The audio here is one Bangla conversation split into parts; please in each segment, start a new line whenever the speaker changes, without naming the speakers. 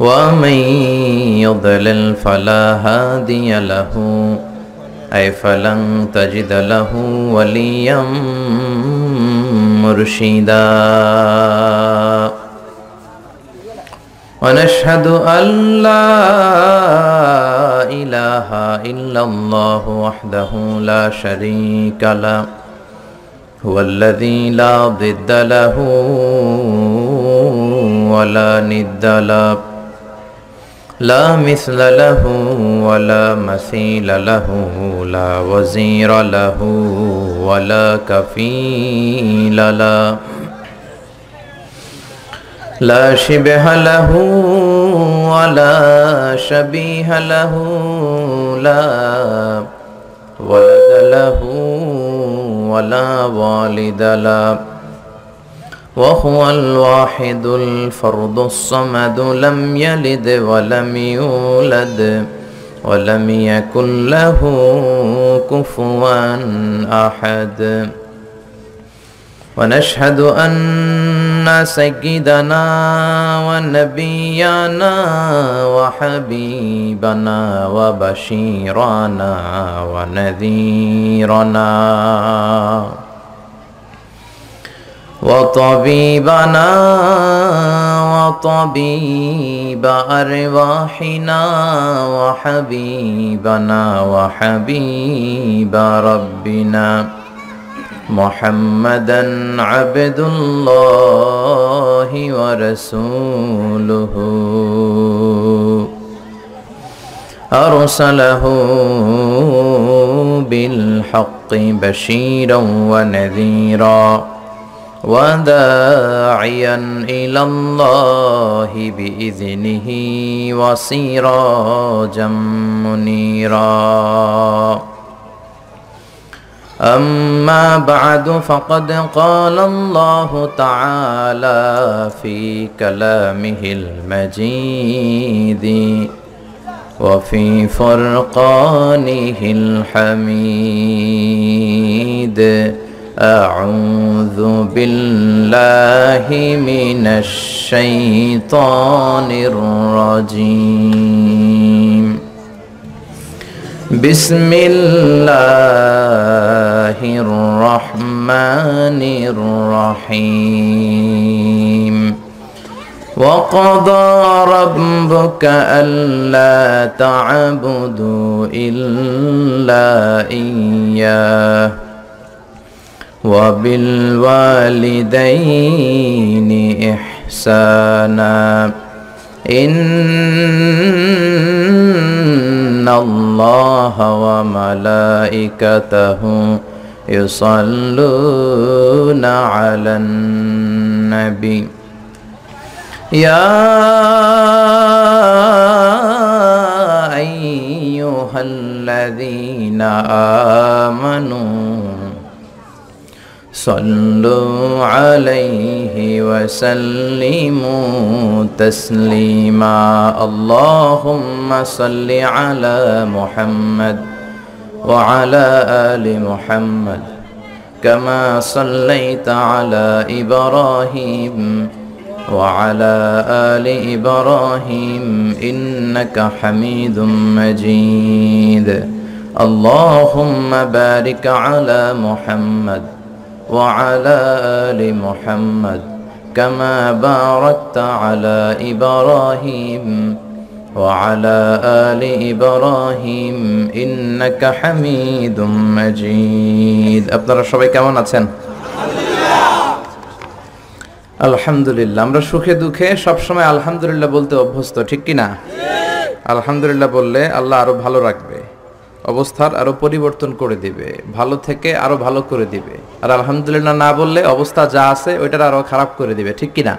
ومن يضلل فلا هادي له أي فلن تجد له وليا مرشدا. ونشهد أن لا إله إلا الله وحده لا شريك له هو الذي لا ضد له ولا ند له. لا مثل له ولا مثيل له لا وزير له ولا كفيل له. لا شبه له ولا شبيه له لا ولد له ولا والد له. وهو الواحد الفرد الصمد لم يلد ولم يولد ولم يكن له كفوا أحد. ونشهد أن سيدنا ونبينا وحبيبنا وبشيرنا ونذيرنا. وطبيبنا وطبيب أرواحنا وحبيبنا وحبيب ربنا محمدا عبد الله ورسوله. أرسله بالحق بشيرا ونذيرا. وداعيا إلى الله بإذنه وسراجا منيرا. أما بعد فقد قال الله تعالى في كلامه المجيد وفي فرقانه الحميد. أعوذ بالله من الشيطان الرجيم. بسم الله الرحمن الرحيم. وقضى ربك ألا تعبدوا إلا إياه. وبالوالدين إحسانا. إن الله وملائكته يصلون على النبي. يا أيها الذين آمنوا صلوا عليه وسلموا تسليما. اللهم صل على محمد وعلى آل محمد كما صليت على إبراهيم وعلى آل إبراهيم إنك حميد مجيد. اللهم بارك على محمد وعلى آل محمد كما باركت على إبراهيم وعلى آل إبراهيم إنك حميد مجيد আপনারা সবাই কেমন আছেন আলহামদুলিল্লাহ আমরা সুখে দুঃখে সবসময় আলহামদুলিল্লাহ বলতে অভ্যস্ত ঠিক কি না আলহামদুলিল্লাহ বললে আল্লাহ আরো ভালো রাখবে অবস্থার আরও পরিবর্তন করে দিবে, ভালো থেকে আরও ভালো করে দিবে। আর আলহামদুলিল্লাহ না বললে অবস্থা যা আছে, ওইটার আরও খারাপ করে দিবে, ঠিক কি না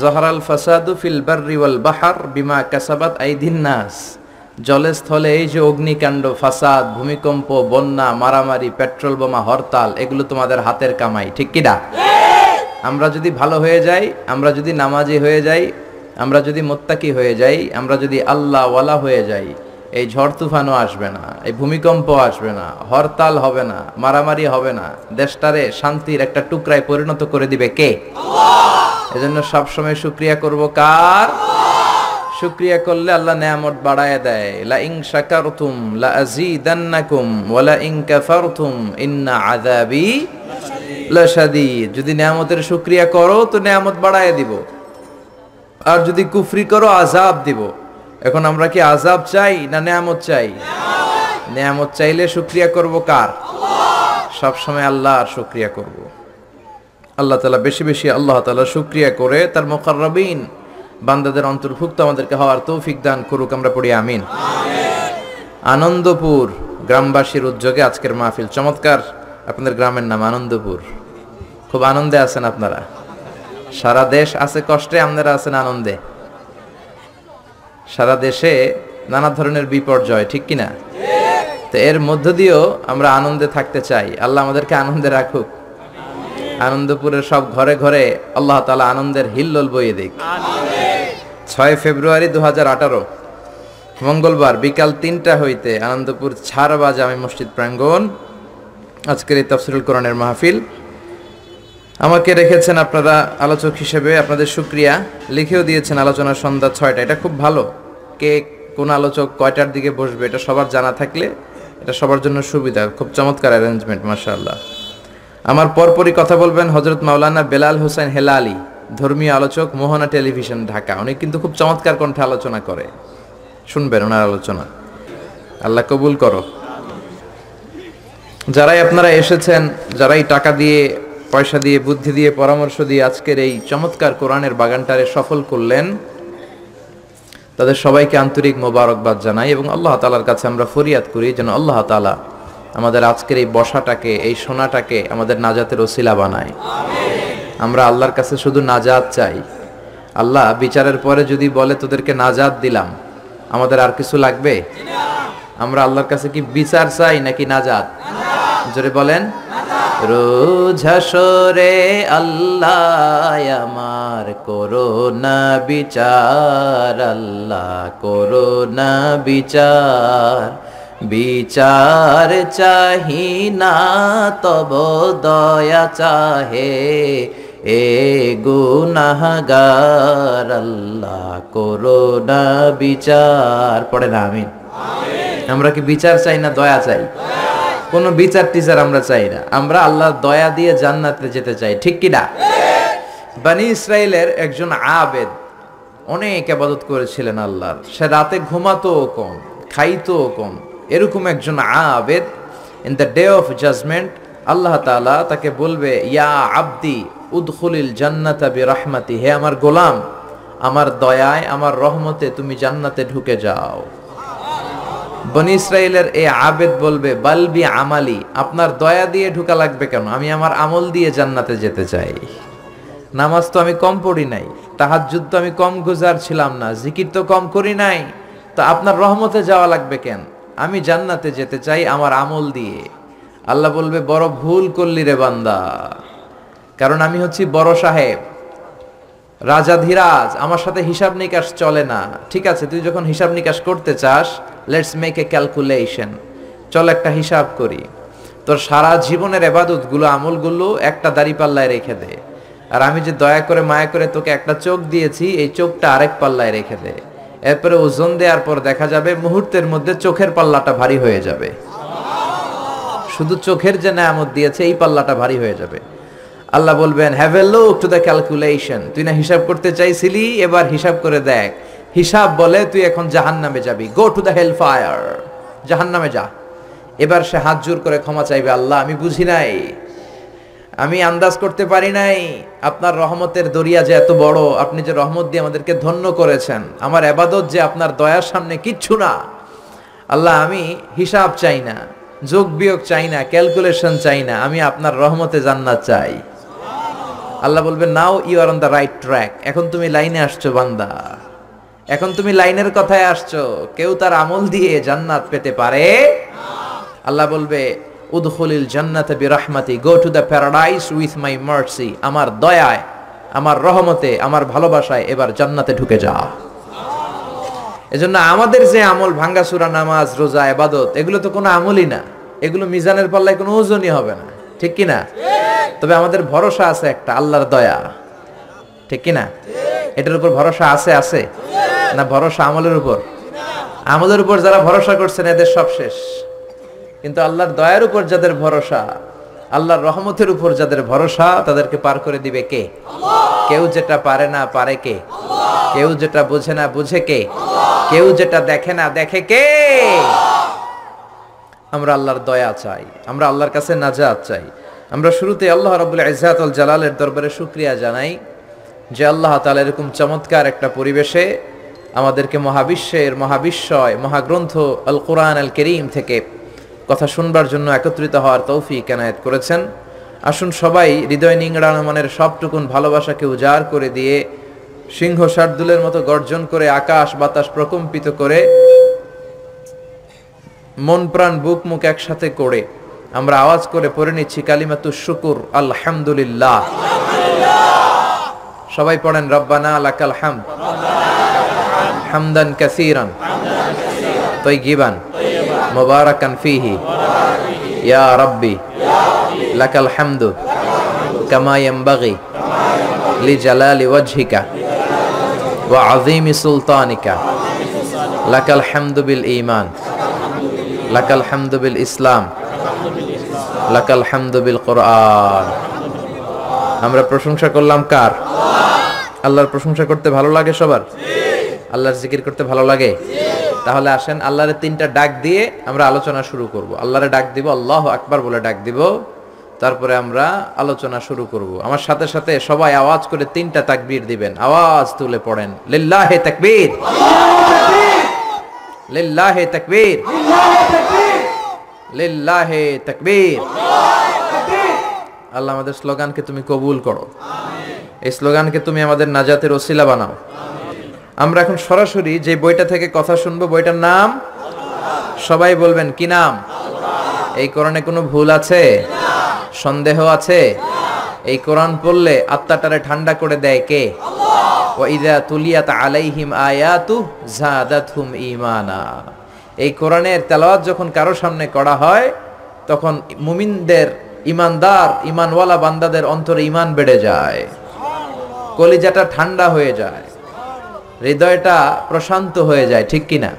জহরাল ফাসাদু ফিল বাররি ওয়াল বাহার বিমা কাসাবাত আইদিন নাস। জলে স্থলে এই যে অগ্নিকাণ্ড, ফাসাদ, ভূমিকম্প, বন্যা, মারামারি, পেট্রোল বোমা, হরতাল, এগুলো তোমাদের হাতের কামাই, ঠিক কি না আমরা যদি ভালো হয়ে যাই, আমরা যদি নামাজি হয়ে যাই, আমরা যদি মোত্তাকি হয়ে যাই, আমরা যদি আল্লাহ ওয়ালা হয়ে যাই এই ঝড় তুফানও আসবে না এই ভূমিকম্প আসবে না হরতাল হবে না মারামারি হবে না। দেশটারে শান্তির একটা টুকরায় পরিণত করে দিবে কে? এজন্য সবসময় শুক্রিয়া করব কার? শুক্রিয়া করলে আল্লাহ নেয়ামত বাড়ায় দেয়। লা ইন শাকারতুম লা আযীদান্নাকুম ওয়া লা ইন কাফারতুম ইন্না আযাবি লাশাদীদ যদি নেয়ামতের শুক্রিয়া করো তো নেয়ামত বাড়ায় দিব। আর যদি কুফরি করো আযাব দিব। এখন আমরা কি আযাব চাই না নেয়ামত চাই? নেয়ামত চাইলে শুক্রিয়া করব কার? সব সময় আল্লাহর শুক্রিয়া করব। আল্লাহ তালা বেশি বেশি আল্লাহ তালা শুক্রিয়া করে তার মোকাররবিন বান্দাদের অন্তর্ভুক্ত আমাদেরকে হওয়ার তৌফিক দান করুক আমরা পড়ি আমিন। আনন্দপুর গ্রামবাসীর উদ্যোগে আজকের মাহফিল চমৎকার। আপনাদের গ্রামের নাম আনন্দপুর। খুব আনন্দে আছেন আপনারা। সারা দেশ আছে কষ্টে আপনারা আছেন আনন্দে। সারা দেশে নানা ধরনের বিপর্যয়, ঠিক কিনা? তো এর মধ্য দিয়েও আমরা আনন্দে থাকতে চাই। আল্লাহ আমাদেরকে আনন্দে রাখুক। আনন্দপুরের সব ঘরে ঘরে আল্লাহ তালা আনন্দের হিল্লোল বইয়ে দিক। ছয় ফেব্রুয়ারি দু হাজার আঠারো, মঙ্গলবার বিকাল তিনটা হইতে আনন্দপুর ছাড়বাজ আমি মসজিদ প্রাঙ্গণ। আজকের এই তফসিরুল কোরআনের মাহফিল। আমাকে রেখেছেন আপনারা আলোচক হিসেবে আপনাদের সুক্রিয়া লিখেও দিয়েছেন আলোচনার সন্ধ্যা ছয়টা, এটা খুব ভালো। কে কোন আলোচক কয়টার দিকে বসবে এটা সবার জানা থাকলে এটা সবার জন্য সুবিধা, খুব চমৎকার অ্যারেঞ্জমেন্ট মাশাআল্লাহ। আমার পরপরই কথা বলবেন হজরত মাওলানা বেলাল হোসেন হেলালি, ধর্মীয় আলোচক, মোহনা টেলিভিশন, ঢাকা। উনি কিন্তু খুব চমৎকার কণ্ঠে আলোচনা করে। শুনবেন ওনার আলোচনা। আল্লাহ কবুল করো। যারাই আপনারা এসেছেন, যারাই টাকা দিয়ে, পয়সা দিয়ে, বুদ্ধি দিয়ে, পরামর্শ দিয়ে আজকের এই চমৎকার কোরআনের বাগানটারে সফল করলেন তাদের সবাইকে আন্তরিক মোবারকবাদ জানাই এবং আল্লাহ তালার কাছে আমরা ফরিয়াদ করি যেন আল্লাহ তালা আমাদের আজকের এই বসাটাকে, এই সোনাটাকে আমাদের নাজাতের ওসিলা বানায়। আমরা আল্লাহর কাছে শুধু নাজাত চাই। আল্লাহ বিচারের পরে যদি বলে তোদেরকে নাজাত দিলাম, আমাদের আর কিছু লাগবে? আমরা আল্লাহর কাছে কি বিচার চাই নাকি নাজাত? জোরে বলেন রোজ হাসরে আল্লাহ আমার করোনা বিচার, আল্লাহ করোনা বিচার। বিচার চাহি না, তব দয়া চাহে। এ গুনাহগার, আল্লাহ করোনা বিচার। পড়ে না আমিন। আমরা কি বিচার চাই না দয়া চাই? কোনো বিচার টিচার আমরা চাই না। আমরা আল্লাহর দয়া দিয়ে জান্নাতে যেতে চাই। ঠিক কি না? বানি ইসরায়েলের একজন আবেদ অনেক আবাদত করেছিলেন আল্লাহর। সে রাতে ঘুমাতো কম খাইতো কম। এরকম একজন আবেদ in the day of judgement আল্লাহ তাআলা তাকে বলবে, ইয়া আব্দি, উদখুলিল জান্নাতা বি রাহমাতি হে আমার গোলাম, আমার দয়ায়, আমার রহমতে তুমি জান্নাতে ঢুকে যাও। বনি ইসরায়েলের এই আবেদ বলবে বালবি আমালি, আপনার দয়া দিয়ে ঢুকা লাগবে কেন? আমি আমার আমল দিয়ে জান্নাতে যেতে চাই। নামাজ তো আমি কম পড়ি নাই, তাহাজ্জুদ তো আমি কম গুজার ছিলাম না, জিকির তো কম করি নাই। তা আপনার রহমতে যাওয়া লাগবে কেন? আমি জান্নাতে যেতে চাই আমার আমল দিয়ে। আল্লাহ বলবে, বড় ভুল করলি রে বান্দা। কারণ আমি হচ্ছি বড় সাহেব। রাজা ধীরাজ, আমার সাথে হিসাব নিকাশ চলে না। ঠিক আছে, তুই যখন হিসাব নিকাশ করতে চাস লেটস মেক এ ক্যালকুলেশন চল একটা হিসাব করি। তোর সারা জীবনের এবাদতগুলো, আমলগুলো একটা দাড়ি পাল্লায় রেখে দে। আর আমি যে দয়া করে, মায়া করে তোকে একটা চোখ দিয়েছি, এই চোখটা আরেক পাল্লায় রেখে দে। এরপরে ওজন দেওয়ার পর দেখা যাবে মুহূর্তের মধ্যে চোখের পাল্লাটা ভারী হয়ে যাবে। শুধু চোখের যে নামত দিয়েছে, এই পাল্লাটা ভারী হয়ে যাবে। আল্লাহ বলবেন have a look to the calculation তুই না হিসাব করতে চাইছিলি, এবার হিসাব করে দেখ। হিসাব বলে তুই এখন জাহান নামে যাবি। Go to the hell fire জাহান নামে যা। এবার সে হাত জোর করে ক্ষমা চাইবে, আল্লাহ, আমি বুঝি নাই। আমি আন্দাজ করতে পারি নাই। আপনার রহমতের দরিয়া যে এত বড়, আপনি যে রহমত দিয়ে আমাদেরকে ধন্য করেছেন, আমার আবাদত যে আপনার দয়ার সামনে কিচ্ছু না। আল্লাহ, আমি হিসাব চাই না, যোগ বিয়োগ চাই না ক্যালকুলেশন চাই না। আমি আপনার রহমতে জান্নাত চাই। আল্লাহ বলবে now you are on the right track এখন তুমি লাইনে আসছো, বান্দা। এখন তুমি লাইনের কথায় আসছো। কেউ তার আমল দিয়ে জান্নাত পেতে পারে? আল্লাহ বলবে, উদখলিল জান্নাতে বিরহমাতি go to the paradise with my mercy আমার দয়ায়, আমার রহমতে, আমার ভালোবাসায় এবার জান্নাতে ঢুকে যা। এজন্য আমাদের যে আমল ভাঙ্গাসুরা নামাজ, রোজা, এবাদত, এগুলো তো কোনো আমলই না। এগুলো মিজানের পাল্লায় কোনো ওজনই হবে না। ঠিক কি না তবে আমাদের ভরসা আছে একটা, আল্লাহর দয়া। ঠিক কি না এটার উপর ভরসা আছে আছে? না ভরসা আমলের উপর? আমলের উপর যারা ভরসা করছেন, এদের সব শেষ। কিন্তু আল্লাহর দয়ার উপর যাদের ভরসা, আল্লাহর রহমতের উপর যাদের ভরসা, তাদেরকে পার করে দিবে কে? কেউ যেটা পারে না, পারে কে? কেউ যেটা বোঝে না, বুঝে কে? কেউ যেটা দেখে না, দেখে কে? আমরা আল্লাহর দয়া চাই, আমরা আল্লাহর কাছে নাজাত চাই। আমরা শুরুতে আল্লাহ রাবুল ইজাতুল জালালের দরবারে শুক্রিয়া জানাই যে আল্লাহ তাআলা এরকম চমৎকার একটা পরিবেশে আমাদেরকে মহাবিশ্বের মহাবিশ্বয়, মহাগ্রন্থ আল কোরআন আল করিম থেকে কথা শুনবার জন্য একত্রিত হওয়ার তৌফিক এনায়েত করেছেন। আসুন সবাই হৃদয় নিংড়ানো মনের সবটুকুন ভালোবাসাকে উজাড় করে দিয়ে সিংহ শার্দুলের মতো গর্জন করে আকাশ বাতাস প্রকম্পিত করে মন প্রাণ বুক মুখ একসাথে করে আমরা আওয়াজ করে পড়ে নিচ্ছি কালিমাতু শুকুর, আলহামদুলিল্লাহ। সবাই পড়েন, রব্বানা লাকাল হামদ, হামদান কাসীরান তৈগিবান মুবারাকান ফিহি, ইয়া রাব্বি, লাকাল হামদু কামা ইয়ানবাগি লিজালালি ওয়াজহিকা ওয়া আযীমি সুলতানিকা, লাকাল হামদু বিল ঈমান। লাকাল হামদু বিল ইসলাম, লাকাল হামদু বিল কোরআন। আমরা প্রশংসা করলাম কার? আল্লাহর প্রশংসা করতে ভালো লাগে সবার? আল্লাহর জিকির করতে ভালো লাগে? তাহলে আসেন আল্লাহরের তিনটা ডাক দিয়ে আমরা আলোচনা শুরু করব। আল্লাহরে ডাক দিব, আল্লাহ আকবার বলে ডাক দিব, তারপরে আমরা আলোচনা শুরু করব। আমার সাথে সাথে সবাই আওয়াজ করে তিনটা তাকবীর দিবেন। আওয়াজ তুলে পড়েন। লিল্লাহে তাকবীর। লিল্লাহে তাকবীর। লিল্লাহে তাকবীর। আল্লাহ আমাদের স্লোগানকে তুমি কবুল করো। এই স্লোগানকে তুমি আমাদের নাজাতের ওসিলা বানাও। আমরা এখন সরাসরি যে বইটা থেকে কথা শুনব বইটার নাম? সবাই বলবেন কি নাম? এই কোরআনে কোনো ভুল আছে? সন্দেহ আছে? এই কোরআন পড়লে আত্মাটারে ঠান্ডা করে দেয় কে? ওয়াইদা তুলিয়াত আলাইহিম আয়াতু জাদাতহুম ঈমানা। এই কোরআনের তেলাওয়াত যখন কারও সামনে করা হয় তখন মুমিনদের ইমানদার ইমানওয়ালা বান্দাদের অন্তরে ইমান বেড়ে যায়। কলিজাটা ঠান্ডা হয়ে যায়। হৃদয়টা প্রশান্ত হয়ে যায় ঠিক কিনা?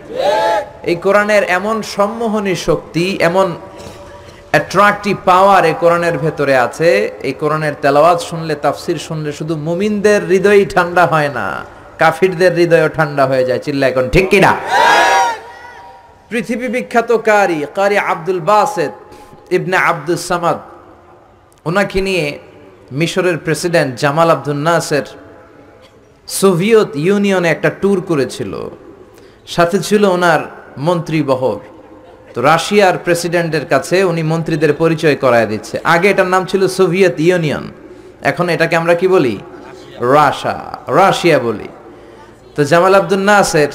এই কোরআনের এমন সম্মোহনী শক্তি এমন অ্যাট্রাকটিভ পাওয়ার এই কোরআনের ভেতরে আছে। এই কোরআনের তেলাওয়াত শুনলে, তাফসির শুনলে শুধু মুমিনদের হৃদয়ই ঠান্ডা হয় না, কাফিরদের হৃদয়ও ঠান্ডা হয়ে যায়। চিল্লা এখন, ঠিক কিনা? পৃথিবী বিখ্যাত কারি কারি আব্দুল বাসেদ ইবনে আব্দুল সামাদ। ওনাকে নিয়ে মিশরের president Jamal Abdul Nasser Soviet ইউনিয়নে একটা ট্যুর করেছিল। সাথে ছিল ওনার মন্ত্রী বহর তো রাশিয়ার প্রেসিডেন্টের কাছে উনি মন্ত্রীদের পরিচয় করায় দিচ্ছে। আগে এটার নাম ছিল সোভিয়েত ইউনিয়ন, এখন এটাকে আমরা কি বলি? রাশা, রাশিয়া বলি। তো জামাল আব্দুল নাসের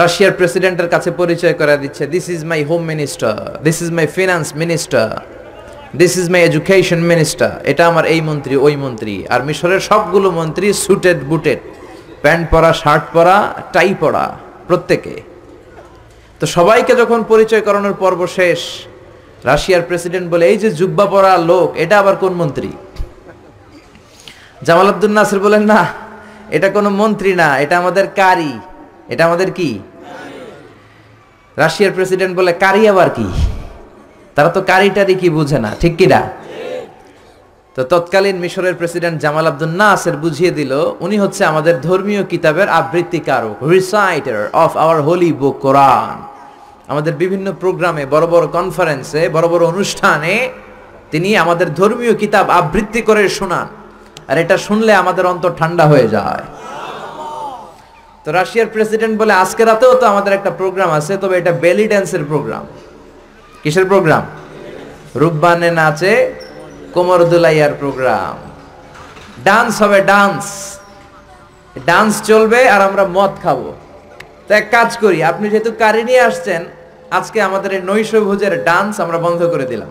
রাশিয়ার প্রেসিডেন্টের কাছে পরিচয় করা দিচ্ছে this is my home minister this is my finance minister this is my education minister এটা আমার এই মন্ত্রী, ওই মন্ত্রী। আর মিশরের সবগুলো মন্ত্রী সুটেড বুটেড প্যান্ট পরা, শার্ট পরা টাই পরা, প্রত্যেকে। তো সবাইকে যখন পরিচয় করানোর পর্ব শেষ, রাশিয়ার প্রেসিডেন্ট বলে, এই যে জুব্বা পরা লোক, এটা আবার কোন মন্ত্রী? জামাল আব্দুল নাসির বলেন, না, এটা কোনো মন্ত্রী না, এটা আমাদের কারি। এটা আমাদের কি? রাশিয়ার প্রেসিডেন্ট বলে, কারি আবার কি? তারা তো কারিটারি কি বুঝে না, ঠিক কি না? তো তৎকালীন মিশরের প্রেসিডেন্ট জামাল আব্দুল নাসের বুঝিয়ে দিল, উনি হচ্ছে আমাদের ধর্মীয় কিতাবের আবৃত্তিকারক reciter of our holy book Quran আমাদের বিভিন্ন প্রোগ্রামে, বড় বড় কনফারেন্সে বড় বড় অনুষ্ঠানে তিনি আমাদের ধর্মীয় কিতাব আবৃত্তি করে শোনান। আর এটা শুনলে আমাদের অন্তর ঠান্ডা হয়ে যায়। তো রাশিয়ার প্রেসিডেন্ট বলে, আজকে রাতেও তো আমাদের একটা প্রোগ্রাম আছে, তবে এটা বেলি ড্যান্সের প্রোগ্রাম। কিসের প্রোগ্রাম? রূপবানে নাচে কোমর দুলাইয়ার প্রোগ্রাম ডান্স হবে ডান্স ডান্স চলবে আর আমরা মদ খাব। তো এক কাজ করি, আপনি যেহেতু কারি নিয়ে আসছেন, আজকে আমাদের এই নৈশ ভোজের ডান্স আমরা বন্ধ করে দিলাম।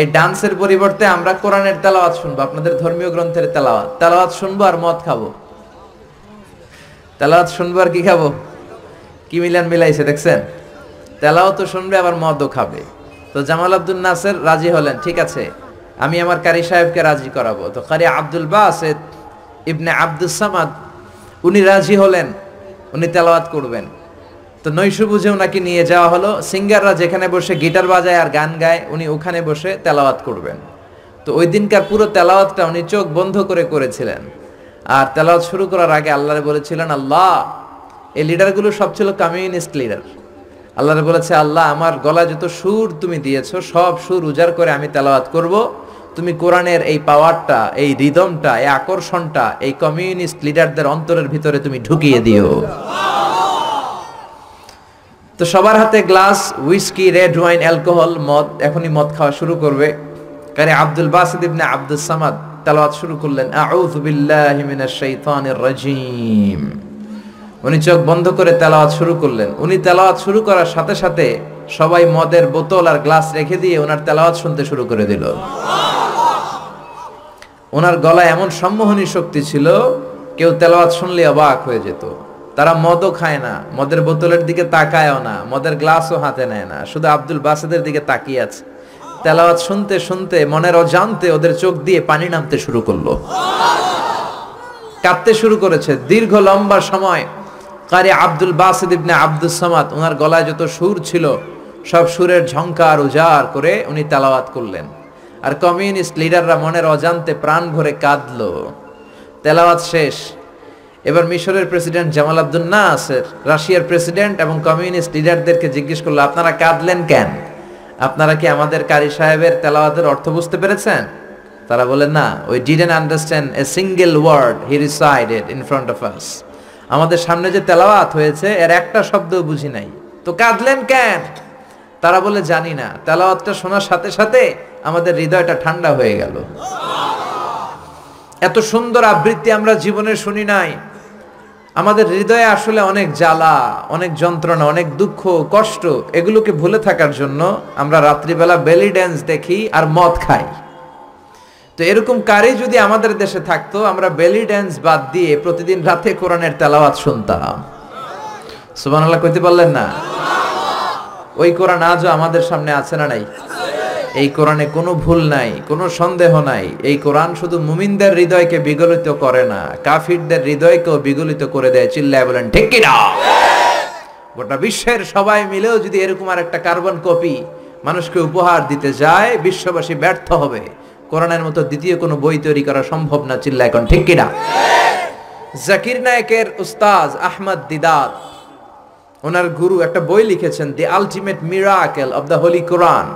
এই ডান্সের পরিবর্তে আমরা কোরআনের তেলাওয়াত শুনব, আপনাদের ধর্মীয় গ্রন্থের তেলাওয়াত। তেলাওয়াত শুনব আর মদ খাব। তেলাওয়াত শুনব আর কি খাব? কি মিলান মিলাইছে দেখছেন? তেলাও তো শুনবে, আবার মদও খাবে। তো জামাল আব্দুল নাসের রাজি হলেন, ঠিক আছে। আমি আমার কারি সাহেবকে রাজি করাবো। তো কারি আব্দুল বাসেদ ইবনে আব্দুল সামাদ, উনি রাজি হলেন, উনি তেলাওয়াত করবেন। তো নৈশ বুঝে ওনাকে নিয়ে যাওয়া হলো। সিঙ্গাররা যেখানে বসে গিটার বাজায় আর গান গায়, উনি ওখানে বসে তেলাওয়াত করবেন। তো ওই দিনকার পুরো তেলাওয়াতটা উনি চোখ বন্ধ করে করেছিলেন। আর তেলাওয়াত শুরু করার আগে আল্লাহরে বলেছিলেন, আল্লাহ, এই লিডারগুলো সব ছিল কমিউনিস্ট লিডার। আল্লাহরে বলেছে, আল্লাহ, আমার গলায় যত সুর তুমি দিয়েছ, সব সুর উজাড় করে আমি তেলাওয়াত করব। তুমি কোরআনের এই পাওয়ারটা এই রিদমটা এই আকর্ষণটা, এই কমিউনিস্ট লিডারদের অন্তরের ভিতরে তুমি ঢুকিয়ে দিও। তো সবার হাতে glass whisky red wine alcohol মদ, এখনই মদ খাওয়া শুরু করবে। কারে আব্দুল বাসিদ ইবনে আব্দুল সামাদ তেলাওয়াত শুরু করলেন, আউযু বিল্লাহি মিনাশ শাইতানির রাজিম। উনি চোখ বন্ধ করে তেলাওয়াত শুরু করলেন। উনি তেলাওয়াত শুরু করার সাথে সাথে সবাই মদের বোতল আর গ্লাস রেখে দিয়ে ওনার তেলাওয়াত শুনতে শুরু করে দিল। ওনার গলায় এমন সম্মোহনী শক্তি ছিল, কেউ তেলাওয়াত শুনলে অবাক হয়ে যেত। তারা মদও খায় না, মদের বোতলের দিকে তাকায়ও না, মদের গ্লাসও হাতে নেয় না, শুধু আব্দুল বাসেদের দিকে তাকিয়ে আছে। তেলাওয়াত শুনতে শুনতে, মনের অজান্তে ওদের চোখ দিয়ে পানি নামতে শুরু করল। কাঁদতে শুরু করেছে। দীর্ঘ লম্বা সময় কারি আব্দুল বাসিদ ইবনে আব্দুল সামাদ, ওনার গলায় যত সুর ছিল, সব সুরের ঝংকার উজাড় করে উনি তেলাওয়াত করলেন। আর কমিউনিস্ট লিডাররা মনের অজান্তে প্রাণ ভরে কাঁদল। তেলাওয়াত শেষ। এবার মিশরের প্রেসিডেন্ট জামাল আব্দুল নাসের, রাশিয়ার প্রেসিডেন্ট এবং কমিউনিস্ট লিডারদেরকে জিজ্ঞেস করল, আপনারা কাঁদলেন কেন? আপনারা কি আমাদের কারি সাহেবের তেলাওয়াতের অর্থ বুঝতে পেরেছেন? তারা বলেন না we didn't understand a single word he recited in front of us আমাদের সামনে যে তেলাওয়াত হয়েছে, এর একটা শব্দ বুঝি নাই। তো কাঁদলেন কেন? তারা বলে, জানি না। তেলাওয়াতটা শোনার সাথে সাথে আমাদের হৃদয়টা ঠান্ডা হয়ে গেল। এত সুন্দর আবৃত্তি আমরা জীবনে শুনি নাই। আমাদের হৃদয়ে আসলে অনেক জ্বালা, অনেক যন্ত্রণা, অনেক দুঃখ, কষ্ট, এগুলোকে ভুলে থাকার জন্য আমরা রাত্রিবেলা বেলি ড্যান্স দেখি আর মদ খাই। তো এরকম কারি যদি আমাদের দেশে থাকতো, আমরা বেলি ড্যান্স বাদ দিয়ে প্রতিদিন রাতে কোরআনের তেলাওয়াত শুনতাম। সুবহানাল্লাহ কইতে পারলেন না? ওই কোরআন আজও আমাদের সামনে আছে না নাই? এই কোরআনে কোনো ভুল নাই, কোনো সন্দেহ নাই। এই কোরআন শুধু মুমিনদের হৃদয়কে বিগলিত করে না, কাফিরদের হৃদয়কেও বিগলিত করে দেয়। চিল্লায় বলেন, ঠিক কিনা? গোটা বিশ্বের সবাই মিলেও যদি এরকম আর একটা কার্বন কপি মানুষকে উপহার দিতে যায়, বিশ্ববাসী ব্যর্থ হবে। কোরআনের মতো দ্বিতীয় কোনো বই তৈরি করা সম্ভব না চিল্লা এখন ঠিক কিনা? জাকির নায়কের উস্তাজ আহমদ দিদাত ওনার গুরু একটা বই লিখেছেন the ultimate miracle of the holy Quran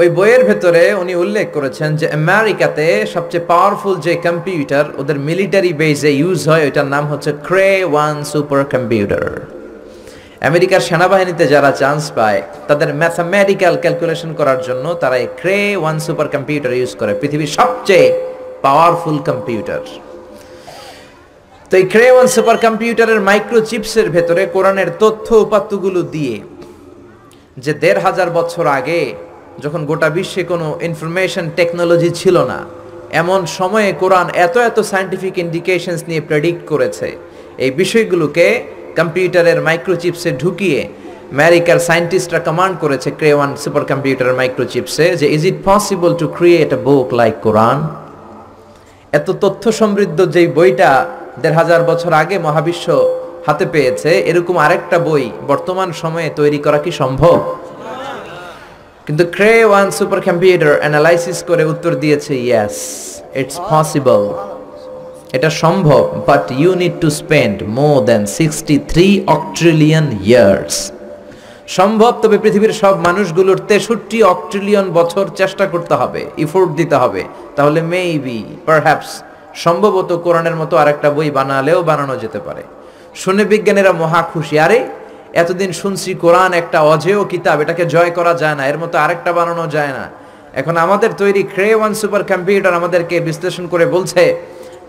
ওই বইয়ের ভেতরে উনি উল্লেখ করেছেন যে, আমেরিকাতে সবচেয়ে পাওয়ারফুল যে কম্পিউটার ওদের মিলিটারি বেসে ইউজ হয়, ওইটার নাম হচ্ছে ক্রে ওয়ান সুপার কম্পিউটার আমেরিকার সেনাবাহিনীতে যারা চান্স পায়, তাদের ম্যাথামেটিক্যাল ক্যালকুলেশন করার জন্য তারা এই Cray one super computer use করে, পৃথিবীর সবচেয়ে পাওয়ারফুল কম্পিউটার তো এই ক্রেওয়ান সুপার কম্পিউটারের মাইক্রো চিপসের ভেতরে কোরআনের তথ্য উপাত্তগুলো দিয়ে যে দেড় হাজার বছর আগে যখন গোটা বিশ্বে কোনো ইনফরমেশন টেকনোলজি ছিল না, এমন সময়ে কোরআন এত এত সায়েন্টিফিক ইন্ডিকেশনস নিয়ে প্রেডিক্ট করেছে, এই বিষয়গুলোকে কম্পিউটারের মাইক্রোচিপসে ঢুকিয়ে আমেরিকার সায়েন্টিস্টরা কমান্ড করেছে ক্রেওয়ান সুপার কম্পিউটারের মাইক্রোচিপসে যে is it possible to create a book like Quran এত তথ্য সমৃদ্ধ যেই বইটা দেড় হাজার বছর আগে মহাবিশ্ব হাতে পেয়েছে, এরকম আরেকটা বই বর্তমান সময়ে তৈরি করা কি সম্ভব? কিন্তু Cray one super computer analysis করে উত্তর দিয়েছে ইয়েস ইটস পসিবল এটা সম্ভব but you need to spend more than sixty three octillion years সম্ভব, তবে পৃথিবীর সব মানুষগুলোর তেষট্টি অক্ট্রিলিয়ন বছর চেষ্টা করতে হবে ইফোর্ট দিতে হবে। তাহলে মেবি পারহ্যাপস সম্ভবত কোরআনের মতো আরেকটা বই বানালেও বানানো যেতে পারে। শুনে বিজ্ঞানীরা মহা খুশি। আরে, এতদিন শুনছি কোরআন একটা অজেয় কিতাব, এটাকে জয় করা যায় না, এর মতো আরেকটা বানানো যায় না। এখন আমাদের তৈরি ক্রে ওয়ান সুপার কম্পিউটার আমাদেরকে বিশ্লেষণ করে বলছে,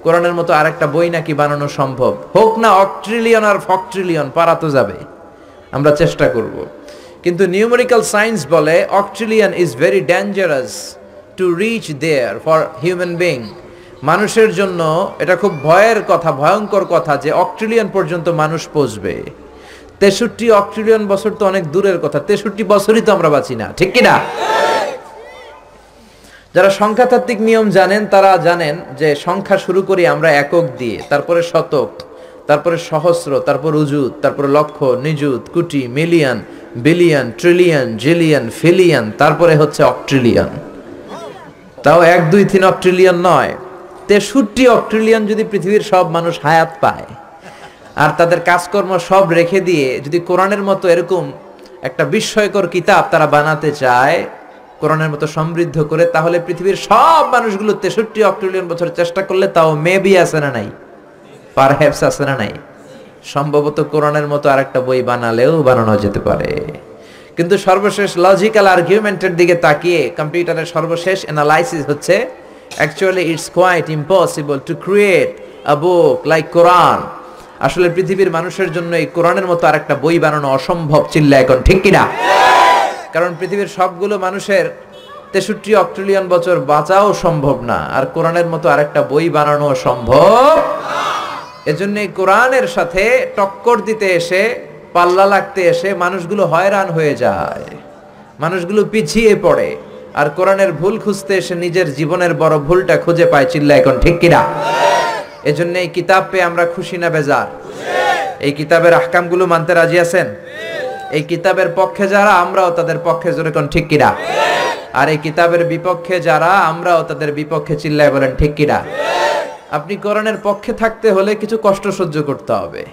কোরআনের মতো আরেকটা বই নাকি বানানো সম্ভব? হোক না, অক্ট্রিলিয়ন আর ফক্ট্রিলিয়ন, পারা তো যাবে। আমরা চেষ্টা করব। কিন্তু নিউমেরিক্যাল সায়েন্স বলে, octillion is very dangerous to reach there for human being. মানুষের জন্য এটা খুব ভয়ের কথা, ভয়ঙ্কর কথা যে অক্ট্রিলিয়ন পর্যন্ত মানুষ পৌঁছবে। তেষট্টি অক্ট্রিলিয়ন বছর তো অনেক দূরের কথা, তেষট্টি বছরই তো আমরা বাঁচি না, ঠিক কিনা? যারা সংখ্যাতাত্ত্বিক নিয়ম জানেন, তারা জানেন যে সংখ্যা শুরু করি আমরা একক দিয়ে, তারপরে শতক, তারপরে সহস্র, তারপর উজুত, তারপরে লক্ষ, নিযুত, কুটি, মিলিয়ন, বিলিয়ন, ট্রিলিয়ন, জিলিয়ন, ফিলিয়ন, তারপরে হচ্ছে অক্ট্রিলিয়ন। তাও এক, দুই, তিন অক্ট্রিলিয়ন নয়। তেষট্টি অক্ট্রিলিয়ন যদি পৃথিবীর সব মানুষ হায়াত পায়, আর তাদের কাজকর্ম সব রেখে দিয়ে যদি কোরআনের মতো এরকম একটা বিস্ময়কর কিতাব তারা বানাতে চায়, কোরআনের মতো সমৃদ্ধ করে, তাহলে পৃথিবীর সব মানুষগুলো তেষট্টি অক্ট্রিলিয়ন বছর চেষ্টা করলে তাও মেবি আছে না নাই? পারহ্যাপস আছে না নাই? সম্ভবত কোরআনের মতো আরেকটা বই বানালেও বানানো যেতে পারে। কিন্তু সর্বশেষ লজিক্যাল আর্গুমেন্টের দিকে তাকিয়ে কম্পিউটারের সর্বশেষ অ্যানালাইসিস হচ্ছে actually it's quite impossible to create a book like Quran আসলে পৃথিবীর মানুষের জন্য এই কোরআনের মতো আরেকটা বই বানানো অসম্ভব চিল্লা এখন, ঠিক কিনা? কারণ পৃথিবীর সবগুলো মানুষের তেষট্টি অক্ট্রিলিয়ন বছর বাঁচাও সম্ভব না, আর কোরআনের মতো আরেকটা বই বানানো সম্ভব এজন্য কোরআনের সাথে টক্কর দিতে এসে, পাল্লা লাগতে এসে মানুষগুলো হয়রান হয়ে যায়। মানুষগুলো পিছিয়ে পড়ে। আর কোরআনের ভুল খুঁজতে এসে নিজের জীবনের বড় ভুলটা খুঁজে পায় চিল্লা এখন, ঠিক কিনা? এজন্য এই কিতাব পেয়ে আমরা খুশি না বেজার। এই কিতাবের আহকামগুলো মানতে রাজি আছেন? এই কিতাবের পক্ষে যারা, আমরাও তাদের পক্ষে, জোরে কোন ঠিক কিনা? আর এই কিতাবের বিপক্ষে যারা, আমরাও তাদের বিপক্ষে চিল্লায় বলেন, ঠিক কিনা? আপনি কোরআনের পক্ষে থাকতে হলে কিছু কষ্ট সহ্য করতে হবে।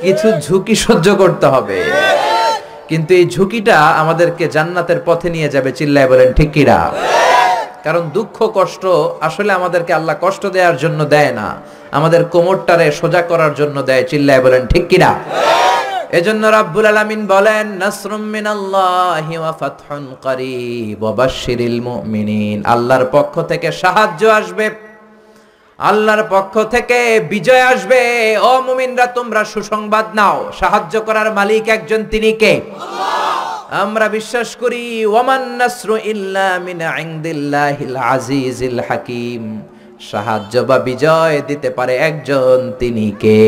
কিছু ঝুঁকি সহ্য করতে হবে। কিন্তু এই ঝুঁকিটা আমাদেরকে জান্নাতের পথে নিয়ে যাবে, চিল্লায় বলেন, ঠিক কিনা কারণ দুঃখ, কষ্ট আসলে আমাদেরকে আল্লাহ কষ্ট দেওয়ার জন্য দেয় না। আমাদের কোমরটারে সোজা করার জন্য দেয়, চিল্লায় বলেন, ঠিক কিনা এজন্য রাব্বুল আলামিন বলেন, নাসরুম মিনাল্লাহি ওয়া ফাতহুন করিব ওয়া বাশশিরিল মুমিনিন। আল্লাহর পক্ষ থেকে সাহায্য আসবে। আল্লাহর পক্ষ থেকে বিজয় আসবে। ও মুমিনরা তোমরা সুসংবাদ নাও। সাহায্য করার মালিক একজন তিনি কে? আমরা বিশ্বাস করি ওয়ামান নাসরু ইল্লা মিন ইনদিল্লাহিল আজিজিল হাকিম। সাহায্য বা বিজয় দিতে পারে একজন তিনি কে?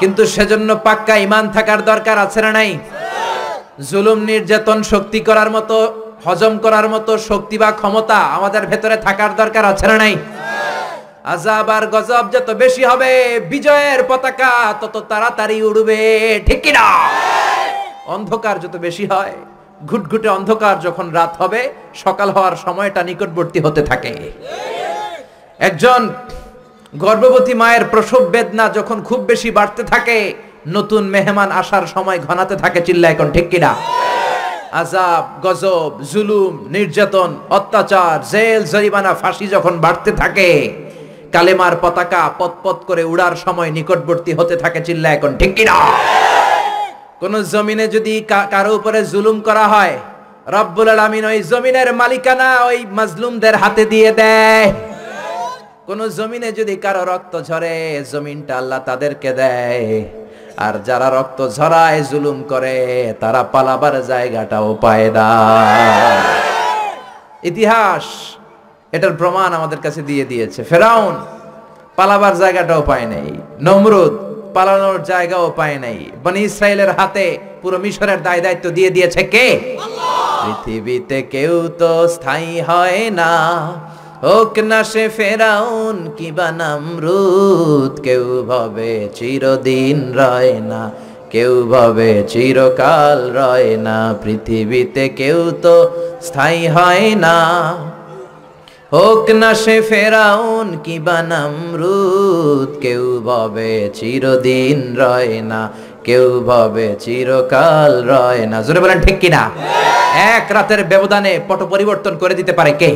কিন্তু সেজন্য পাক্কা ইমান থাকার দরকার আছে না নাই? জুলুম নির্যাতন শক্তি করার মতো হজম করার মতো শক্তি বা ক্ষমতা আমাদের ভেতরে থাকার দরকার আছে না নাই? আজাব আর গজব যত বেশি হবে, বিজয়ের পতাকা তত তাড়াতাড়ি উড়বে, ঠিক কি না অন্ধকার যত বেশি হয়, ঘুটঘুটে অন্ধকার যখন রাত হবে, সকাল হওয়ার সময়টা নিকটবর্তী হতে থাকে। একজন গর্ভবতী মায়ের প্রসব বেদনা যখন খুব বেশি বাড়তে থাকে, নতুন মেহমান আসার সময় ঘনাতে থাকে চিল্লা এখন, ঠিক কিনা? আজাব গজব, জুলুম, নির্যাতন, অত্যাচার, জেল, জরিমানা, ফাঁসি যখন বাড়তে থাকে কালেমার পতাকা পতপত করে উড়ার সময় নিকটবর্তী হতে থাকে চিল্লা এখন, ঠিক কিনা কোন জমিনে যদি কারও উপরে জুলুম করা হয়, রব্বুল আলামিন ওই জমিনের মালিকানা ওই মাজলুমদের হাতে দিয়ে দেয়। কোন জমিনে যদি কারও রক্ত ঝরে, জমিনটা আল্লাহ তাদেরকে দেয়। আর যারা রক্ত ঝরায়, জুলুম করে, তারা পালাবার জায়গাটাও পায় না। ইতিহাস এটার প্রমাণ আমাদের কাছে দিয়ে দিয়েছে। ফেরাউন পালাবার জায়গাটাও পায় নাই। নমরুদ পালানোর জায়গাও পায় নাই। বনি ইসরায়েলের হাতে পুরো মিশরের দায় দায়িত্ব দিয়ে দিয়েছে কে? পৃথিবীতে কেউ তো স্থায়ী হয় না। হোক না সে ফেরাউন কিবা নামরুদ কেউ ভাবে চিরদিন রয় না। কেউ ভাবে চিরকাল রয় না। পৃথিবীতে কেউ তো স্থায়ী হয় না। হোক না সে ফেরাউন কি বানামরুদ কেউ ভাবে চিরদিন রয় না, কেউ ভাবে চিরকাল রয় না। জোরে বলেন ঠিক কিনা? এক রাতের ব্যবধানে পট পরিবর্তন করে দিতে পারে কে?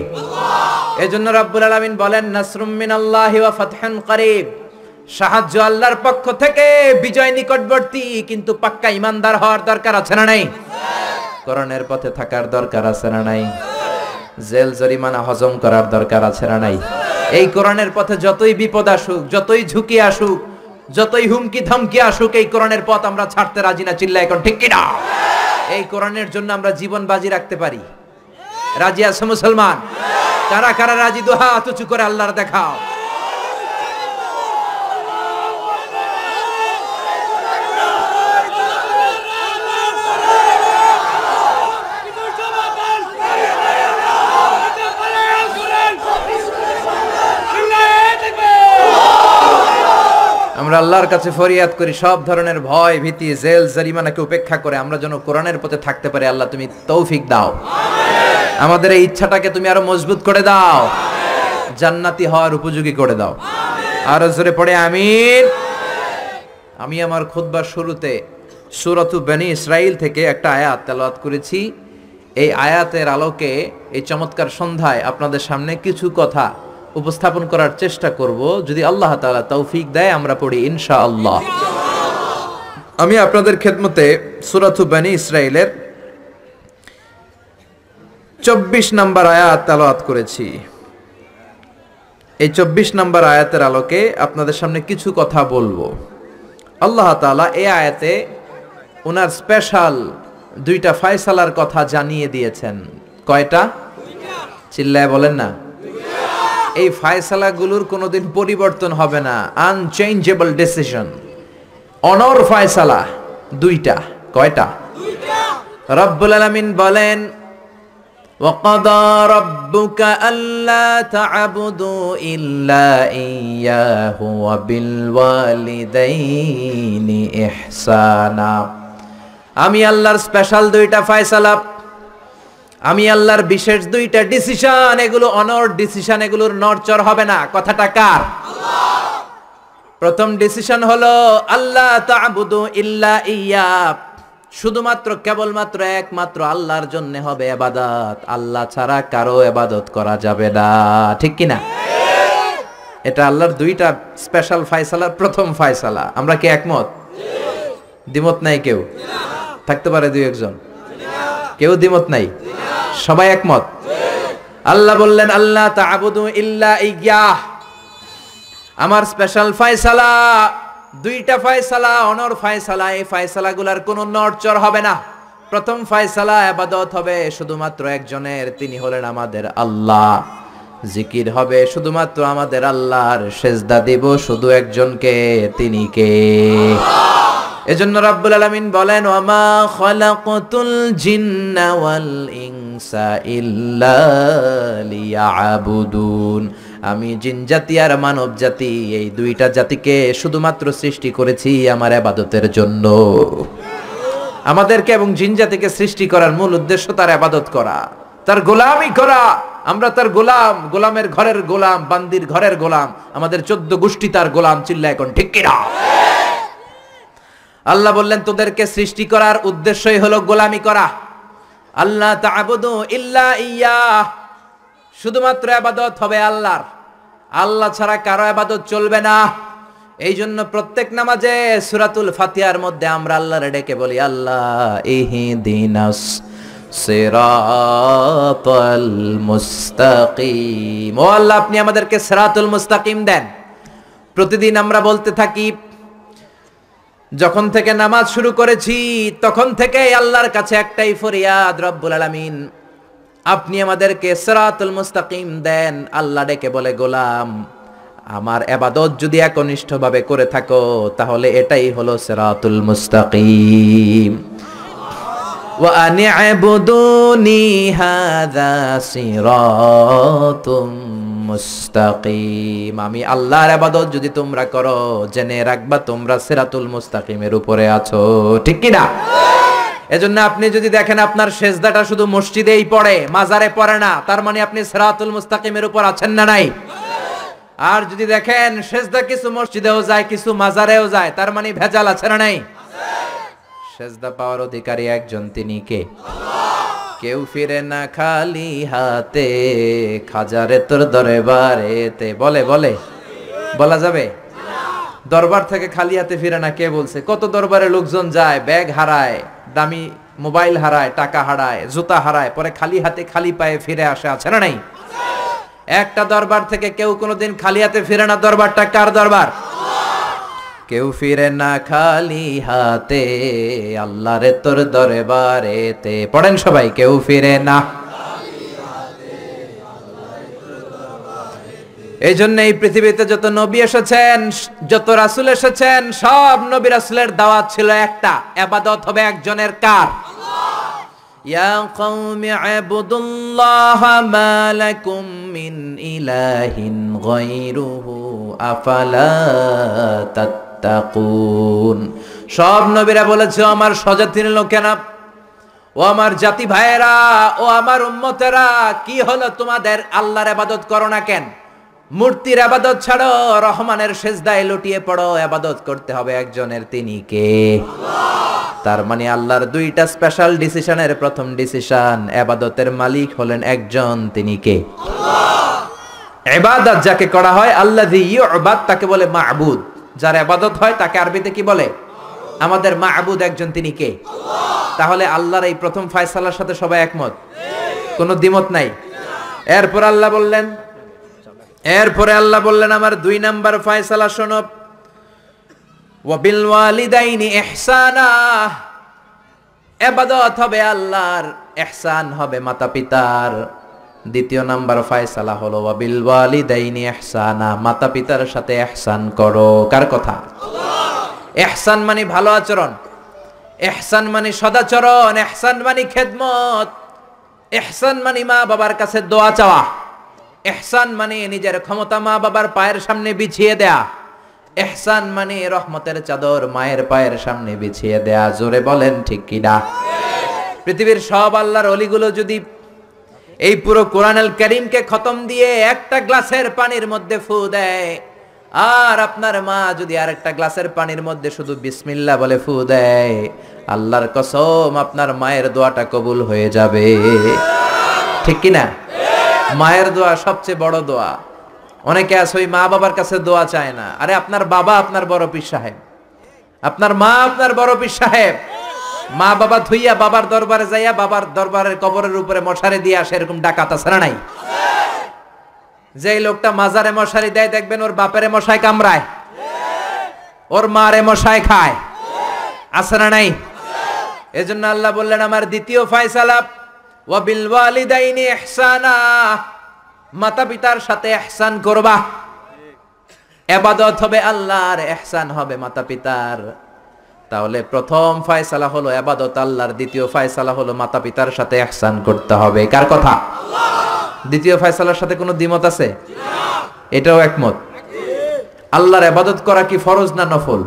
এজন্য রাব্বুল আলামিন বলেন, নাসরুম মিন আল্লাহ ওয়া ফাতহুন করিব। সাহায্য আল্লাহর পক্ষ থেকে বিজয় নিকটবর্তী, কিন্তু পাক্কা ইমানদার হওয়ার দরকার আছে না নাই? করণের পথে থাকার দরকার আছে না নাই? জেল জরিমানা হজম করার দরকার আছে না নাই? এই কোরআনের পথে যতই বিপদ আসুক, যতই ঝুঁকি আসুক, যতই হুমকি ধমকি আসুক, এই কোরআনের পথ আমরা ছাড়তে রাজি না চিল্লা এখন ঠিক কিনা? এই কোরআনের জন্য আমরা জীবন বাজি রাখতে পারি। রাজি আছে মুসলমান? কারা কারা রাজি? দোহা তুচু করে আল্লাহর দেখাও। আমরা আল্লাহর কাছে ফরিয়াদ করি, সব ধরনের ভয়, ভীতি, জেল, জরিমানাকে উপেক্ষা করে আমরা যেন কোরআনের পথে থাকতে পারি। আল্লাহ তুমি তৌফিক দাও। আমাদের এই ইচ্ছাটাকে তুমি আরও মজবুত করে দাও। জান্নাতি হওয়ার উপযোগী করে দাও। আরও জোরে পড়ে, আমিন। আমি আমার খুতবার শুরুতে সুরতু বেনি ইসরাইল থেকে একটা আয়াত তেলাওয়াত করেছি। এই আয়াতের আলোকে এই চমৎকার সন্ধ্যায় আপনাদের সামনে কিছু কথা উপস্থাপন করার চেষ্টা করব। যদি আল্লাহ তাআলা তৌফিক দেয়, আমরা পড়ি ইনশা আল্লাহ আমি আপনাদের খেদমতে সুরাতু বেনি ইসরাইলের চব্বিশ নম্বর আয়াত তেলাওয়াত করেছি। এই চব্বিশ নম্বর আয়াতের আলোকে আপনাদের সামনে কিছু কথা বলব। আল্লাহ তাআলা এই আয়াতে ওনার স্পেশাল দুইটা ফায়সালার কথা জানিয়ে দিয়েছেন। কয়টা? চিল্লায় বলেন না। এই ফায়সালাগুলোর কোনোদিন পরিবর্তন হবে না আনচেঞ্জেবল ডিসিশন অনর ফায়সালা দুইটা কয়টা রব্বুল আলামিন বলেন وقضى ربك ألا تعبدوا إلا إياه وبالوالدين إحسانا আমি আল্লাহর স্পেশাল দুইটা ফয়সালা আমি আল্লাহর বিশেষ দুইটা ডিসিশন এগুলো অনর ডিসিশন এগুলোর নরচর হবে না। কথাটা কার? প্রথম ডিসিশন হলো আল্লাহ ইল্লা ইয়া শুধুমাত্র, কেবলমাত্র একমাত্র আল্লাহর জন্য হবে এবাদত। আল্লাহ ছাড়া কারও এবাদত করা যাবে না। ঠিক কি না এটা আল্লাহর দুইটা স্পেশাল ফায়সালার প্রথম ফায়সালা। আমরা কি একমত? দ্বিমত নাই কেউ? থাকতে পারে দুই একজন? কেউ দ্বিমত নাই? সবাই একমত? আল্লাহ বললেন আল্লাহ আমার স্পেশাল ফায়সালা, দুইটা ফায়সালা, অনর ফায়সালা, এই ফায়সালা গুলার কোনো নড়চর হবে না। প্রথম ফায়সালা আবাদত হবে শুধুমাত্র একজনের, তিনি হলেন আমাদের আল্লাহ। জিকির হবে শুধুমাত্র আমাদের আল্লাহর, সেজদা দিব শুধু একজনকে, তিনি কে? এজন্য রাব্বুল আলামিন বলেন, ওয়ামা খালাকাতুল জিন্না ওয়াল ইনসা ইল্লা লিয়াবুদুন। আমি জিন জাতি আর মানব জাতি, এই দুইটা জাতিকে শুধুমাত্র সৃষ্টি করেছি আমার আবাদতের জন্য। আমাদেরকে এবং জিন জাতিকে সৃষ্টি করার মূল উদ্দেশ্য তার আবাদত করা, তার গোলামি করা। আমরা তার গোলাম, গোলামের ঘরের গোলাম, বান্দির ঘরের গোলাম, আমাদের চোদ্দ গোষ্ঠী তার গোলাম চিল্লা এখন ঠিক কিনা? আল্লাহ বললেন, তোদেরকে সৃষ্টি করার উদ্দেশ্যই হলো গোলামি করা। আল্লাহ ইল্লা ইয়া শুধুমাত্র আবাদত হবে আল্লাহর। আল্লাহ ছাড়া কারও আবাদত চলবে না। এই জন্য প্রত্যেক নামাজে সুরাতুল ফাতিহার মধ্যে আমরা আল্লাহর ডেকে বলি, আল্লাহ ইহদিনাস সিরাতাল মুস্তাকিম। ও আল্লাহ, আপনি আমাদেরকে সিরাতুল মুস্তাকিম দেন। প্রতিদিন আমরা বলতে থাকি যখন থেকে নামাজ শুরু করেছি, তখন থেকে আল্লাহর কাছে একটাই ফরিয়াদ, রব্বুল আলামিন, আপনি আমাদেরকে সিরাতুল মুস্তাকিম দেন। আল্লাহ ডেকে বলে, গোলাম, আমার এবাদত যদি একনিষ্ঠভাবে করে থাকো, তাহলে এটাই হলো সিরাতুল মুস্তাকিম। وأن اعبدوني هذا صراط মুস্তাকিম আমি আল্লাহর ইবাদত যদি তোমরা করো জেনে রাখবা তোমরা সিরাতুল মুস্তাকিমের উপরে আছো ঠিক কি না এজন্য আপনি যদি দেখেন আপনার সেজদাটা শুধু মসজিদেই পড়ে মাজারে পড়ে না তার মানে আপনি সিরাতুল মুস্তাকিমের উপর আছেন না নাই আর যদি দেখেন সেজদা কিছু মসজিদেও যায় কিছু মাজারেও যায় তার মানে ভেজাল আছে না নাই সেজদা পাওয়ার অধিকারী একজন, তিনি কে? কেউ ফিরে না খালি হাতে, খাজারে তোর দরবারেতে। বলে বলে, বলা যাবে? দরবার থেকে খালি হাতে ফিরে না কে বলছে? কত দরবারে লোকজন যায়, ব্যাগ হারায়, দামি মোবাইল হারায়, টাকা হারায়, জুতা হারায়, পরে খালি হাতে খালি পায়ে ফিরে আসে, আছে না নাই? একটা দরবার থেকে কেউ কোনোদিন খালি হাতে ফিরে না, দরবারটা কার দরবার? কেউ ফিরে না খালি হাতে, আল্লাহরে তোর দরবারেতে। পড়েন সবাই, কেউ ফিরে না এই জন্য এই পৃথিবীতে যত নবী এসেছেন, যত রাসুল এসেছেন, সব নবী রাসুলের দাওয়াত ছিল একটা। আবাদত হবে একজনের কার? আফালা তাত্তাকুন সব নবীরা বলেছে "ও আমার স্বজাতির লোকেরা ও আমার জাতি ভাইয়েরা ও আমার উম্মতেরা কি হলো তোমাদের? আল্লাহর আবাদত করো না কেন? মূর্তির আবাদত ছাড়ো রহমানের সেজদায় লুটিয়ে পড়ো আবাদত করতে হবে একজনের তিনি কে? তার মানে আল্লাহর দুইটা স্পেশাল ডিসিশনের প্রথম ডিসিশন আবাদতের মালিক হলেন একজন তিনি কে? এবাদত যাকে করা হয় আল্লাহ তাকে বলে মাহবুদ যার আবাদত হয়, তাকে আরবিতে কি বলে? আমাদের মাহবুদ একজন, তিনি কে? তাহলে আল্লাহর এই প্রথম ফায়সালার সাথে সবাই একমত? কোনো দ্বিমত নাই? এরপর আল্লাহ বললেন, এরপরে আল্লাহ বললেন, আমার দুই নাম্বার ফায়সালা শোনো। ওয়াবিল ওয়ালিদাইনি ইহসানা। এবাদত হবে আল্লাহর, ইহসান হবে মাতা পিতার দ্বিতীয় নাম্বার ফায়সালা হলো ওয়াবিল ওয়ালিদাইনি ইহসানা মাতা পিতার সাথে ইহসান করো। কার কথা? ইহসান মানে ভালো আচরণ। ইহসান মানে সদাচরণ। ইহসান মানে খেদমত। ইহসান মানে মা বাবার কাছে দোয়া চাওয়া। এহসান মানে নিজের ক্ষমতা মা বাবার পায়ের সামনে বিছিয়ে দেয়া। এহসান মানে রহমতের চাদর মায়ের পায়ের সামনে বিছিয়ে দেয়া। জোরে বলেন ঠিক কিনা? পৃথিবীর সব আল্লাহর অলিগুলো যদি এই পুরো কোরআনুল করিমকে খতম দিয়ে একটা গ্লাসের পানির মধ্যে ফু দেয়। আর আপনার মা যদি আর একটা গ্লাসের পানির মধ্যে শুধু বিসমিল্লা বলে ফু দেয়, আল্লাহর কসম আপনার মায়ের দোয়াটা কবুল হয়ে যাবে। ঠিক কিনা? মায়ের দোয়া সবচেয়ে বড় দোয়া। অনেকে আছে, ওই মা বাবার কাছে দোয়া চায় না। আরে, আপনার বাবা আপনার বড় পীর সাহেব। আপনার মা আপনার বড় পীর সাহেব। মা বাবা ধুইয়া বাবার দরবারে যাইয়া বাবার দরবারের কবরের উপরে মশারি দিয়ে আসে এরকম ডাকাত না নাই? যে লোকটা মাজারে মশারি দেয়, দেখবেন ওর বাপেরে মশাই কামড়ায়। ওর মারে মশাই খায়। আছে না নাই? এজন্য আল্লাহ বললেন, আমার দ্বিতীয় ফায়সালা, ওয়াবিল ওয়ালিদাইনি ইহসানা। মাতা পিতার সাথে ইহসান করবা। এবাদত হবে আল্লাহর, ইহসান হবে মাতা পিতার। তাহলে প্রথম ফায়সালা হলো এবাদত আল্লাহর, দ্বিতীয় ফায়সালা হলো মাতা পিতার সাথে ইহসান করতে হবে। কার কথা? দ্বিতীয় ফায়সালার সাথে কোনো দ্বিমত আছে? এটাও একমত। আল্লাহর এবাদত করা কি ফরজ না নফল?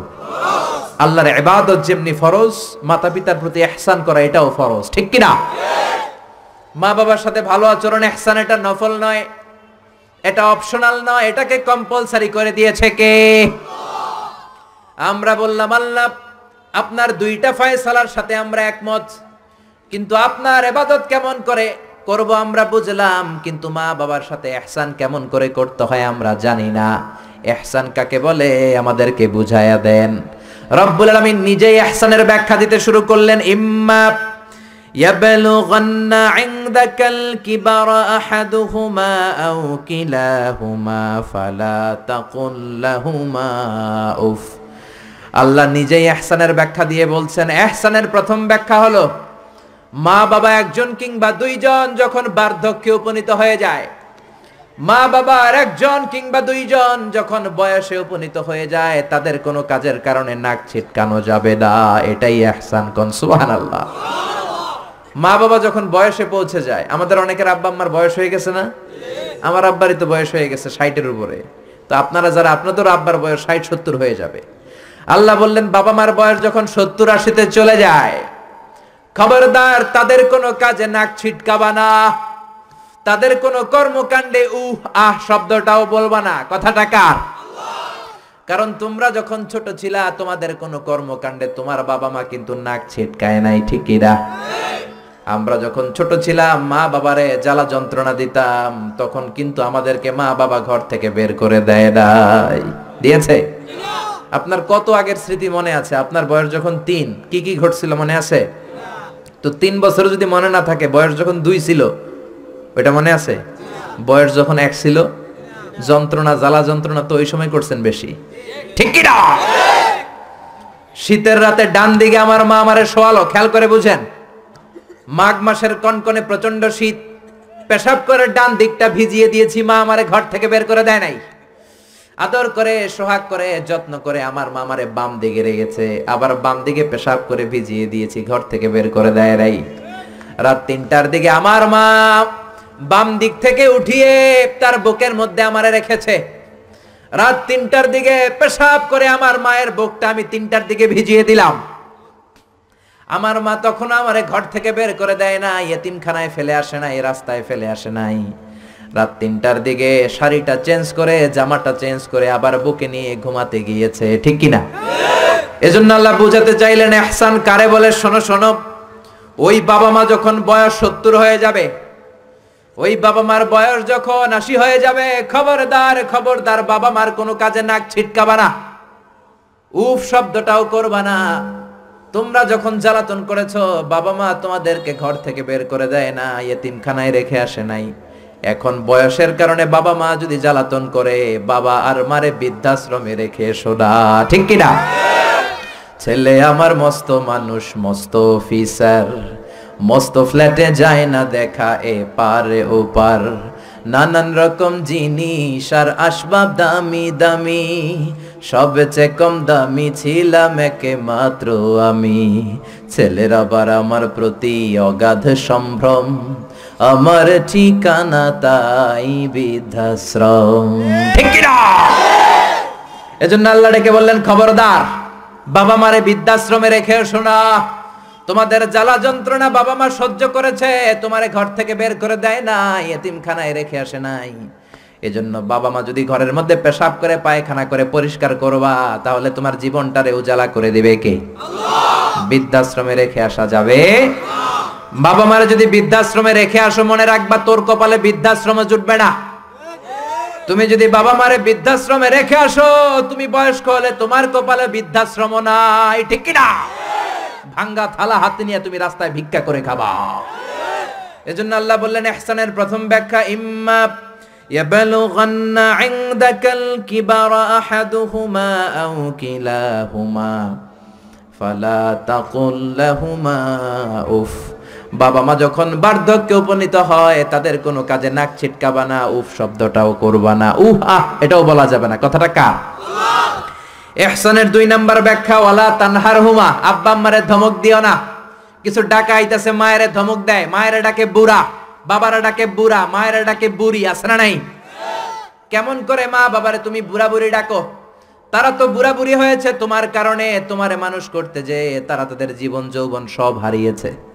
আল্লাহর এবাদত যেমনি ফরজ মাতা পিতার প্রতি ইহসান করা এটাও ফরজ। ঠিক কিনা? মা বাবার সাথে ভালো আচরণ এহসান এটা নফল নয়, এটা অপশনাল নয়, এটাকে কম্পালসারি করে দিয়েছে কে? আমরা বললাম, আল্লাহ আপনার দুইটা ফয়সালার সাথে আমরা একমত কিন্তু আপনার এবাদত কেমন করে করব আমরা বুঝলাম কিন্তু মা বাবার সাথে এহসান কেমন করে করতে হয় আমরা জানি না এহসান কাকে বলে আমাদেরকে বুঝায়া দেন রব্বুল আলামিন নিজেই এহসানের ব্যাখ্যা দিতে শুরু করলেন ইম্মা يبلغن عندك الكبر احدهما او كلاهما فلا تقل لهما اف আল্লাহ নিজেই এহসানের ব্যাখ্যা দিয়ে বলছেন, এহসানের প্রথম ব্যাখ্যা হলো, মা বাবা একজন কিংবা দুইজন যখন বার্ধক্যে উপনীত হয়ে যায়, মা বাবা আর একজন কিংবা দুইজন যখন বয়সে উপনীত হয়ে যায়, তাদের কোনো কাজের কারণে নাক ছিটকানো যাবে না। এটাই এহসান কন? সুবহানাল্লাহ। মা বাবা যখন বয়সে পৌঁছে যায়, আমাদের অনেকের আব্বা আম্মার বয়স হয়ে গেছে না? আমার আব্বারই তো বয়স হয়ে গেছে ষাটের উপরে। তো আপনারা যারা আপনাদের আব্বার বয়স ষাট সত্তর হয়ে যাবে। আল্লাহ বললেন, বাবা মার বয়স যখন সত্তর আশিতে চলে যায়, খবরদার, তাদের কোনো কাজে নাক ছিটকাবা না। তাদের কোনো কর্মকাণ্ডে, উহ, আহ, শব্দটাও বলবা না। কথাটা কার? কারণ তোমরা যখন ছোট ছিলা, তোমাদের কোনো কর্মকাণ্ডে তোমার বাবা মা কিন্তু নাক ছিটকায় নাই ঠিকিরা আমরা যখন ছোট ছিলাম, মা বাবারে জ্বালা যন্ত্রণা দিতাম, তখন কিন্তু আমাদেরকে মা বাবা ঘর থেকে বের করে দেয় নাই। দিয়েছে? আপনার কত আগের স্মৃতি মনে আছে? আপনার বয়স যখন তিন, কি কি ঘটছিল মনে আছে? তো তিন বছর যদি মনে না থাকে, বয়স যখন দুই ছিল, ওইটা মনে আছে? বয়স যখন এক ছিল, যন্ত্রণা, জ্বালা যন্ত্রণা তো ওই সময় করছেন বেশি। ঠিক শীতের রাতে ডান দিকে আমার মা আমারে শোয়ালো, খেয়াল করে বুঝেন। মাঘ মাসের কনকনে প্রচণ্ড শীত, পেশাব করে ডান দিকটা ভিজিয়ে দিয়েছি, মা আমারে ঘর থেকে বের করে দেয় নাই। আদর করে, সোহাগ করে, যত্ন করে আমার মা আমারে বাম দিকে রেখেছে। আবার বাম দিকে পেশাব করে ভিজিয়ে দিয়েছি, ঘর থেকে বের করে দেয় নাই। রাত তিনটার দিকে আমার মা বাম দিক থেকে উঠিয়ে তার বুকের মধ্যে আমারে রেখেছে। রাত তিনটার দিকে পেশাব করে আমার মায়ের বুকটা আমি তিনটার দিকে ভিজিয়ে দিলাম। আমার মা তখন আমারে ঘর থেকে বের করে দেয় না ইয়েতিমখানায় ফেলে আসে নাই, রাস্তায় ফেলে আসে নাই। রাত তিনটার দিকে শাড়িটা চেঞ্জ করে, জামাটা চেঞ্জ করে আবার বুকে নিয়ে ঘুমাতে গিয়েছে, ঠিক কিনা? এজন্য আল্লাহ বুঝাতে চাইলেন, এহসান কারে বলে? শোনো শোনো, ওই বাবা মা যখন বয়স সত্তর হয়ে যাবে, ওই বাবা মার বয়স যখন আশি হয়ে যাবে, খবরদার খবরদার বাবা মার কোনো কাজে নাক ছিটকাবা না। উফ, শব্দটাও করবা না। তোমরা যখন জ্বালাতন করেছ, বাবা মা তোমাদেরকে ঘর থেকে বের করে দেয় না ইয়েতিমখানায় রেখে আসে নাই। এখন বয়সের কারণে বাবা মা যদি জ্বালাতন করে, বাবা আর মারে বৃদ্ধাশ্রমে রেখে সোনা। ঠিক কিনা? ছেলে আমার মস্ত মানুষ, মস্ত অফিসার। মস্ত ফ্ল্যাটে যায় না দেখা এ পারে, ও পার। নানান রকম জিনিস আর আসবাব দামি দামি। সবচেয়ে কম দামি ছিলাম একে মাত্র আমি। ছেলের আবার আমার প্রতি অগাধ সম্ভ্রম। আমার ঠিকানা তাই বৃদ্ধাশ্রম। ঠিক এজন্য আল্লাহ ডেকে বললেন, খবরদার, বাবা মারে বৃদ্ধাশ্রমে রেখে শোনা তোমাদের জ্বালা যন্ত্রণা বাবা মা সহ্য করেছে, তোমারে ঘর থেকে বের করে দেয় না এতিমখানায় রেখে আসে নাই। এজন্য বাবা মা যদি ঘরের মধ্যে পেশাব করে, পায়খানা করে পরিষ্কার করবা, তাহলে তোমার জীবনটারে উজালা করে দিবে কে? বৃদ্ধাশ্রমে রেখে আসা যাবে বাবা মারে যদি বৃদ্ধাশ্রমে রেখে আসো মনে রাখবা তোর কপালে বৃদ্ধাশ্রমে জুটবে না তুমি যদি বাবা মারে বৃদ্ধাশ্রমে রেখে আসো তুমি বয়স্ক হলে তোমার কপালে বৃদ্ধাশ্রম নাই ঠিক কিনা ভাঙ্গা থালা হাতে নিয়ে তুমি রাস্তায় ভিক্ষা করে খাবা এজন্য আল্লাহ বললেন ইহসানের প্রথম ব্যাখ্যা ইম্মা يبلغن عندك الكبر أحدهما أو كلاهما فلا تقل لهما উফ বাবা মা যখন বার্ধক্যে উপনীত হয়, তাদের কোনো কাজে নাক ছিটকাবা না, উফ, শব্দটাও করবা না। উহ, আহ, এটাও বলা যাবে না। কথাটা কার? এহসানের দুই নাম্বার ব্যাখ্যা, ওয়ালা তানহার হুমা আব্বা আম্মারে ধমক দিও না। কিছু ডাকা আইতাছে, মায়েরে ধমক দেয়। মায়েরে ডাকে বুড়া, বাবারা ডাকে বুড়া, মায়েরা ডাকে বুড়ি, আছে না নাই? কেমন করে মা, বাবারে তুমি বুড়া বুড়ি ডাকো? তারা তো বুড়া বুড়ি হয়েছে, তোমার কারণে তোমারে মানুষ করতে যে তারা তাদের জীবন যৌবন সব হারিয়েছে।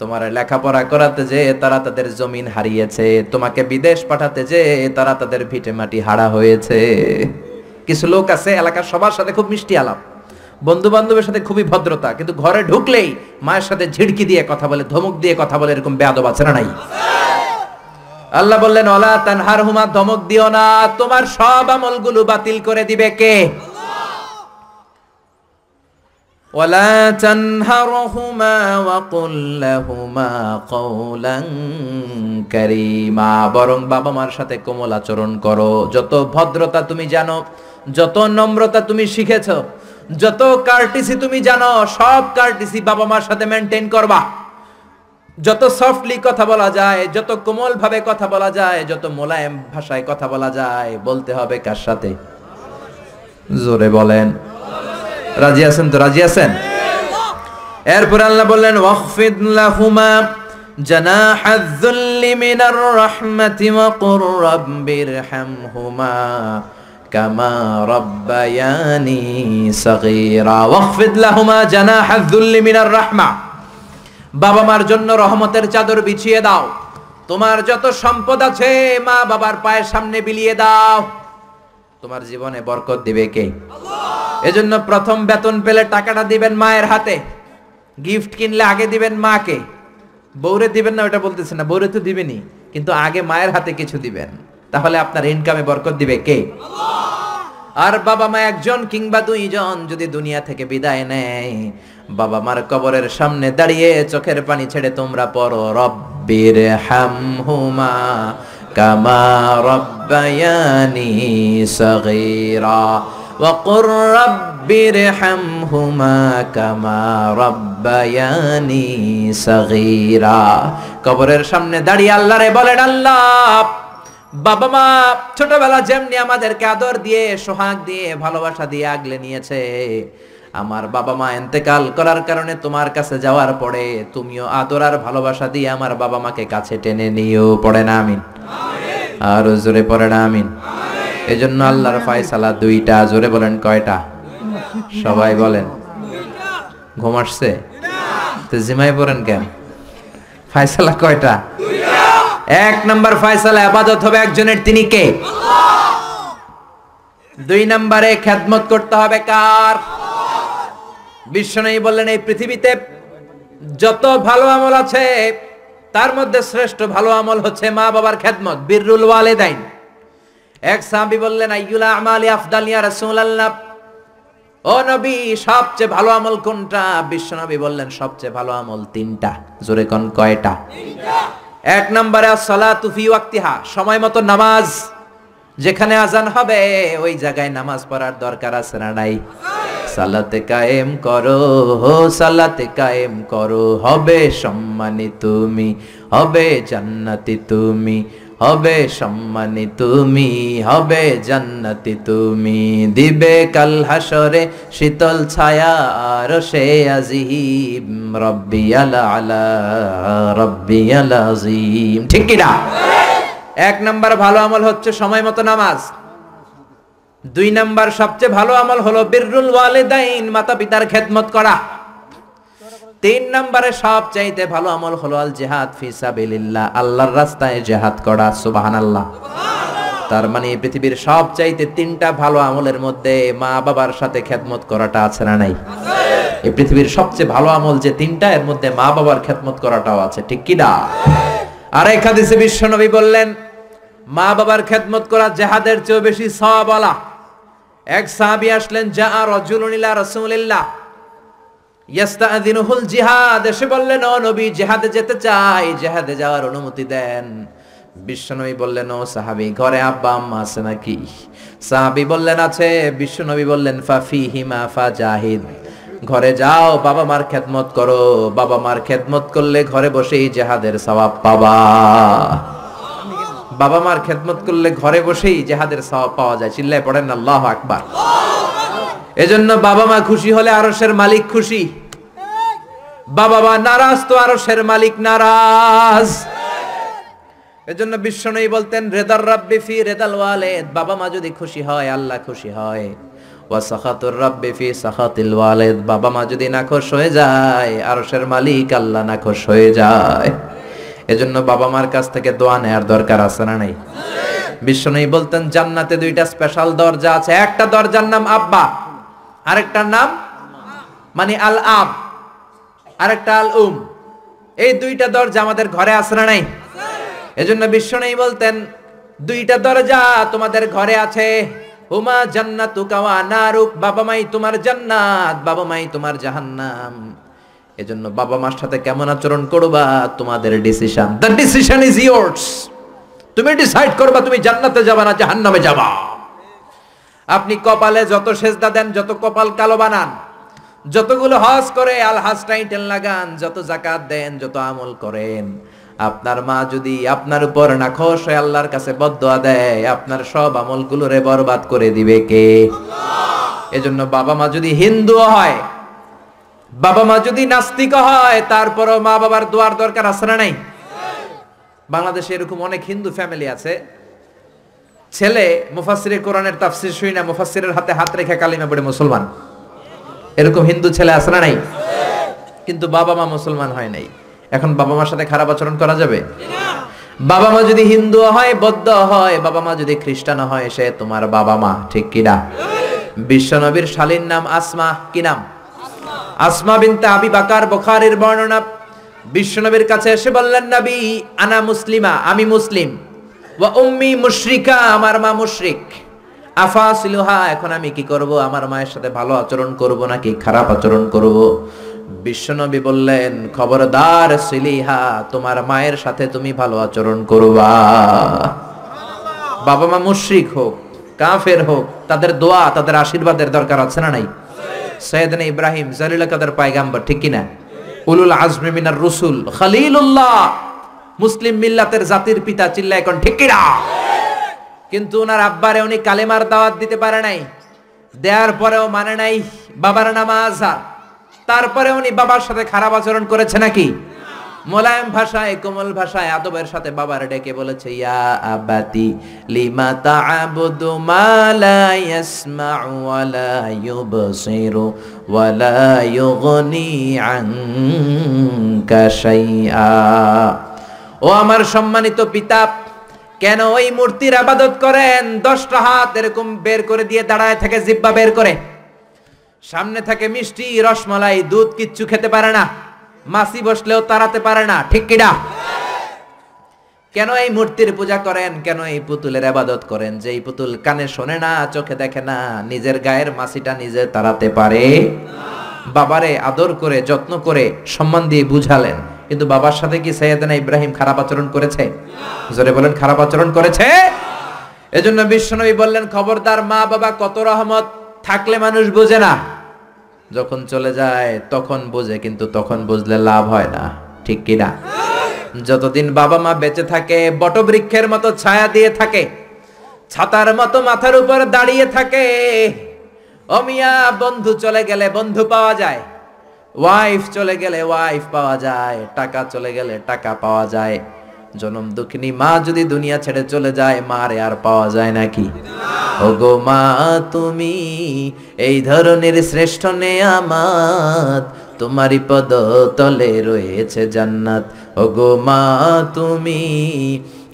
তোমার লেখাপড়া করাতে যে তারা তাদের জমিন হারিয়েছে, তোমাকে বিদেশ পাঠাতে যে তারা তাদের ভিটে মাটি হারা হয়েছে। কিছু লোক আছে, এলাকার সবার সাথে খুব মিষ্টি আলাপ। বন্ধু বান্ধবের সাথে খুবই ভদ্রতা, কিন্তু ঘরে ঢুকলেই মায়ের সাথে ঝিড়কি দিয়ে কথা বলে, ধমক দিয়ে কথা বলে এরকম বেয়াদব আছে না নাই? আল্লাহ বললেন ওলা তানহার হুমা ধমক দিও না, তোমার সব আমলগুলো বাতিল করে দিবে কে? ولا تنهرهما وقل لهما قولا كريما বরং বাবা মার সাথে কোমল আচরণ করো যত ভদ্রতা তুমি জানো যত নম্রতা তুমি শিখেছো যত কার্টিসি তুমি জানো সব কার্টিসি বাবা মার সাথে মেনটেন করবা যত সফটলি কথা বলা যায় যত কোমল ভাবে কথা বলা যায় যত মোলায়েম ভাষায় কথা বলা যায় বলতে হবে কার সাথে জোরে বলেন রাজি আছেন তো রাজি আছেন এরপর আল্লাহ বললেন ওয়াখফিদ লাহুমা جناح الذل من الرحمة وقل رب ارحمهما كما ربياني صغيرا واخفض لهما جناح الذل من الرحمة বাবা মার জন্য রহমতের চাদর বিছিয়ে দাও তোমার যত সম্পদ আছে মা বাবার পায়ের সামনে বিলিয়ে দাও তোমার জীবনে বরকত দিবে কে? এজন্য প্রথম বেতন পেলে টাকাটা দিবেন মায়ের হাতে। গিফট কিনলে আগে দিবেন মাকে। বউরে দিবেন না ওটা বলতেছে না। বউরে তো দিবেনি, কিন্তু আগে মায়ের হাতে কিছু দিবেন। তাহলে আপনার ইনকামে বরকত দিবে কে? আর বাবা মা একজন কিংবা দুইজন যদি দুনিয়া থেকে বিদায় নেয়, বাবা মার কবরের সামনে দাঁড়িয়ে চোখের পানি ছেড়ে তোমরা পড়ো রব্বির হামহুমা কামা রব্বায়ানি সগীরা وقل رب ارحمهما كما ربياني صغيرا কবরের সামনে দাঁড়িয়ে আল্লাহরে বলেন আল্লাহ বাবা মা ছোটবেলা যেমনি আমাদেরকে আদর দিয়ে সোহাগ দিয়ে ভালোবাসা দিয়ে আগলে নিয়েছে আমার বাবা মা এন্তেকাল করার কারণে তোমার কাছে যাওয়ার পরে তুমিও আদর আর ভালোবাসা দিয়ে আমার বাবা মাকে কাছে টেনে নিও পড়ে না, আমিন। আর জোরে পড়ে না, আমিন। এজন্য আল্লাহর ফায়সালা দুইটা, জোরে বলেন কয়টা? সবাই বলেন। ঘুম আসছে? তো জিমাই পড়েন কেন? ফায়সালা কয়টা? এক নম্বর ফায়সালা, আবাদত হবে একজনের, তিনি কে? দুই নম্বরে খেদমত করতে হবে কার? বিশ্বনয়ী বললেন, এই পৃথিবীতে যত ভালো আমল আছে, তার মধ্যে শ্রেষ্ঠ ভালো আমল হচ্ছে মা বাবার খেদমত বিররুল ওয়ালেদাইন। এক সাহাবী বললেন, আইয়ুলা আমালি আফদাল ইয়া রাসূলুল্লাহ? ও নবী, সবচেয়ে ভালো আমল কোনটা? বিশ্ব নবী বললেন, সবচেয়ে ভালো আমল তিনটা, জোরে কোন কয়টা? এক নম্বরে সালাতু ফি ওয়াক্তিহা, সময় মতো নামাজ। যেখানে আজান হবে, ওই জায়গায় নামাজ পড়ার দরকার আছে না নাই? সালাতে কায়েম করো, হো সালাতে কায়েম করো, হবে সম্মানী তুমি, হবে জান্নাতি তুমি, হবে সম্মানী তুমি, হবে জান্নাতি তুমি। দিবে কাল হাসরে শীতল ছায়া, আর সে আজিম, রব্বি আলা আলা, রব্বি আলা আজিম। ঠিক কিনা? এক নাম্বার ভালো আমল হচ্ছে সময় মতো নামাজ। দুই নাম্বার সবচেয়ে ভালো আমল হলো বিররুল ওয়ালিদাইন মাতা পিতার খেদমত করা। তিন নম্বরে সব চাইতে ভালো আমল হলো আল জেহাদ ফি সাবিলিল্লাহ, আল্লাহর রাস্তায় জেহাদ করা, সুবহানাল্লাহ। তার মানে পৃথিবীর সব চাইতে তিনটা ভালো আমলের মধ্যে মা বাবার সাথে খেদমত করাটা আছে না নাই? এই পৃথিবীর সবচেয়ে ভালো আমল যে তিনটা, এর মধ্যে মা বাবার খেদমত করাটাও আছে, ঠিক কি না? আর এক হাদিসে বিশ্বনবী বললেন, মা বাবার খেদমত করা জেহাদের চেয়েও বেশি সওয়াবলা এক সাহাবী আসলেন যা ইলা রাসূলিল্লাহ। ইয়াস্তাযিনুহুল জিহাদ। এসে বললেন, ও নবী, জিহাদে যেতে যাওয়ার অনুমতি দেন। বিশ্বনবী বললেন, ও সাহাবী, ঘরে আছে নাকি? সাহাবী বললেন, আছে। বিশ্বনবী বললেন ফাফি জাহিদ। ঘরে যাও, বাবা মার খেদমত করো। বাবা মার খেদমত করলে ঘরে বসেই জেহাদের সওয়াব পাবা। বাবা মার খেদমত করলে ঘরে বসেই জেহাদের সওয়াব পাওয়া যায়। চিল্লায় পড়েন, আল্লাহ আকবার। এজন্য বাবা মা খুশি হলে আরশের মালিক খুশি। বাবা মা নারাজ, তো আরশের মালিক নারাজ। এজন্য বিশ্বনয়ী বলতেন, রেদার রাব্বি ফি রেদাল ওয়ালিদ। বাবা মা যদি খুশি হয়, আল্লাহ খুশি হয়। ওয়া সাখাতুর রাব্বি ফি সাখাতিল ওয়ালিদ। বাবা মা যদি না নাখোশ হয়ে যায়, আরশের মালিক আল্লাহ নাখোশ হয়ে যায়। এজন্য বাবা মার কাছ থেকে দোয়া নেয়ার দরকার আছে না নাই? বিশ্বনয়ী বলতেন, জান্নাতে দুইটা স্পেশাল দরজা আছে। একটা দরজার নাম আব্বা, আরেকটার নাম মানে আল আব আরেকটা আল উম এই দুইটা দরজা আমাদের ঘরে আছে না নাই? এজন্য নেই বলতেন, দুইটা দরজা তোমাদের ঘরে আছে। হুমা জান্নাতু কাওয়া নারুক, বাবা মাই তোমার জান্নাত, বাবা মাই তোমার জাহান্নাম। এজন্য বাবা মার সাথে কেমন আচরণ করবা? তোমাদের decision the decision is yours তুমি ডিসাইড করবা, তুমি জান্নাতে যাবা না জাহান্নামে যাবা। আপনি কপালে যত সেজদা দেন, যত কপাল কালো বানান, যতগুলো হজ করে, আল হাজ টাইটেল লাগান, যত জাকাত দেন, যত আমল করেন, আপনার মা যদি আপনার উপর নাখোশ হয়ে আল্লাহর কাছে বদয়া দেয়, আপনার সব আমলগুলোরে বরবাদ করে দিবে কে? এজন্য বাবা মা যদি হিন্দু হয় বাবা মা যদি নাস্তিক হয়, তারপরও মা বাবার দোয়ার দরকার আছে না নাই? বাংলাদেশে এরকম অনেক হিন্দু ফ্যামিলি আছে। ছেলে মুফাসিরের কোরআনের তাফসির শুই না মুফাসিরের হাতে হাত রেখে কালিমা পড়ে মুসলমান। এরকম হিন্দু ছেলে আছে না নাই? কিন্তু বাবা মা মুসলমান হয় নাই। এখন বাবা মার সাথে খারাপ আচরণ করা যাবে? বাবা মা যদি হিন্দু হয়, বৌদ্ধ হয়, বাবা মা যদি খ্রিস্টান হয়, সে তোমার বাবা মা, ঠিক কিনা? বিশ্বনবীর শালীর নাম আসমা, কি নাম? আসমা বিনতে আবি বাকার বুখারীর বর্ণনা। বিশ্বনবীর কাছে এসে বললেন, নবী, আনা মুসলিমা, আমি মুসলিম। ওয়া উম্মি মুশরিকা, আমার মা মুশরিক। আফা সিলুহা, এখন আমি কি করব? আমার মায়ের সাথে ভালো আচরণ করব নাকি খারাপ আচরণ করব? বিশ্বনবী বললেন, খবরদার সিলিহা, তোমার মায়ের সাথে তুমি ভালো আচরণ করবা। বাবা মা মুশরিক হোক, কাফের হোক, তাদের দোয়া, তাদের আশীর্বাদের দরকার আছে না নাই? সৈয়দনা ইব্রাহিম জালিল কাদের পায়গাম্বর, ঠিক কিনা? উলুল আজমি মিনার রসুল, খালিলুল্লাহ, মুসলিম মিল্লাতের জাতির পিতা চিল্লা এখন ঠিক কিনা? কিন্তু ওনার আব্বারে উনি কালেমার দাওয়াত দিতে পারে নাই। দেওয়ার পরেও মানে নাই বাবার নামাজ তারপরে উনি বাবার সাথে খারাপ আচরণ করেছে নাকি? মোলায়েম ভাষায়, কোমল ভাষায় আদবের সাথে বাবার ডেকে বলেছে, ইয়া আবাতি লিমা তা'বুদু মা লা ইয়াসমা'ু ওয়া লা ওয়া লা আনকা শাইআ। ও আমার সম্মানিত পিতা, কেন ওই মূর্তির আবাদত করেন? দশটা হাত এরকম বের করে দিয়ে দাঁড়ায় থাকে জিব্বা বের করে। সামনে থাকে মিষ্টি, রসমালাই, দুধ কিচ্ছু খেতে পারে না। মাসি বসলেও তাড়াতে পারে না, ঠিক কিনা কেন এই মূর্তির পূজা করেন? কেন এই পুতুলের আবাদত করেন? যে এই পুতুল কানে শোনে না, চোখে দেখে না, নিজের গায়ের মাসিটা নিজে তাড়াতে পারে? বাবারে আদর করে, যত্ন করে, সম্মান দিয়ে বুঝালেন। কিন্তু বাবার সাথে কি সৈয়দনা ইব্রাহিম খারাপ আচরণ করেছে? জোরে বলেন, খারাপ আচরণ করেছে? এজন্য বিশ্বনবী বললেন, খবরদার মা বাবা কত রহমত, থাকলে মানুষ বোঝে না। যখন চলে যায়, তখন বুঝে, কিন্তু তখন বুঝলে লাভ হয় না। ঠিক কি না? যতদিন বাবা মা বেঁচে থাকে, বটবৃক্ষের মতো ছায়া দিয়ে থাকে, ছাতার মতো মাথার উপর দাঁড়িয়ে থাকে, অমিয়া, বন্ধু চলে গেলে বন্ধু পাওয়া যায় ওয়াইফ চলে গেলে ওয়াইফ পাওয়া যায়, টাকা চলে গেলে টাকা পাওয়া যায়। জনম দুঃখিনী, মা যদি দুনিয়া ছেড়ে চলে যায়, মারে আর পাওয়া যায় নাকি ওগো মা, তুমি এই ধরনের শ্রেষ্ঠ নেয়ামাত তোমারই পদ তলে রয়েছে জান্নাত। ওগো মা, তুমি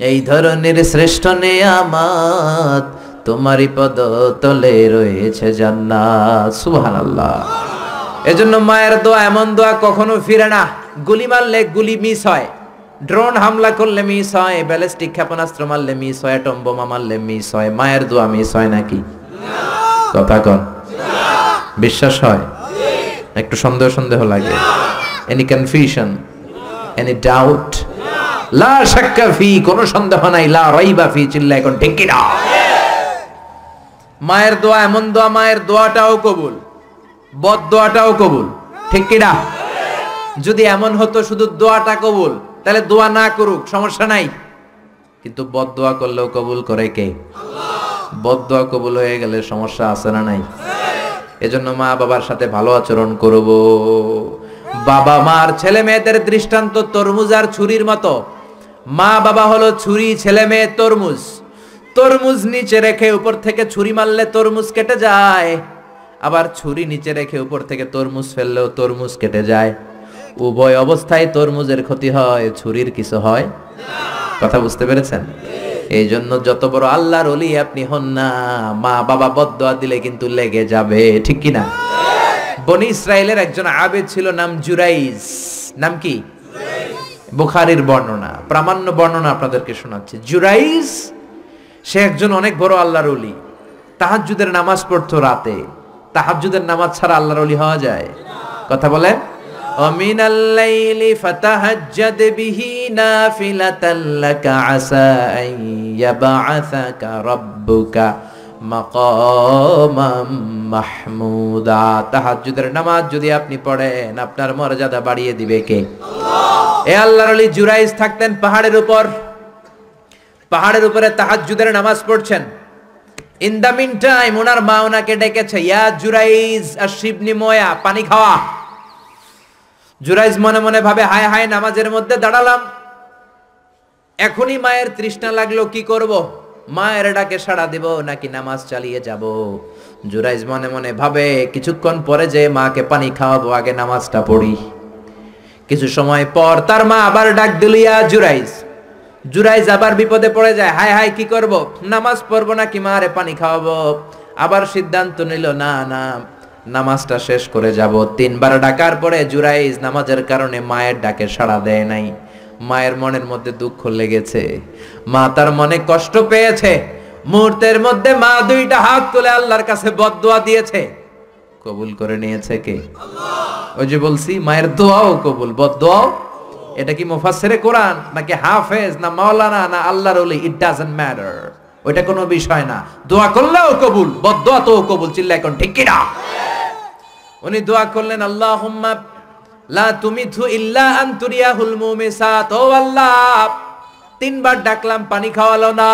এই ধরনের শ্রেষ্ঠ নেয়ামাত তোমারই পদ তলে রয়েছে জান্নাত। সুবহানাল্লাহ। এজন্য মায়ের দোয়া, এমন দোয়া কখনো ফিরে না। গুলি মারলে গুলি মিস হয়। ড্রোন হামলা করলে মিস হয়, ব্যালিস্টিক ক্ষেপণাস্ত্র মারলে মিস হয়, অ্যাটম বোমা মারলে মিস হয়। মায়ের দোয়া মিস হয় নাকি? কথা কন। বিশ্বাস হয়? একটু সন্দেহ সন্দেহ লাগে। এনি কনফিউশন এনি ডাউট লা শাক্কা ফি, কোনো সন্দেহ নাই। লা রাইবা ফি চিল্লা এখন ঠিক কি না মায়ের দোয়া, এমন দোয়া, মায়ের দোয়াটাও কবুল। বদ দোয়াটাও কবুল। ঠিক কি না যদি এমন হতো, শুধু দোয়াটা কবুল। তাহলে দোয়া না করুক, সমস্যা নাই। কিন্তু বদ দোয়া করলেও কবুল করে কে? বদোয়া কবুল হয়ে গেলে সমস্যা আছে না নাই? এজন্য মা বাবার সাথে ভালো আচরণ করব। বাবা মার ছেলে মেয়েদের দৃষ্টান্ত তরমুজ আর ছুরির মতো। মা বাবা হলো ছুরি, ছেলে মেয়ে, তরমুজ। তরমুজ নিচে রেখে উপর থেকে ছুরি মারলে তরমুজ কেটে যায়। আবার ছুরি নিচে রেখে উপর থেকে তরমুজ ফেললেও তরমুজ কেটে যায়। উভয় অবস্থায় তরমুজের ক্ষতি হয়, ছুরির কিছু হয়? কথা বুঝতে পেরেছেন? এই জন্য যত বড় আল্লাহর অলি আপনি হন না মা বাবা বদয়া দিলে কিন্তু লেগে যাবে, ঠিক কি না বনি ইসরায়েলের একজন আবেদ ছিল, নাম জুরাইজ নাম কি? বুখারির বর্ণনা। প্রামাণ্য বর্ণনা আপনাদেরকে শোনাচ্ছে। জুরাইজ সে একজন অনেক বড় আল্লাহর অলি তাহাজ্জুদের নামাজ পড়তো রাতে। তাহাজ্জুদের নামাজ ছাড়া আল্লাহর অলি হওয়া যায়? কথা বলেন। ومن الليل فتهجد به نافلة لك عسى أن يبعثك ربك مقاما محمودا তাহাজ্জুদের নামাজ যদি আপনি পড়েন আপনার মর্যাদা বাড়িয়ে দিবে কে এ আল্লাহর আলী জুরাইজ থাকতেন পাহাড়ের উপর পাহাড়ের উপরে তাহাজ্জুদের নামাজ পড়ছেন ইন দা মিন টাইম ওনার মা ওনাকে ডেকেছে ইয়া জুরাইজ আর শিবনি ময়া পানি খাওয়া জুরাইজ মনে মনে ভাবে, হায় হায়, নামাজের মধ্যে দাঁড়ালাম। এখনই মায়ের তৃষ্ণা লাগল, কি করব? মায়ের ডাকে সাড়া দেব নাকি নামাজ চালিয়ে যাব? জুরাইজ মনে মনে ভাবে, কিছুক্ষণ পরে যে মাকে পানি খাওয়াবো, আগে নামাজটা পড়ি। কিছু সময় পর তার মা আবার ডাক দিল, ইয়া জুরাইজ। জুরাইজ আবার বিপদে পড়ে যায়, হায় হায়, কি করব? নামাজ পড়ব নাকি মারে পানি খাওয়াবো? আবার সিদ্ধান্ত নিল, না না নামাজটা শেষ করে যাব। তিনবার ডাকার পরে জুরাইজ নামাজের কারণে মায়ের ডাকে সাড়া দেয় নাই। মায়ের মনের মধ্যে দুঃখ লেগেছে। মা তার মনে কষ্ট পেয়েছে। মুহূর্তের মধ্যে মা দুইটা হাত তুলে আল্লাহর কাছে বদদোয়া দিয়েছে। কবুল করে নিয়েছে কে? ওই যে বলছি মায়ের দোয়াও কবুল। বদদোয়াও? এটা কি মুফাসসিরে কোরআন? নাকি হাফেজ না মাওলানা না আল্লাহর ওলি? ইট ডাজন্ট ম্যাটার ওইটা কোনো বিষয় না। দোয়া করলেও কবুল বদদোয়া তো কবুল চিল্লা এখন ঠিক কিনা? উনি দোয়া করলেন, আল্লাহুম্মা লা তুমিথু ইল্লা আন তুরিয়াহুল মুমিসাত ও আল্লাহ, তিনবার ডাকলাম, পানি খাওয়ালো না।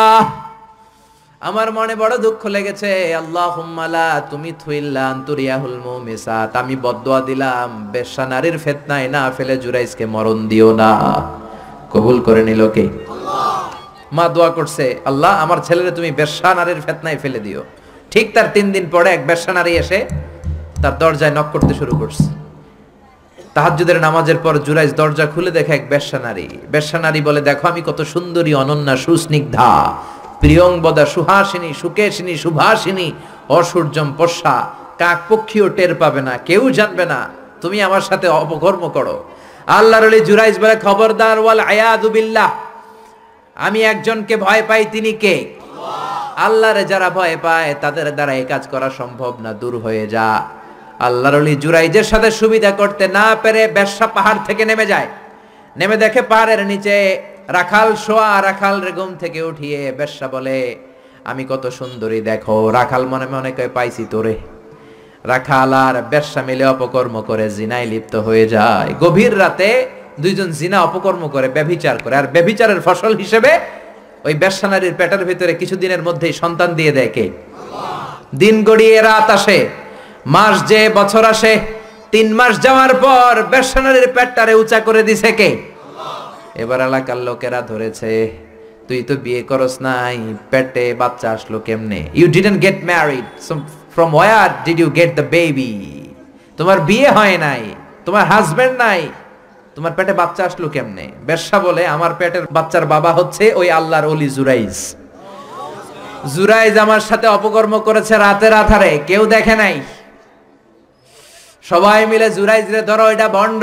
আমার মনে বড় দুঃখ লেগেছে আল্লাহ লা তুমি থুইল্লা আন্তরিয়া আন্তরিয়াহুল মুমিসাত আমি বদদোয়া দিলাম, বেশ্যা নারীর ফেতনায় না ফেলে জুরাইসকে মরণ দিও না। কবুল করে নিল কে? মা দোয়া করছে, আল্লাহ, আমার ছেলেরে তুমি বেশ্যা নারীর ফেতনায় ফেলে দিও। ঠিক তার তিন দিন পরে এক বেশ্যা নারী এসে তার দরজায় নক করতে শুরু করছে। তাহাজ্জুদের নামাজের পর জুরাইজ দরজা খুলে দেখে এক বেশ্যা নারী। নারী বলে, দেখো, আমি কত সুন্দরী, অনন্যা, সুস্নিগ্ধা। প্রিয়ংবদা সুহাসিনী, সুকেশিনী, সুভাসিনী অসূর্যম পশা কাক পক্ষীও টের পাবে না, কেউ জানবে না। তুমি আমার সাথে অপকর্ম করো। আল্লাহর আলী জুরাইজ বলে, খবরদার, ওয়াল আয়াদু বিল্লাহ। আমি একজনকে ভয় পাই, তিনি কে? আল্লাহরে যারা ভয় পায়, তাদের দ্বারা এই কাজ করা সম্ভব না, দূর হয়ে যা। আল্লাহর অলি জুরাইজের সাথে সুবিধা করতে না পেরে ব্যবসা পাহাড় থেকে নেমে যায়। নেমে দেখে পাহাড়ের নিচে রাখাল শোয়া রাখাল রেগম থেকে উঠিয়ে ব্যবসা বলে, আমি কত সুন্দরী, দেখো, রাখাল মনে মনে কয়, পাইছি তোরে। রাখাল আর ব্যবসা মিলে অপকর্ম করে, জিনায় লিপ্ত হয়ে যায়। গভীর রাতে দুইজন জিনা অপকর্ম করে, ব্যভিচার করে, আর ব্যভিচারের ফসল হিসেবে ওই ব্যবসা নারীর পেটের ভিতরে কিছুদিনের মধ্যেই সন্তান দিয়ে দেয় কে? দিন গড়িয়ে রাত আসে, মাস যে বছর আসে, তিন মাস যাওয়ার পর ব্যবসা নারীর পেটটারে উঁচা করে দিছে কে? এবার এলাকার লোকেরা ধরেছে, তুই তো বিয়ে করস নাই, পেটে বাচ্চা আসলো কেমনে? You didn't get married from where did you get the baby তোমার বিয়ে হয় নাই, তোমার হাজবেন্ড নাই তোমার পেটে বাচ্চা আসলো কেমনে? ব্যবসা বলে, আমার পেটের বাচ্চার বাবা হচ্ছে ওই আল্লাহর অলি জুরাইজ। জুরাইজ আমার সাথে অপকর্ম করেছে রাতের আধারে, কেউ দেখে নাই। সবাই মিলে জুরাইজ রে ধরো, এটা বন্ড।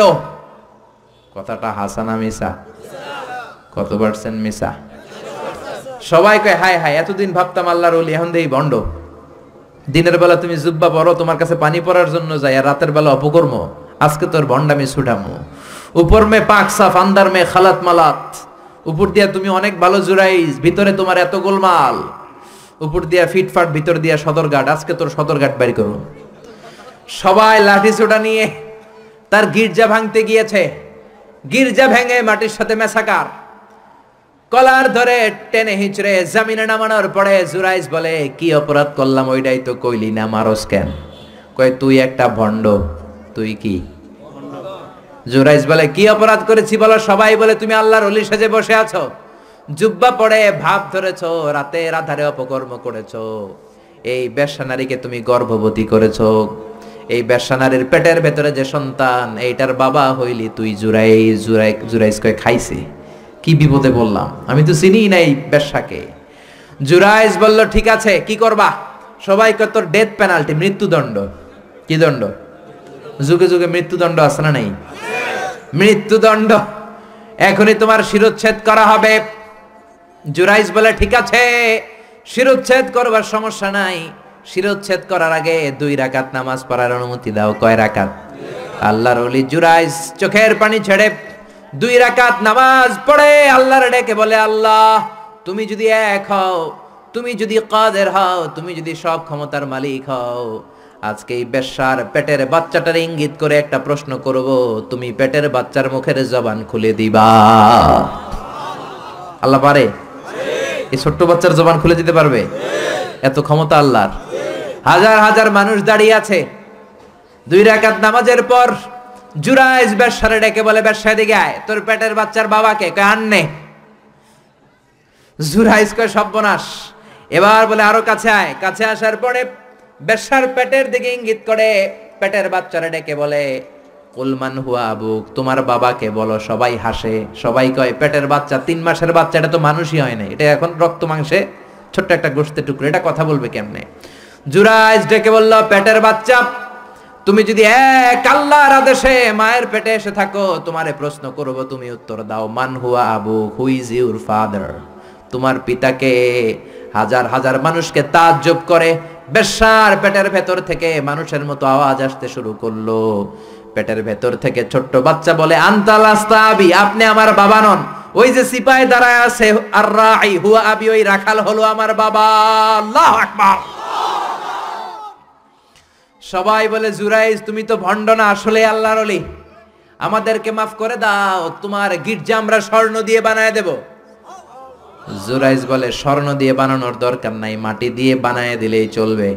কথাটা হাসানা মিসা। কত পার্সেন্ট মিসা? সবাই কয় হাই হাই এতদিন ভাবতাম আল্লাহর অলি এখন দেই বন্ড। দিনের বেলা তুমি জুব্বা পড়ো তোমার কাছে পানি পড়ার জন্য যাই, আর রাতের বেলা অপকর্ম। আজকে তোর বন্ডামি ছুটামো। উপর মে পাক সাফ, আন্দার মে খালাত মালাত। উপর দিয়া তুমি অনেক ভালো জুরাইজ, ভিতরে তোমার এত গোলমাল। উপর দিয়া ফিটফাট, ভিতর দিয়া সদরঘাট, আজকে তোর সদরঘাট বাইর করো সবাই লাঠি ছোটা নিয়ে, তার গির্জা ভাঙতে গিয়েছে। গির্জা ভেঙে মাটির সাথে মেসাকার কলার ধরে টেনে হিঁচড়ে জামিনে নামানোর পরে জুরাইজ বলে, কি অপরাধ করলাম, ওইটাই তো কইলি না, মারস কেন? কয়, তুই একটা ভণ্ড, তুই কি? জুরাইজ বলে, কি অপরাধ করেছি বলো সবাই? বলে, তুমি আল্লাহর অলি সাজে বসে আছো। জুব্বা পড়ে, ভাব ধরেছো, রাতে রাধারে অপকর্ম করেছ। এই বেশ্যা নারীকে তুমি গর্ভবতী করেছ। এই বেশ্যা নারীর পেটের ভেতরে যে সন্তান, এইটার বাবা হইলি তুই জুরাই জুরাই জুরাইজ কয় খাইছে। কি বিপদে বললাম আমি তো চিনি নাই বেশ্যাকে। জুরাইজ বলল, ঠিক আছে, কি করবা? সবাইকে তোর ডেথ পেনাল্টি মৃত্যুদণ্ড। কি দণ্ড? যুগে যুগে মৃত্যুদণ্ড আছে না নাই? মৃত্যুদণ্ড। এখনই তোমার শিরোচ্ছেদ করা হবে। জুরাইজ বলে, ঠিক আছে, শিরোচ্ছেদ করবার সমস্যা নাই। শিরোচ্ছেদ করার আগে দুই রাকাত নামাজ পড়ার অনুমতি দাও। কয় রাকাত? আল্লাহর ওলি জুরাইজ চোখের পানি ছেড়ে দুই রাকাত নামাজ পড়ে, আল্লাহর ডেকে বলে, আল্লাহ, তুমি যদি এক হও, তুমি যদি কাদের হও, তুমি যদি সব ক্ষমতার মালিক হও আজকে এই বেশ্যার পেটের বাচ্চাটার ইঙ্গিত করে একটা প্রশ্ন করব, তুমি পেটের বাচ্চার মুখের জবান খুলে দিবা? আল্লাহ পারে? এই ছোট্ট বাচ্চার জবান খুলে দিতে পারবে? এত ক্ষমতা আল্লাহর। হাজার হাজার মানুষ দাঁড়িয়ে আছে। দুই রাকাত নামাজের পর জুরাইজ ব্যবসারে ডেকে বলে ব্যবসায় দিকে আয়। তোর পেটের বাচ্চার বাবাকে? কয়, আননে। জুরাইজ কয়, সর্বনাশ। এবার বলে, আরও কাছে আয়। কাছে আসার পরে বেশ্যার পেটের দিকে ইঙ্গিত করে, পেটের বাচ্চারা ডেকে বলে কুলমান হুয়া আবুক, তোমার বাবাকে বলো, সবাই হাসে, সবাই কয়, পেটের বাচ্চা, তিন মাসের বাচ্চা, এটা তো মানুষই হয় না এটা এখন রক্ত মাংসে ছোট্ট একটা গোস্তের টুকরো, এটা কথা বলবে কেমনে? জুরাইজ ডেকে বলল, পেটের বাচ্চা, তুমি যদি এক আল্লাহর আদেশে মায়ের পেটে এসে থাকো, তোমারে প্রশ্ন করব, তুমি উত্তর দাও, মান হুয়া আবু হু ইজ ইউর ফাদার তোমার পিতাকে হাজার হাজার মানুষকে তাজ্জব করে বেশার পেটের ভেতর থেকে মানুষের মতো আওয়াজ আসতে শুরু করল। পেটের ভেতর থেকে ছোট্ট বাচ্চা বলে আন্তালাস্তাবি আপনি আমার বাবা নন। ওই যে সিপাই দাঁড়ায় আছে, আর রাই, হুয়া আবি, ওই রাখাল হলো আমার বাবা। আল্লাহ আকবার। সবাই বলে, জুরাইজ, তুমি তো ভণ্ড না, আসলে আল্লাহর অলি আমাদেরকে মাফ করে দাও, তোমার গির্জা আমরা স্বর্ণ দিয়ে বানায় দেব। জুরাইজ বলে, স্বর্ণ দিয়ে বানানোর দরকার নাই, মাটি দিয়ে বানায় দিলেই চলবে।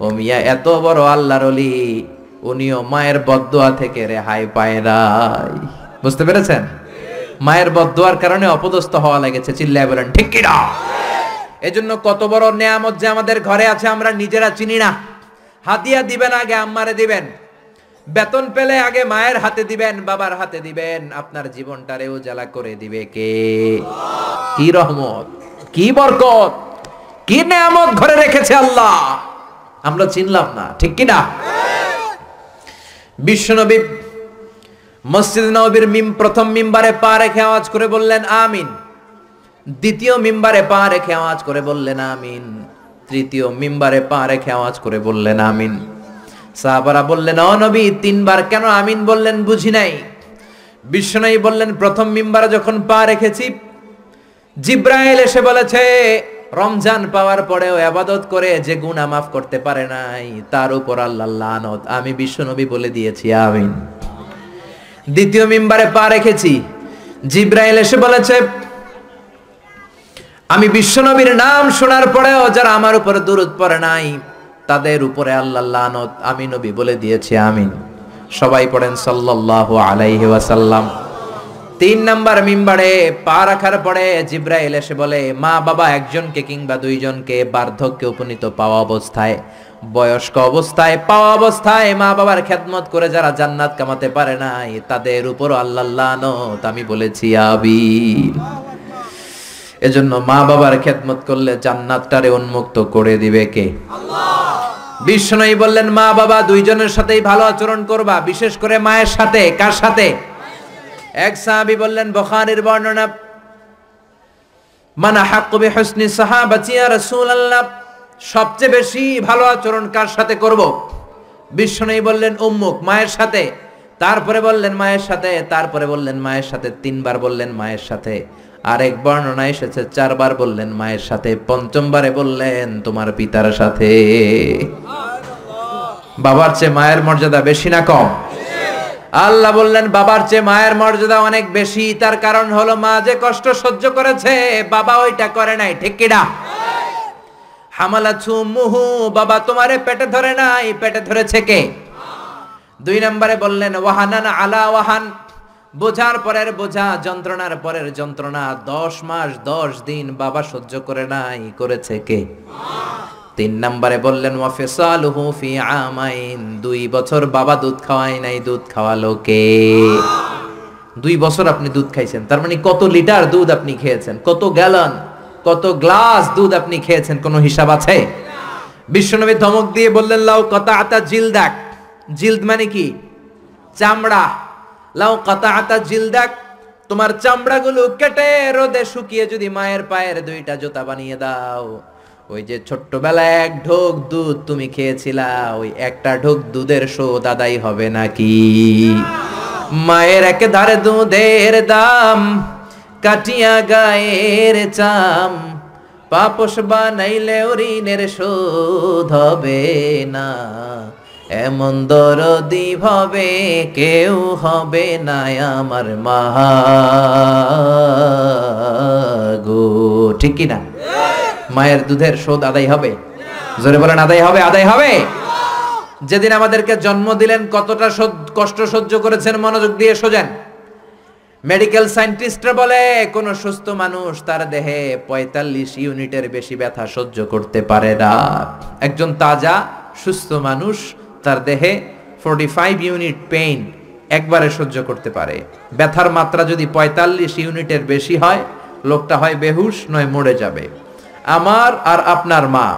ও মিয়া, এত বড় আল্লাহর অলি উনিও মায়ের বদদোয়া থেকে রেহাই পায় নাই। বুঝতে পেরেছেন? মায়ের বদদোয়ার কারণে অপদস্থ হওয়া লেগেছে, চিল্লায় বলেন, ঠিক কিনা এজন্য কত বড় নেয়ামত যে আমাদের ঘরে আছে, আমরা নিজেরা চিনি না। হাতিয়া দিবেন আগে, আম্মারে দিবেন। বেতন পেলে আগে মায়ের হাতে দিবেন, বাবার হাতে দিবেন, আপনার জীবনটারে উজালা করে দিবে কে? কি রহমত, কি বরকত, কি নেয়ামত ঘরে রেখেছে আল্লাহ। আমরা চিনলাম না, ঠিক কি না? বিশ্বনবী মসজিদ নবীর মিম, প্রথম মিম্বারে পা রেখে আওয়াজ করে বললেন, আমিন। দ্বিতীয় মিম্বারে পা রেখে আওয়াজ করে বললেন, আমিন। তৃতীয় মিম্বারে পা রেখে আওয়াজ করে বললেন, আমিন। সাহাবারা বললেন, ও নবী, তিনবার কেন আমিন বললেন বুঝি নাই? বিশ্বনবী বললেন, প্রথম মিম্বারে যখন পা রেখেছি, জিব্রাইল এসে বলেছে, রমজান পাওয়ার পরেও আবাদত করে যে গুনাহ মাফ করতে পারে নাই, তার উপর আল্লাহ লানত। আমি বিশ্বনবী বলে দিয়েছি, আমিন। দ্বিতীয় মিম্বারে পা রেখেছি, জিব্রাইল এসে বলেছে, আমি বিশ্বনবীর নাম শোনার পরেও যারা আমার উপরে দূরত পড়ে নাই তাদের উপরে আল্লাহ আমি নবী বলে দিয়েছি, আমিন। সবাই পড়েন সাল্লাল্লাহু আলাইহি ওয়াসাল্লাম। তিন নাম্বার মিম্বারে পা রাখার পরে জিব্রাইল এসে বলে, মা বাবা একজনকে কিংবা দুইজনকে বার্ধক্যে উপনীত পাওয়া অবস্থায়, বয়স্ক অবস্থায় পাওয়া অবস্থায় মা বাবার খেদমত করে যারা জান্নাত কামাতে পারে নাই, তাদের উপর আল্লাহ আমি বলেছি আবির এজন্য মা বাবার খেদমত করলে জান্নাতটারে উন্মুক্ত করে দিবে কে? বিষ্ণুই বললেন মা বাবা দুইজনের সাথেই ভালো আচরণ করবা বিশেষ করে মায়ের সাথে কার সাথে? এক সাহাবী বললেন বুখারীর বর্ণনা মানা হাক্কু বিহুসনি সাহাবাতি ইয়া রাসূলুল্লাহ সবচেয়ে বেশি ভালো আচরণ কার সাথে করব? বিষ্ণুই বললেন উম্মুক মায়ের সাথে। তারপরে বললেন মায়ের সাথে, তারপরে বললেন মায়ের সাথে, তিনবার বললেন মায়ের সাথে। আরেক বর্ণনা এসেছে, চারবার বললেন মায়ের সাথে, পঞ্চমবারে বললেন তোমার পিতার সাথে। বাবার চেয়ে মায়ের মর্যাদা বেশি না কম? আল্লাহ বললেন, বাবার চেয়ে মায়ের মর্যাদা অনেক বেশি। তার কারণ হলো মা যে কষ্ট সহ্য করেছে, বাবা ওইটা করে নাই, ঠিক কিনা? হামালা মুহু, বাবা তোমারে পেটে ধরে নাই, পেটে ধরেছে কে? দুই নম্বরে বললেন, ওয়াহানান আলা ওয়াহান। বোঝার পরের বোঝা, যন্ত্রণার পরের যন্ত্রণা, দশ মাস, দশ দিন বাবা সহ্য করে নাই, করেছে কে? তিন নম্বরে বললেন, ওয়াফিসালুহু ফি আমাইন। দুই বছর বাবা দুধ খাওয়াই নাই, দুধ খাওয়ালো কে? দুই বছর আপনি দুধ খাইছেন, তার মানে কত লিটার দুধ আপনি খেয়েছেন, কত গ্যালন, কত গ্লাস দুধ আপনি খেয়েছেন, কোনো হিসাব আছে? বিশ্বনবী ধমক দিয়ে বললেন, লাউ কতা আতা জিল জিলদাক। জিলদ মানে কি? চামড়া। লাউ কতা আতা জিলদাক। তোমার চামড়াগুলো কেটে রোদে শুকিয়ে যদি মায়ের পায়ের দুইটা জুতা বানিয়ে দাও। ওই যে ছোট্টবেলায় এক ঢোক দুধ তুমি খেয়েছিলা, ওই একটা ঢোক দুধের শোধ আদায় হবে নাকি? মায়ের এক ধারে দুধের দাম, কাটিয়া গায়ের চাম। পাপস বানাইলে ঋণের শোধ হবে না। এমন দরদি ভাবে কেউ হবে না আমার গো। ঠিক কি না? মায়ের দুধের শোধ আদায় হবে। জোরে বলেন, আদায় হবে আদায় হবে। যেদিন আমাদেরকে জন্ম দিলেন, কতটা কষ্ট সহ্য করেছেন, মনোযোগ দিয়ে সোজেন। মেডিকেল সায়েন্টিস্টরা বলে, কোন সুস্থ মানুষ তার দেহে পঁয়তাল্লিশ ইউনিটের বেশি ব্যথা সহ্য করতে পারে না। একজন তাজা, সুস্থ মানুষ তার দেহে ফোরটি ফাইভ ইউনিট পেইন একবারে সহ্য করতে পারে। ব্যথার মাত্রা যদি পঁয়তাল্লিশ ইউনিটের বেশি হয়, লোকটা হয় বেহুশ, নয় মরে যাবে। আমার আর আপনার মা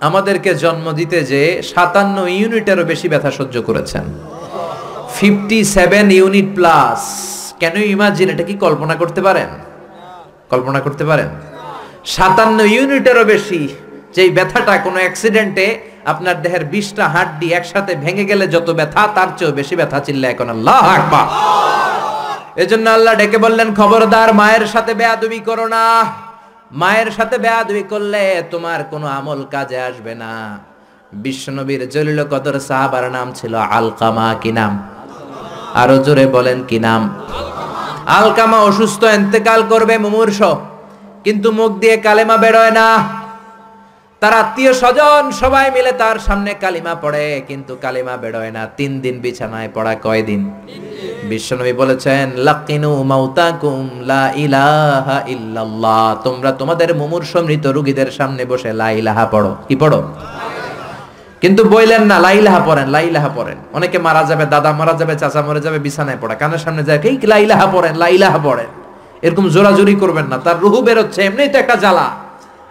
আমাদেরকে জন্ম দিতে যে সাতান্ন ইউনিটেরও বেশি ব্যথা সহ্য করেছেন। Fifty seven unit plus can imagine এটা কি কল্পনা করতে পারেন? কল্পনা করতে পারেন? সাতান্ন ইউনিটেরও বেশি। যেই ব্যথাটা কোনো অ্যাক্সিডেন্টে আপনার দেহের বিশটা হাড্ডি একসাথে ভেঙে গেলে যত ব্যথা, তার চেয়েও বেশি ব্যথা চিল্লা এখন আল্লাহ আকবার। এজন্য আল্লাহ ডেকে বললেন, খবরদার, মায়ের সাথে বেয়াদবি করো না। মায়ের সাথে বেয়াদবি করলে তোমার কোনো আমল কাজে আসবে না। বিশ্বনবীর জলিল কদর সাহাবার নাম ছিল আলকামা, কি নাম? আরও জোরে বলেন, কি নাম? আলকামা অসুস্থ, এন্তেকাল করবে মুমূর্ষ, কিন্তু মুখ দিয়ে কালেমা বেরোয় না। তার আত্মীয় স্বজন সবাই মিলে তার সামনে কালিমা পড়ে, কিন্তু কালিমা বেরোয় না। তিন দিন বিছানায় পড়া কয়দিন বিশ্বনবী বলেছেন, লাকিনু মাউতাকুম লা ইলাহা ইল্লাল্লাহ। তোমরা তোমাদের মুমূর্ষ মৃত রোগীদের সামনে বসে লা ইলাহা পড়ো। কি পড়ো? কিন্তু বইলেন না লাইলাহা পড়েন লাইলাহা পড়েন। অনেকে মারা যাবে, দাদা মারা যাবে, চাচা মরে যাবে, বিছানায় পড়া। কানের সামনে যায় এই লাইলাহা পড়েন লাইলাহা পড়েন। এরকম জোরাজুরি করবেন না, তার রুহু বেরোচ্ছে, এমনিই তো একটা জ্বালা।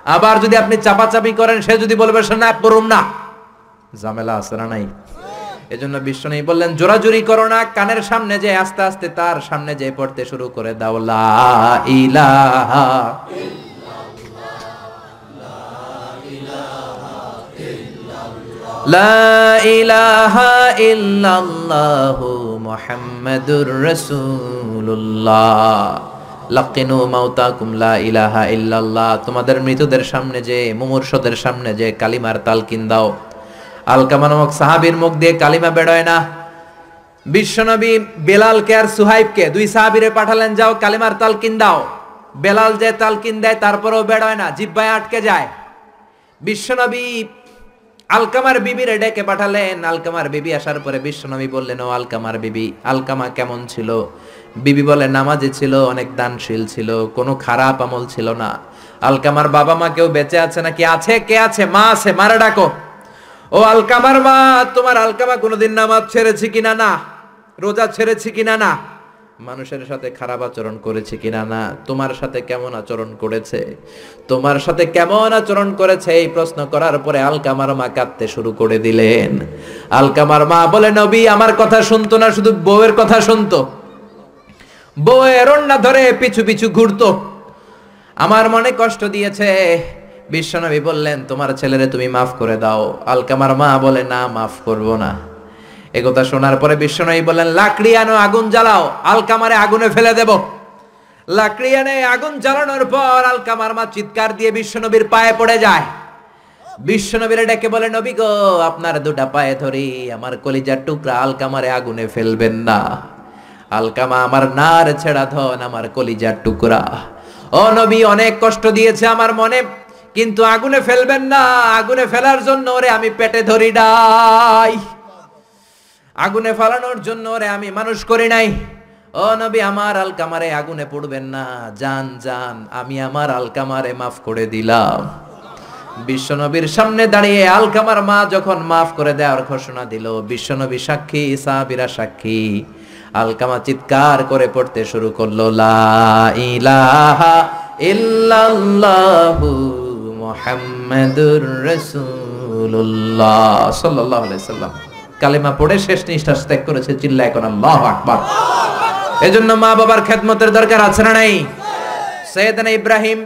আবার যদি আপনি চাপাচাপি করেন, সে যদি বলবে, সে না পড়ুম না। ঝামেলা আছে না নাই? এজন্য নেই বললেন, জোরাজুরি করো না, কানের সামনে যে আস্তে আস্তে তার সামনে যে পড়তে শুরু করে দাও, লা ইলাহা লা ইলাহা লাকিনু মাউতাকুম লা ইলাহা ইল্লাল্লাহ। তোমাদের মৃতদের সামনে যে, মুমূর্ষদের সামনে যে কালিমার তালকিন দাও। আলকামা নামক সাহাবীর মুখ দিয়ে কালিমা বেরোয় না। বিশ্বনবী বেলালকে আর সুহাইবকে দুই সাহাবীরে পাঠালেন, যাও কালিমার তালকিন দাও। বেলাল যে তালকিন দেয়, তারপরেও বেরোয় না, জিব্বায় আটকে যায়। বিশ্বনবী আলকামার বিবিরে ডেকে পাঠালেন। আলকামার বিবি আসার পরে বিশ্বনবী বললেন, ও আলকামার বিবি আলকামা কেমন ছিল? বিবি বলে, নামাজে ছিল, অনেক দানশীল ছিল, কোনো খারাপ আমল ছিল না। আলকামার বাবা মা কেউ বেঁচে আছে নাকি? আছে, কে আছে? মা আছে, মারা ডাকো। ও আলকামার মা, তোমার আলকামা কোনোদিন নামাজ ছেড়েছি কিনা না? রোজা ছেড়েছি কিনা না? মানুষের সাথে খারাপ আচরণ করেছে কিনা না? তোমার সাথে কেমন আচরণ করেছে? তোমার সাথে কেমন আচরণ করেছে? এই প্রশ্ন করার পরে আলকামার মা কাঁদতে শুরু করে দিলেন। আলকামার মা বলে, নবী, আমার কথা শুনতো না, শুধু বউয়ের কথা শুনতো। বউয়ের অন্যা ধরে পিছু পিছু ঘুরতো। আমার মনে কষ্ট দিয়েছে। বিশ্বনবী বললেন, তোমার ছেলেরে তুমি মাফ করে দাও। আলকামার মা বলে, না, মাফ করব না। একথা শোনার পরে বিশ্বনবী বললেন, লাকড়ি আনো, আগুন জ্বালাও। আলকামারে আগুনে ফেলে দেব। লাকড়ি আনে, আগুন জ্বালানোর পর আলকামার মা চিৎকার দিয়ে বিশ্বনবীর পায়ে পড়ে যায়। বিশ্বনবীর ডেকে বলে, নবী গো, আপনার দুটা পায়ে ধরি আমার কলিজার টুকরা আলকামারে আগুনে ফেলবেন না। আলকামা, আমার নার ছেড়া ধন, আমার কলিজার টুকরা। ও নবী, অনেক কষ্ট দিয়েছে আমার মনে, কিন্তু আগুনে ফেলবেন না, আগুনে ফেলার জন্য ওরে আমি পেটে ধরি নাই। আগুনে ফালানোর জন্য ওরে আমি মানুষ করি নাই। ও নবী, আমার আলকামারে আগুনে পড়বেন না জান জান আমি আমার আলকামারে মাফ করে দিলাম। বিশ্বনবীর সামনে দাঁড়িয়ে আলকামার মা যখন মাফ করে দেওয়ার ঘোষণা দিল বিশ্বনবী সাক্ষী, সাহাবিরা সাক্ষী। আলকামা চিৎকার করে পড়তে শুরু করল, লা ইলাহা পড়ে শেষ নিঃশ্বাস ত্যাগ করেছে, চিল্লা এখন আল্লাহু আকবার। এজন্য মা বাবার খেদমতের দরকার আছে না নাই? সৈয়দনা ইব্রাহিম,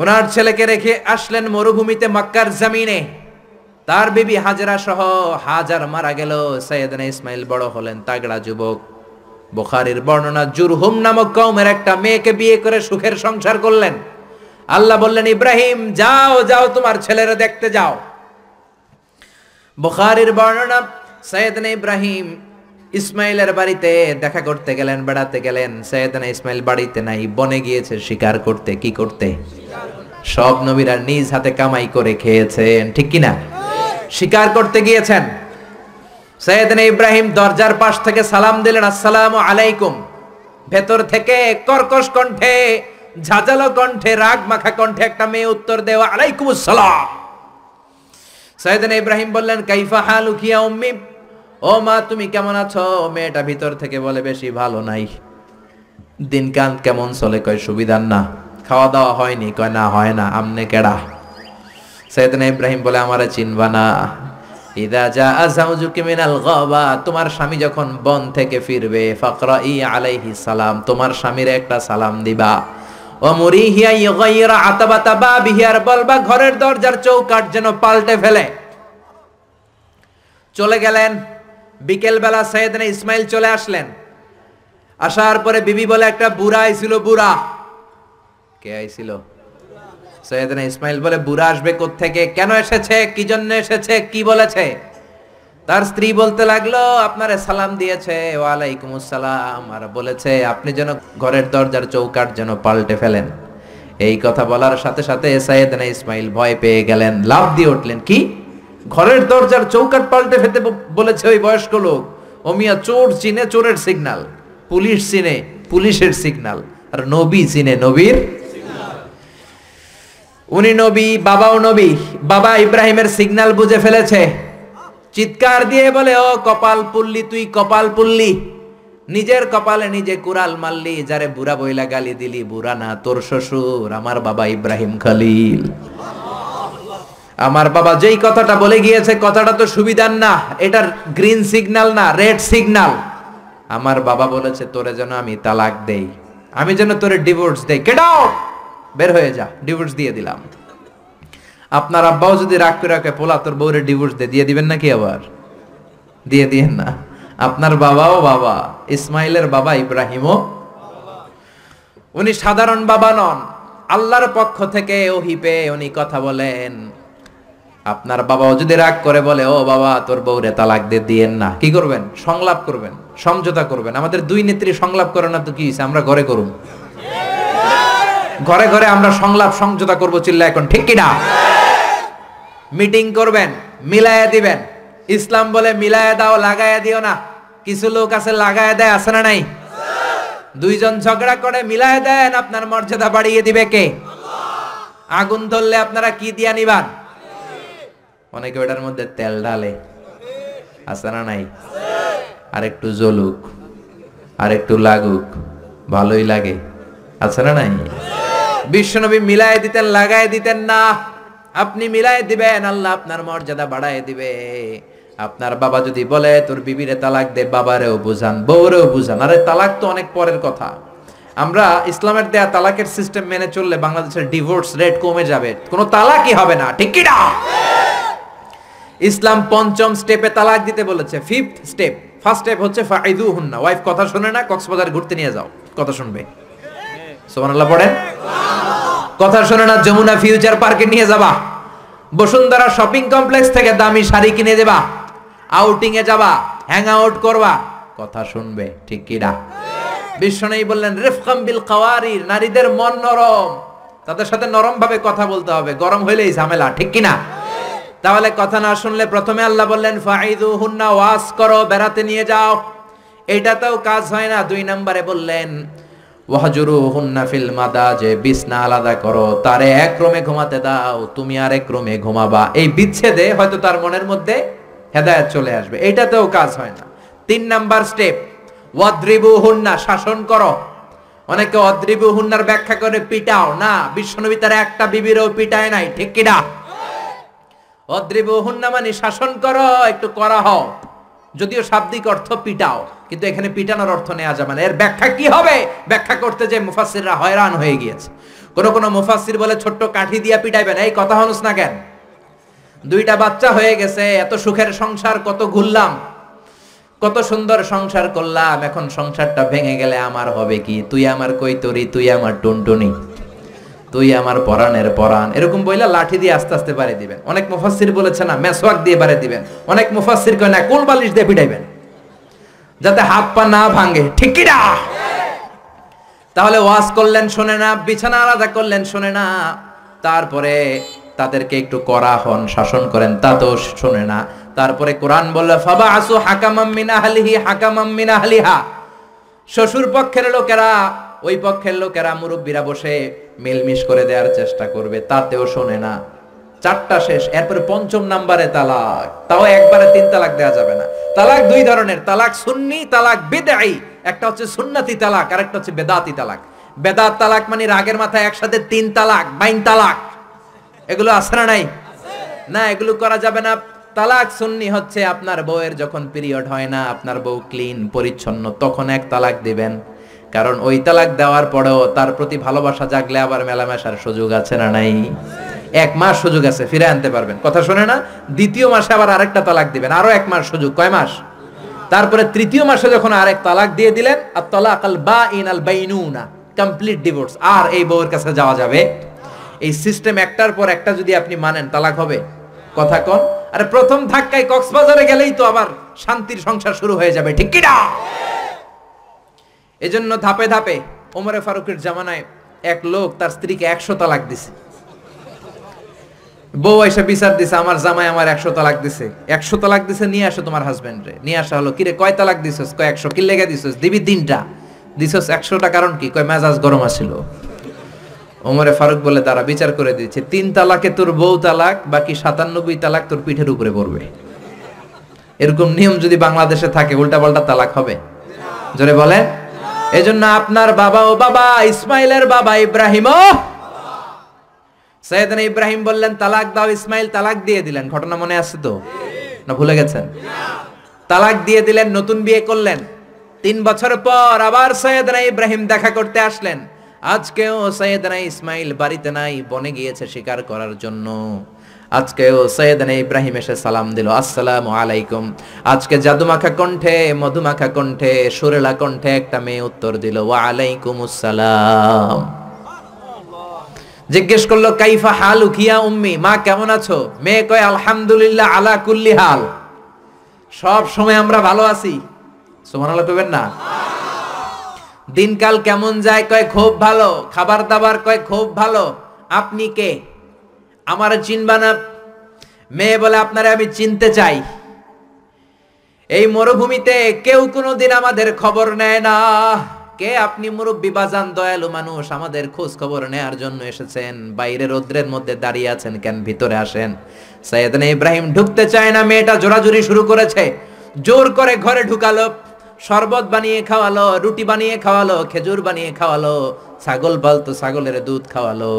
ওনার ছেলেকে রেখে আসলেন মরুভূমিতে, মক্কার জমিনে। তার বিবি হাজরা সহ হাজার মারা গেল। সৈয়দনা ইসমাইল বড় হলেন তাগড়া যুবক। বুখারীর বর্ণনা জুরহুম নামক কওমের একটা মেয়েকে বিয়ে করে সুখের সংসার করলেন। আল্লাহ বললেন, ইব্রাহিম, যাও যাও, তোমার ছেলেরা দেখতে যাও। বুখারীর বর্ণনা, সৈয়দনা ইব্রাহিম ইসমাইলের বাড়িতে দেখা করতে গেলেন, বেড়াতে গেলেন। সৈয়দনা ইসমাইল বাড়িতে নাই, বনে গিয়েছে, শিকার করতে, কি করতে? সব নবীরা নিজ হাতে কামাই করে খেয়েছেন, ঠিক কিনা? শিকার করতে গিয়েছেন। সৈয়দনা ইব্রাহিম দরজার পাশ থেকে সালাম দিলেন, আসসালামু আলাইকুম। ভেতর থেকে কর্কশ কণ্ঠে, ঝাঁঝালো কণ্ঠে রাগ মাখা কণ্ঠে একটা মেয়ে উত্তর দেওয়া, আলাইকুম আসসালাম। সৈয়দনা ইব্রাহিম বললেন, কাইফা হালু কিয়া উম্মি ও মা, তুমি কেমন আছো? মেয়েটা ভিতর থেকে বলে, বেশি ভালো নাই। দিনকান কেমন চলে? কয়, সুবিধার না। খাওয়া দাওয়া হয়নি। কয়, না, হয় না। আমনে কেডা? সৈয়দনা ইব্রাহিম বলে, আমারে চিনবা না। তোমার স্বামী যখন বন থেকে ফিরবে ফাকরা ই আলাইহি সালাম, তোমার স্বামীর একটা সালাম দিবা। ও মুরিহিয়া ইগাইরা আতাবাতা বাবিহি আর বলবা, ঘরের দরজার চৌকাট যেন পাল্টে ফেলে। চলে গেলেন। বিকেল বেলা সৈয়দনা ইসমাইল চলে আসলেন। আসার পরে বিবি বলে, একটা বুড়া আইছিল, বুড়া। কে আইছিল? সৈয়দনা ইসমাইল বলে, বুড়া আসবে থেকে কেন এসেছে? কি জন্য এসেছে? কি বলেছে? তার স্ত্রী বলতে লাগল, আপনারে সালাম দিয়েছে, ওয়ালাইকুম আসসালাম। আর বলেছে, আপনি যেন ঘরের দরজার চৌকাট যেন পাল্টে ফেলেন। এই কথা বলার সাথে সাথে সাইয়েদনা ইসমাইল ভয় পেয়ে গেলেন লাভ দিয়ে উঠলেন, কি? ঘরের দরজার চৌকাট পাল্টে ফেলতে বলেছে ওই বয়স্ক লোক। ও মিয়া, চোর চিনে চোরের সিগনাল পুলিশ চিনে পুলিশের সিগনাল আর নবী চিনে নবীর উনি নবী, বাবাও নবী। বাবা ইব্রাহিমের সিগনাল বুঝে ফেলেছে। চিৎকার দিয়ে বলে, ও কপাল পুল্লি, তুই কপাল পুল্লি। নিজের কপালে নিজে কুরাল মারলি, যারে বুড়া বইলা গালি দিলি, বুড়া না তোর শ্বশুর, আমার বাবা ইব্রাহিম খালিল। আমার বাবা যেই কথাটা বলে গিয়েছে, কথাটা তো সুবিধার না, এটার গ্রিন সিগনাল না রেড সিগনাল আমার বাবা বলেছে, তোরে যেন আমি তালাক দেই, আমি যেন তোরে ডিভোর্স দেই। আউট বের হয়ে যা ডিভোর্স দিয়ে দিলাম। আপনার আব্বাও যদি রাগ করে রাখে, পোলা তোর বউরে ডিভোর্স দিয়ে দিয়ে দিবেন নাকি আবার? দিয়ে দিয়েন না। আপনার বাবাও বাবা, ইসমাইলের বাবা ইব্রাহিমও। উনি সাধারণ বাবা নন, আল্লাহর পক্ষ থেকে ওহি পেয়ে উনি কথা বলেন। আপনার বাবাও যদি রাগ করে বলে, ও বাবা, তোর বউরে তালাক দিয়ে দিয়েন না। কি করবেন? সংলাপ করবেন, সমঝোতা করবেন। আমাদের দুই নেত্রী সংলাপ করে না তো কি? আমরা ঘরে করুন। ঘরে ঘরে আমরা সংলাপ সমঝোতা করব চিল্লা এখন, ঠিক কিনা? মিটিং করবেন মিলায়া দিবেন। ইসলাম বলে মিলায়া দাও লাগায়া দিও না। কিছু লোক আছে লাগায়া দেয়, আছে না নাই? দুইজন ঝগড়া করে মিলায়া দেন, আপনার মর্যাদা বাড়িয়ে দিবে কে? আগুন ধরলে আপনারা কি দিয়া নিবান? অনেকে ওটার মধ্যে তেল ঢালে। আছে না নাই? আর একটু জ্বলুক আর একটু লাগুক, ভালোই লাগে। আছে না নাই? বিশ্বনবী মিলায় দিতেন, লাগায় দিতেন না। আপনি মিলায় দিবেন, আল্লাহ আপনার মর্যাদা বাড়ায় দিবে। আপনার বাবা যদি বলে, তোর বিবিরে তালাক দে, বাবারেও বুঝান, বউরেও বুঝান। আরে, তালাক তো অনেক পরের কথা। আমরা ইসলামের দেয়া তালাকের সিস্টেম মেনে চললে বাংলাদেশের ডিভোর্স রেট কমে যাবে। কোনো তালাকই হবে না, ঠিক কি না? ইসলাম পঞ্চম স্টেপে তালাক দিতে বলেছে ফিফথ স্টেপ ফার্স্ট স্টেপ হচ্ছে ফাইদু হুন্না ওয়াইফ কথা শুনে না, কক্সবাজার ঘুরতে নিয়ে যাও, কথা শুনবে। সুবহানাল্লাহ পড়েন। কথা শুনে না, যমুনা ফিউচার পার্কে নিয়ে যাবা। বসুন্ধরা শপিং কমপ্লেক্স থেকে দামি শাড়ি কিনে দেবা। আউটিং এ যাবা হ্যাং আউট করবা। কথা শুনবে, ঠিক কি না? বিশ্বনবী বললেন, রিফকাম বিল কাওয়ারির নারীদের মন নরম। তাদের সাথে নরম ভাবে কথা বলতে হবে, গরম হইলেই ঝামেলা, ঠিক কি না? তাহলে কথা না শুনলে প্রথমে আল্লাহ বললেন ফাইদু হুন্না ওয়াস করো, বেড়াতে নিয়ে যাও। এটাতেও কাজ হয় না, দুই নম্বরে বললেন ওয়াহজুরু হুন্না ফিল মাদা যে বিছনা আলাদা করো। তারে এক রুমে ঘুমাতে দাও, তুমি আর এক রুমে ঘুমাবা। এই বিচ্ছেদে হয়তো তার মনের মধ্যে হেদায়েত চলে আসবে। এটাতেও কাজ হয় না। তিন নাম্বার স্টেপ ওয়াদ্রিবু হুন্না শাসন করো। অনেকে অদ্রিবু হুন্নার ব্যাখ্যা করে, পিটাও। না, বিশ্বনবী তার একটা বিবিরও পিটায় নাই, ঠিক কিনা অদ্রিবু হুন্না মানে শাসন করো, একটু করা হও যদিও শাব্দিক অর্থ পিটাও। কিন্তু এখানে পিটানোর অর্থ নেওয়া যাবে না। এর ব্যাখ্যা কি হবে? ব্যাখ্যা করতে যে মুফাসসিররা হয়রান হয়ে গিয়েছে। কোন কোন মুফাসসির বলে ছোট্ট কাঠি দিয়া পিটাইবেন। এই কথা হনুস না কেন? দুইটা বাচ্চা হয়ে গেছে, এত সুখের সংসার, কত ঘুরলাম, কত সুন্দর সংসার করলাম, এখন সংসারটা ভেঙে গেলে আমার হবে কি? তুই আমার কৈতরি, তুই আমার টুনটুনি, তুই আমার পরাণের পরাণ। এরকম বইলা লাঠি দিয়ে আস্তে আস্তে বাড়ি দিবেন। অনেক মুফাসসির বলেছে না, মেসওয়াক দিয়ে বাড়ি দিবেন। অনেক মুফাসসির কয় না কোল বালিশ দিয়ে পিটাইবেন? যাতে হাত পা না ভাঙে। ঠিক কি না? তাহলে ওয়াজ করলেন, শোনে না। বিছানা আলাদা করলেন, শোনে না। তারপরে তাদেরকে একটু করা হন, শাসন করেন। তা তো শোনে না। তারপরে কোরআন বলল ফাবা আসু হাকামাম মিন আহলিহি, হাকামাম মিন আহলিহা। শ্বশুর পক্ষের লোকেরা, ওই পক্ষের লোকেরা মুরব্বীরা বসে মিলমিশ করে দেওয়ার চেষ্টা করবে। তাতেও শোনে না। চারটা শেষ, এরপরে পঞ্চম নাম্বারে তালাক। তাও একবারে তিন তালাক দেওয়া যাবে না। তালাক দুই ধরনের, তালাক সুন্নি, তালাক বেদাই একটা হচ্ছে সুন্নাতি তালাক আর একটা হচ্ছে বেদাতি তালাক। বেদাত তালাক মানে রাগের মাথায় একসাথে তিন তালাক, বাইন তালাক। এগুলো না নাই? না, এগুলো করা যাবে না। তালাক সুন্নি হচ্ছে আপনার বউয়ের যখন পিরিয়ড হয় না, আপনার বউ ক্লিন, পরিচ্ছন্ন, তখন এক তালাক দিবেন। কারণ ওই তালাক দেওয়ার পরেও তার প্রতি ভালোবাসা জাগলে আবার মেলামেশার সুযোগ আছে না নাই? এক মাস সুযোগ আছে ফিরে আনতে পারবেন। কথা শুনে না, দ্বিতীয় মাসে আবার আরেকটা তালাক দিবেন, আরও এক মাস সুযোগ, কয় মাস? তারপরে তৃতীয় মাসে যখন আরেক তালাক দিয়ে দিলেন আর তালাক আল বা ইন আল বাইনুনা কমপ্লিট ডিভোর্স আর এই বউয়ের কাছে যাওয়া যাবে। এই সিস্টেম একটার পর একটা যদি আপনি মানেন, তালাক হবে। কথা কন। আরে প্রথম ধাক্কায় কক্সবাজারে গেলেই তো আবার শান্তির সংসার শুরু হয়ে যাবে, ঠিক কিনা এজন্য ধাপে ধাপে ওমরে ফারুকের জামানায় এক লোক তার স্ত্রীকে একশো তালাক দিছে। বউ এসে বিচার দিছে, আমার জামাই আমার একশো তালাক দিছে। একশো তালাক দিছে, নিয়ে আসো তোমার হাজবেন্ড রে। নিয়ে আসা হলো, কিরে, কয় তালাক দিছস? কয় একশো? কি লেগে দিছস? দিবি তিনটা। দিছস একশোটা, কারণ কি? কয়, মেজাজ গরম আছিল। ওমরে ফারুক বলে তারা বিচার করে দিচ্ছে। তিন তালাকে তোর বউ তালাক, বাকি সাতানব্বই তালাক তোর পিঠের উপরে পড়বে। এরকম নিয়ম যদি বাংলাদেশে থাকে উল্টা পাল্টা তালাক হবে। জোরে বলে এজন্য আপনার বাবা ও বাবা, ইসমাইলের বাবা ইব্রাহিম সৈয়দনা ইব্রাহিম বললেন, তালাক দাও ইসমাইল, তালাক দিয়ে দিলেন। ঘটনা মনে আছে তো? না ভুলে গেছেন? তালাক দিয়ে দিলেন, নতুন বিয়ে করলেন। তিন বছর পর আবার সৈয়দনা ইব্রাহিম দেখা করতে আসলেন। আজকেও সৈয়দনা ইসমাইল বাড়িতে নাই, বনে গিয়েছে শিকার করার জন্য। আজকেও সৈয়দনা ইব্রাহিম এসে সালাম দিল, আসসালামু আলাইকুম। আজকে জাদুমাখা কণ্ঠে, মধুমাখা কণ্ঠে, সুরেলা কণ্ঠে একটা মেয়ে উত্তর দিল, ওয়া আলাইকুম আসসালাম জিজ্ঞেস করল, কাইফা হাল উখিয়া উম্মি? মা, কেমন আছো? মেয়ে কয়, আলহামদুলিল্লাহ, আলা কুল্লি হাল। সব সময় আমরা ভালো আছি। সুবহানাল্লাহ কইবেন না। দিনকাল কেমন যায় কয়, খুব ভালো। খাবার দাবার কয়, খুব ভালো। আপনি কে? আমার চিনবা না মেয়ে বলে, আপনারে আমি চিনতে চাই। এই মরুভূমিতে কেউ কোনোদিন আমাদের খবর নেয় না। কে আপনি মুরব্বী বাজান দয়ালু মানুষ? আমাদের খোঁজ খবর নেয়ার জন্য এসেছেন। বাইরে রৌদ্রের মধ্যে দাঁড়িয়ে আছেন কেন? ভিতরে আসেন। সৈয়দনা ইব্রাহিম ঢুকতে চায় না, মেয়েটা জোরাজুরি শুরু করেছে। জোর করে ঘরে ঢুকালো, শরবত বানিয়ে খাওয়ালো, রুটি বানিয়ে খাওয়ালো, খেজুর বানিয়ে খাওয়ালো, ছাগল পালতো, ছাগলের দুধ খাওয়ালো।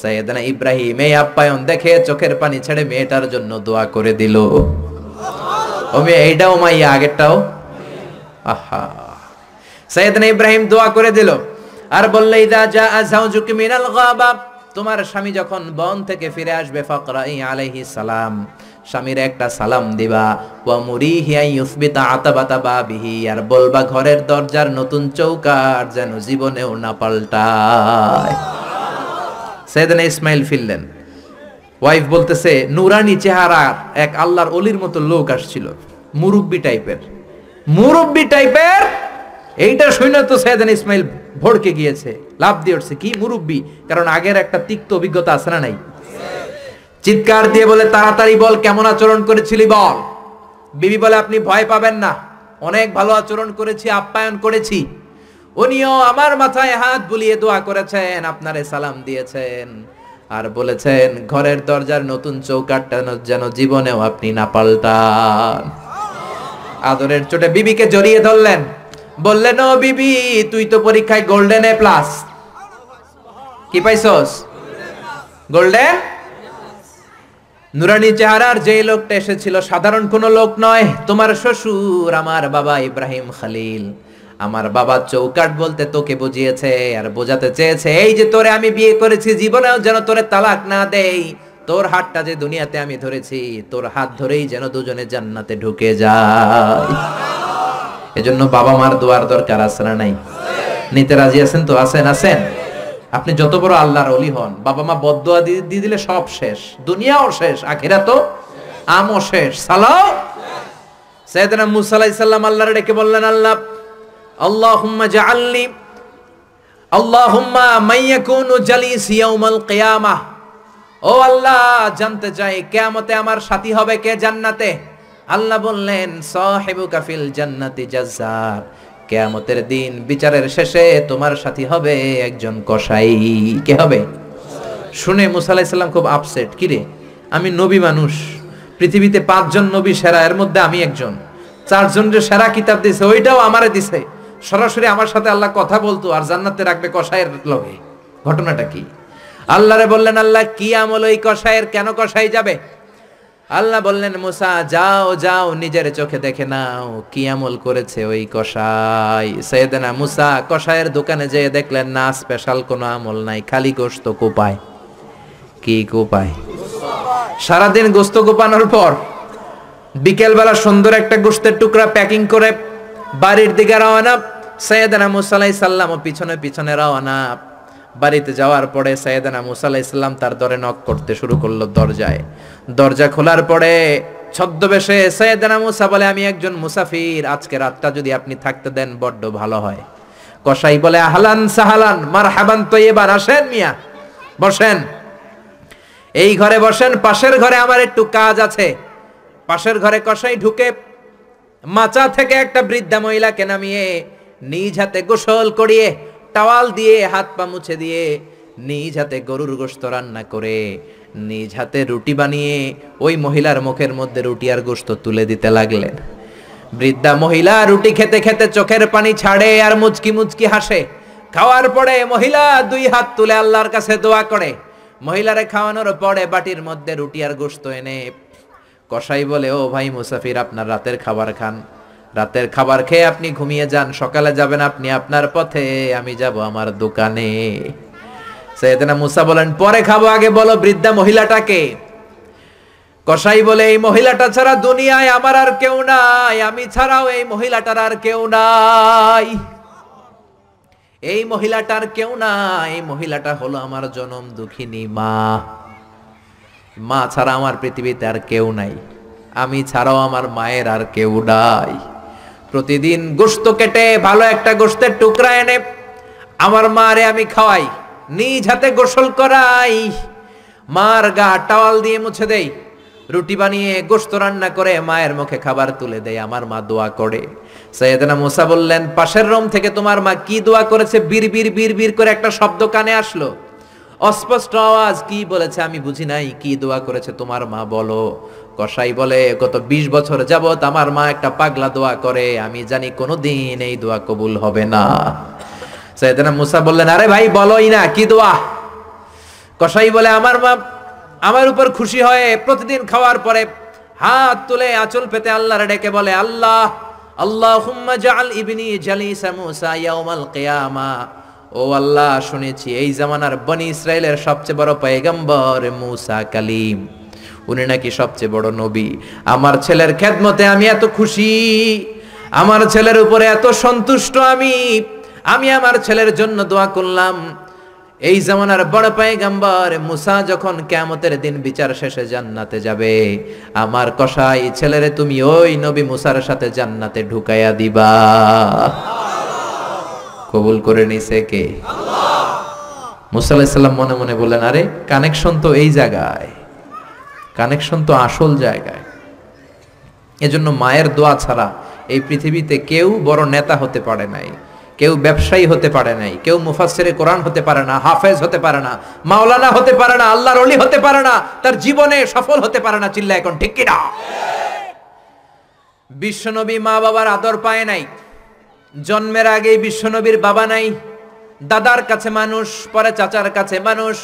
সৈয়দনা ইব্রাহিম এই আপ্যায়ন দেখে চোখের পানি ছেড়ে মেয়েটার জন্য দোয়া করে দিল। ও মেয়ে এইটাও মাইয়া, আগেরটাও? আহা। সৈয়দনা ইব্রাহিম দোয়া করে দিল। আর বললে, ইদা যা আযাউজুকি মিনাল গাবা। তোমার স্বামী যখন বন থেকে ফিরে আসবে, ফাকরাই আলাইহি সালাম। স্বামীর একটা সালাম দিবা, ওয়া মুরিহি ইউসবিতা আতাবাতা বাবিহি। আর বলবা, ঘরের দরজার নতুন চৌকার যেন জীবনেও না পাল্টায়। সৈয়দনা ইসমাইল ফিরলেন। ওয়াইফ বলতেছে, নুরানি চেহারার এক আল্লাহর অলির মতো লোক আসছিল, মুরব্বি টাইপের। মুরব্বি টাইপের এইটা শুনে তো সৈয়দান ইসমাইল ভড়কে গিয়েছে লাভ দিয়ে উঠছে। কি মুরব্বি? কারণ আগের একটা তিক্ত অভিজ্ঞতা আছে না নাই? চিৎকার দিয়ে বলে, তাড়াতাড়ি বল, কেমন আচরণ করেছিলি বল? বিবি বলে, আপনি ভয় পাবেন না। অনেক ভালো আচরণ করেছি, আপ্যায়ন করেছি। উনিও আমার মাথায় হাত বুলিয়ে দোয়া করেছেন, আপনারে সালাম দিয়েছেন। আর বলেছেন, ঘরের দরজার নতুন চৌকাটটা যেন জীবনেও আপনি না পাল্টান। আদরের চোটে বিবিকে জড়িয়ে ধরলেন। বললেন ও বিবি, তুই তো পরীক্ষায় গোল্ডেন এ প্লাস। কি পাইছস? গোল্ডেন নুরানি চেহারার যে লোকটা এসেছিল, সাধারণ কোনো লোক নয়, তোমার শ্বশুর, আমার বাবা ইব্রাহিম খালিল। আমার বাবা চৌকাট বলতে তোকে বুঝিয়েছে আর বোঝাতে চেয়েছে, এই যে তোরে আমি বিয়ে করেছি, জীবনেও যেন তোরে তালাক না দেই। তোর হাতটা যে দুনিয়াতে আমি ধরেছি, তোর হাত ধরেই যেন দুজনে জান্নাতে ঢুকে যায়। এজন্য বাবা মার দোয়ার দরকার আছে না নাই? নিতে রাজি আছেন তো? আছেন আছেন? আপনি যত বড় আল্লাহর অলি হন, বাবা মা বদুয়া দিয়ে দিলে সব শেষ। দুনিয়াও শেষ আখিরা তো আমও শেষ। সালাও? সৈয়দনা মুসা আলাইহিস সালাম আল্লাহর ডেকে বললেন, আল্লাহ, আল্লাহুম্মা জাআলনি, আল্লাহুম্মা মাইয়াকুনু জালিস ইয়াউমাল কিয়ামাহ। ও আল্লাহ, জানতে চাই, কিয়ামতে আমার সাথী হবে কে জান্নাতে? আল্লাহ বললেন সাহেবু কাফিল জান্নাতি জাজ্জার। কেয়ামতের দিন বিচারের শেষে তোমার সাথী হবে একজন কসাই। কে হবে? শুনে মুসা আলাইসাল্লাম খুব আপসেট কিরে আমি নবী মানুষ। পৃথিবীতে পাঁচজন নবী সেরা, এর মধ্যে আমি একজন। চারজন যে সেরা কিতাব দিছে ওইটাও আমারে দিছে। সরাসরি আমার সাথে আল্লাহ কথা বলতো আর জান্নাতে রাখবে কসাইয়ের লগে। ঘটনাটা কি? আল্লাহরে বললেন, আল্লাহ, কি আমল ওই কসাইয়ের? কেন কসাই যাবে? আল্লাহ বললেন, মুসা, যাও যাও, নিজের চোখে দেখে নাও, কি আমল করেছে ওই কষাই সৈয়দনা মুসা কষায়ের দোকানে যেয়ে দেখলেন, না, স্পেশাল কোনো আমল নাই, খালি গোস্ত কোপায়। কি কোপায়? সারাদিন গোস্ত কোপানোর পর বিকেলবেলা সুন্দর একটা গোস্তের টুকরা প্যাকিং করে বাড়ির দিকে রওনা, সৈয়দনা মুসা আলাইহিস সালাম পিছনে পিছনে রওনা। বাড়িতে যাওয়ার পরে সৈয়দনা মুসা আলাইহিস সালাম তার দরে নক করতে শুরু করল দরজায়। দরজা খোলার পরে ছদ্মবেশে সৈয়দনা মুসা বলে, আমি একজন মুসাফির, আজকে রাতটা যদি আপনি থাকতে দেন, বড্ড ভালো হয়। কসাই বলে, আহলান সাহালান মার হাবান তো এবার আসেন মিয়া, বসেন। এই ঘরে বসেন, পাশের ঘরে আমার একটু কাজ আছে। পাশের ঘরে কসাই ঢুকে মাচা থেকে একটা বৃদ্ধা মহিলাকে নামিয়ে নিজ হাতে গোসল করিয়ে টাওয়াল দিয়ে হাত পা মুছে দিয়ে নিজ হাতে গরুর গোস্ত রান্না করে, নিজ হাতে রুটি বানিয়ে ওই মহিলার মুখের মধ্যে রুটি আর গোস্ত তুলে দিতে লাগলেন। বৃদ্ধা মহিলা রুটি খেতে খেতে চোখের পানি ছাড়ে আর মুচকি মুচকি হাসে। খাওয়ার পরে মহিলা দুই হাত তুলে আল্লাহর কাছে দোয়া করে। মহিলারে খাওয়ানোর পরে বাটির মধ্যে রুটি আর গোস্ত এনে কসাই বলে, ও ভাই মুসাফির, আপনার রাতের খাবার খান। রাতের খাবার খেয়ে আপনি ঘুমিয়ে যান, সকালে যাবেন আপনি আপনার পথে, আমি যাব আমার দোকানে। সৈয়দনা মুসা বলেন, পরে খাব, আগে বলো বৃদ্ধা মহিলাটাকে। কসাই বলে, এই মহিলাটা ছাড়া দুনিয়ায় আমার আর কেউ নাই, আমি ছাড়াও এই মহিলাটার আর কেউ নাই। এই মহিলাটার কেউ নাই, এই মহিলাটা হলো আমার জনম দুঃখিনী মা। মা ছাড়া আমার পৃথিবীতে আর কেউ নাই, আমি ছাড়াও আমার মায়ের আর কেউ নাই। প্রতিদিন গোস্ত কেটে ভালো একটা গোস্তের টুকরা এনে আমার মারে আমি খাওয়াই, নিজ হাতে গোসল করাই। মার গা টাওয়াল দিয়ে মুছে দেই, রুটি বানিয়ে গোস্ত রান্না করে মায়ের মুখে খাবার তুলে দেয় আমার মা দোয়া করে। সৈয়দনা মুসা বললেন, পাশের রুম থেকে তোমার মা কি দোয়া করেছে? বীর বীর বীর বীর করে একটা শব্দ কানে আসলো। অস্পষ্ট আওয়াজ, কি বলেছে আমি বুঝি নাই, কি দোয়া করেছে তোমার মা বলো। কসাই বলে, গত ২০ বছর যাবত আমার মা একটা পাগলা দোয়া করে, আমি জানি কোনোদিন এই দোয়া কবুল হবে না। সৈয়দনা মুসা বললেন, আরে ভাই, বলোই না, কি দোয়া? কসাই বলে, আমার মা আমার উপর খুশি হয়ে প্রতিদিন খাওয়ার পরে হাত তুলে আঁচল পেতে আল্লাহর ডেকে বলে, আল্লাহ, আল্লাহুম্মা জাআল ইবনি জালিসা মুসা ইয়াউমাল কিয়ামা। ও আল্লাহ, শুনেছি এই জামানার বনি ইসরায়েলের সবচেয়ে বড় পয়গম্বর মুসা কালিম। উনি নাকি সবচেয়ে বড় নবী। আমার ছেলের খেদমতে আমি এত খুশি। আমার ছেলের উপরে এত সন্তুষ্ট আমি। আমি আমার ছেলের জন্য দোয়া করলাম। এই জামানার বড় পায়গাম্বর মুসা যখন কেমতের দিন বিচার শেষে জান্নাতে যাবে, আমার কসাই ছেলেরে তুমি ওই নবী মুসার সাথে জান্নাতে ঢুকাইয়া দিবা। কবুল করে নিছে কে? মুসা আলাইসাল্লাম মনে মনে বললেন, আরে কানেকশন তো এই জায়গায়। কানেকশন তো আসল জায়গায়। এজন্য মায়ের দোয়া ছাড়া এই পৃথিবীতে কেউ বড় নেতা হতে পারে নাই, কেউ ব্যবসায়ী হতে পারে নাই, কেউ মুফাসসিরে কোরআন হতে পারে না, হাফেজ হতে পারে না, মাওলানা হতে পারে না, আল্লাহর অলি হতে পারে না, তার জীবনে সফল হতে পারে না চিল্লা এখন ঠিক কিনা? বিশ্বনবী মা বাবার আদর পায় নাই। জন্মের আগেই বিশ্বনবীর বাবা নাই, দাদার কাছে মানুষ, পরে চাচার কাছে মানুষ,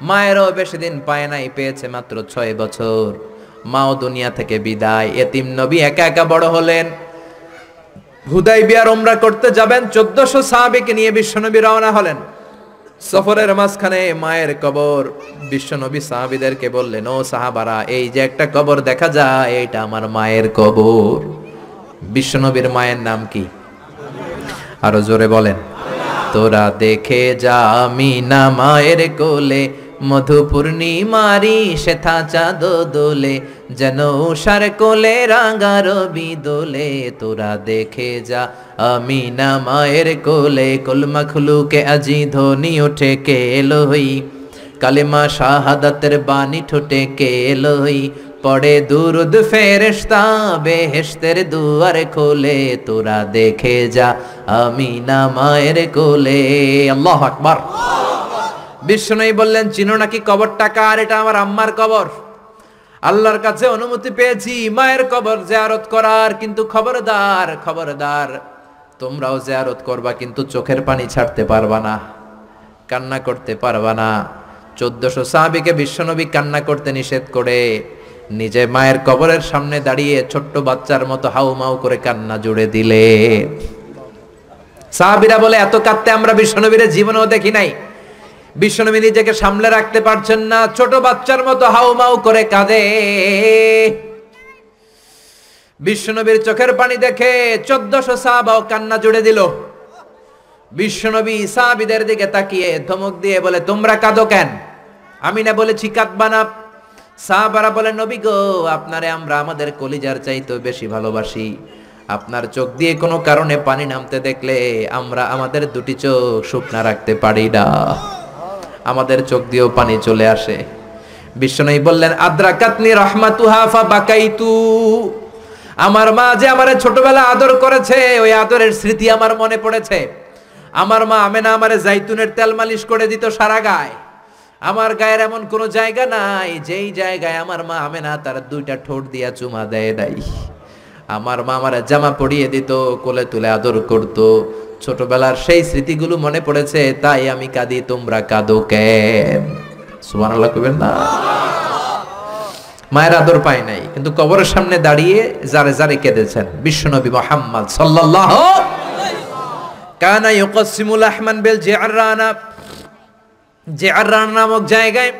মায়েরও বেশি দিন পায় নাই, পেয়েছে মাত্র ছয় বছর। মাও দুনিয়া থেকে বিদায়। এতিম নবী একা একা বড় হলেন। হুদাই বিয়ার ওমরা করতে যাবেন, চোদ্দশো সাহাবিকে নিয়ে বিশ্বনবী রওনা হলেন। সফরের মাঝখানে মায়ের কবর। বিশ্বনবী সাহাবিদেরকে বললেন, ও সাহাবারা, এই যে একটা কবর দেখা যায়, এটা আমার মায়ের কবর। বিশ্বনবীর মায়ের নাম কি? আরও জোরে বলেন। তোরা দেখে যা আমি না মায়ের কোলে মধু পূর্ণিমারি শেথা চাঁদ দোলে, যেন উষার কোলে রাঙা রবি দোলে তোরা দেখে যা আমি না মায়ের কোলে কলমা খুলুকে আজি ধ্বনি ওঠে কে এলোই কালেমা শাহাদাতের বাণী ঠোঁটে কে এলোই পড়ে দুরুদ ফেরেশতা, বেহেশতের দুয়ার খোলে, তোরা দেখে যা আমি না মায়ের কোলে। আল্লাহ আকবার। বিষ্ণুই বললেন, চিনো নাকি কবরটা কার? এটা আমার আম্মার কবর। আল্লাহর কাছে অনুমতি পেয়েছি, মায়ের কবর জিয়ারত করার, কিন্তু খবরদার খবরদার, তোমরাও জিয়ারত করবা, কিন্তু চোখের পানি ছাড়তে পারবা না, কান্না করতে পারবা না। চোদ্দশো সাহাবিকে বিশ্বনবী কান্না করতে নিষেধ করে নিজে মায়ের কবরের সামনে দাঁড়িয়ে ছোট্ট বাচ্চার মতো হাউ মাউ করে কান্না জুড়ে দিলে। সাহাবিরা বলে, এত কাঁদতে আমরা বিশ্বনবীর জীবনেও দেখি নাই। বিশ্বনবী নিজেকে সামলে রাখতে পারছেন না, ছোট বাচ্চার মতো হাউ মাউ করে কাঁদে। বিশ্বনবীর চোখের পানি দেখে চোদ্দশো সাহাবাও কান্না জুড়ে দিল। বিশ্বনবী সাহাবিদের দিকে তাকিয়ে ধমক দিয়ে বলে, তোমরা কাঁদো কেন? আমি না বলেছি কাঁদবা না। সাহাবারা বলে নবী গো, আপনারে আমরা আমাদের কলিজার চাইতে বেশি ভালোবাসি। আপনার চোখ দিয়ে কোনো কারণে পানি নামতে দেখলে আমরা আমাদের দুটি চোখ শুকনা রাখতে পারি না। আমাদের চোখ দিয়েও পানি চলে আসে। বিশ্বনবী বললেন আদ্রা কাতনি রহমাতুহা ফা বাকাইতু আমার মা যে আমারে ছোটবেলা আদর করেছে, ওই আদরের স্মৃতি আমার মনে পড়েছে। আমার মা আমেনা আমারে জাইতুনের তেল মালিশ করে দিত সারা গায়ে। আমার গায়ের এমন কোনো জায়গা নাই, যেই জায়গায় আমার মা আমেনা তার দুইটা ঠোঁট দিয়া চুমা দেয় নাই। আমার মা আমার জামা পরিয়ে দিত, কোলে তুলে আদর করত। ছোটবেলার সেই স্মৃতিগুলো মনে পড়েছে, তাই আমি কাঁদি, তোমরা কাঁদো কেন? সুবহানাল্লাহ না? মায়ের আদর পায় নাই, কিন্তু কবরের সামনে দাঁড়িয়ে যারে যারে কেঁদেছেন বিশ্বনবী মোহাম্মদ সাল্লাল্লাহু কানা ইউকাসিমুল আহমান বিল জিআরানা জিআরান নামক জায়গায়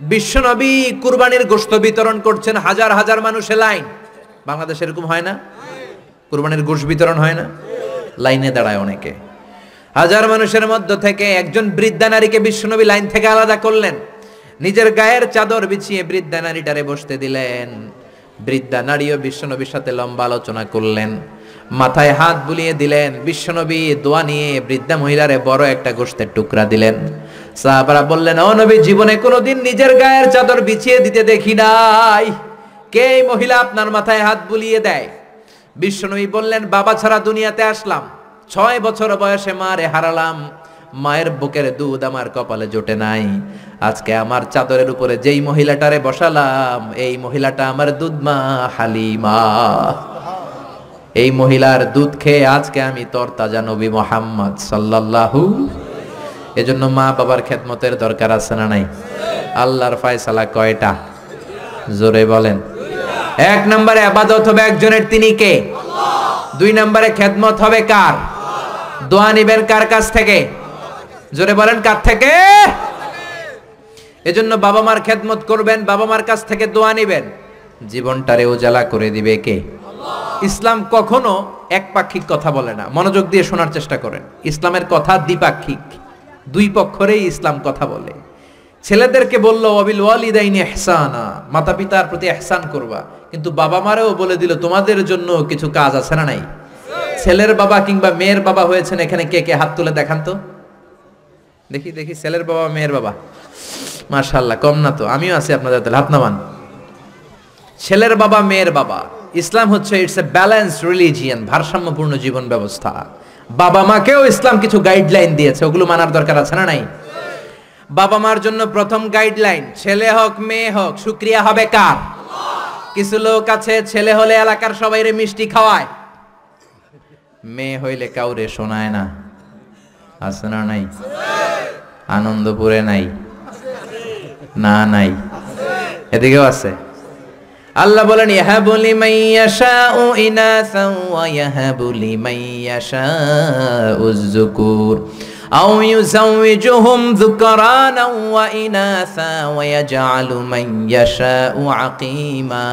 বিশ্বনবী কুরবানির গোস্ত বিতরণ করছেন, হাজার হাজার মানুষের লাইন। বাংলাদেশে এরকম হয় না? কুরবানির গোশ বিতরণ হয় না? লাইনে দাঁড়ায় অনেকে। হাজার মানুষের মধ্য থেকে একজন বৃদ্ধা নারীকে বিশ্বনবী লাইন থেকে আলাদা করলেন। নিজের গায়ের চাদর বিছিয়ে বৃদ্ধা নারীটারে বসতে দিলেন। বৃদ্ধা নারীও বিশ্বনবীর সাথে লম্বা আলোচনা করলেন। মাথায় হাত বুলিয়ে দিলেন। বিশ্বনবী দোয়া নিয়ে বৃদ্ধা মহিলারে বড় একটা গোষ্ঠের টুকরা দিলেন। সাহাবারা বললেন, ও নবী, জীবনে কোনোদিন নিজের গায়ের চাদর বিছিয়ে দিতে দেখি নাই। কে মহিলা আপনার মাথায় হাত বুলিয়ে দেয়? বিশ্বনবী বললেন, বাবা ছাড়া দুনিয়াতে আসলাম। ছয় বছর বয়সে মারে হারালাম। মায়ের বুকের দুধ আমার কপালে জোটে নাই। আজকে আমার চাদরের উপরে যেই মহিলাটারে বসালাম, এই মহিলাটা আমার দুধ মা হালিমা। এই মহিলার দুধ খেয়ে আজকে আমি তরতাজা নবী মোহাম্মদ সাল্লাল্লাহু এজন্য মা বাবার খেদমতের দরকার আছে না নাই? আল্লাহর ফয়সালা কয়টা? জোরে বলেন। এক নম্বরে আবাদত হবে একজনের, তিনি কে? দুই নম্বরে খেদমত হবে কার? দোয়া নিবেন কার কাছ থেকে? জোরে বলেন, কার থেকে? এজন্য বাবা মার খেদমত করবেন, বাবা মার কাছ থেকে দোয়া নিবেন। জীবনটারে উজালা করে দিবে কে? ইসলাম কখনো একপাক্ষিক কথা বলে না। মনোযোগ দিয়ে শোনার চেষ্টা করেন। ইসলামের কথা দ্বিপাক্ষিক। দুই পক্ষরেই ইসলাম কথা বলে। ছেলেদেরকে বলল, অবিল ওয়ালিদাইনি এহসানা মাতা পিতার প্রতি এহসান করবা। কিন্তু বাবা মারেও বলে দিল, তোমাদের জন্য কিছু কাজ আছে না নাই? ছেলের বাবা কিংবা মেয়ের বাবা হয়েছেন এখানে কে কে? হাত তুলে দেখান তো। দেখি দেখি, ছেলের বাবা, মেয়ের বাবা। মাশাল্লাহ কম না তো। আমিও আছি আপনাদের তাহলে হাত নামান। ছেলের বাবা, মেয়ের বাবা। ইসলাম হচ্ছে ইটস এ ব্যালেন্স রিলিজিয়ান ভারসাম্যপূর্ণ জীবন ব্যবস্থা। বাবা মাকেও ইসলাম কিছু গাইডলাইন দিয়েছে, ওগুলো মানার দরকার আছে না নাই? বাবা মার জন্য প্রথম গাইডলাইন ছেলে হোক, মেয়ে হোক শুক্রিয়া হবে কার? কিছু লোক আছে, ছেলে হলে এলাকার সবাইরে মিষ্টি খাওয়ায়। মেয়ে হইলে কাউরে শোনায় না। আছে না নাই? আনন্দপুরে নাই? না নাই? এদিকেও আছে? আল্লাহ বলেন, ইয়াহাবু লিমাইয়াশাউ ইনাসান ওয়া ইয়াহাবু লিমাইয়াশাউ যুকুর আও ইউযাওয়িজুহুম যুকরানা ওয়া ইনাসা ওয়া ইয়াজআলু মান ইয়াশাউ আকীমা।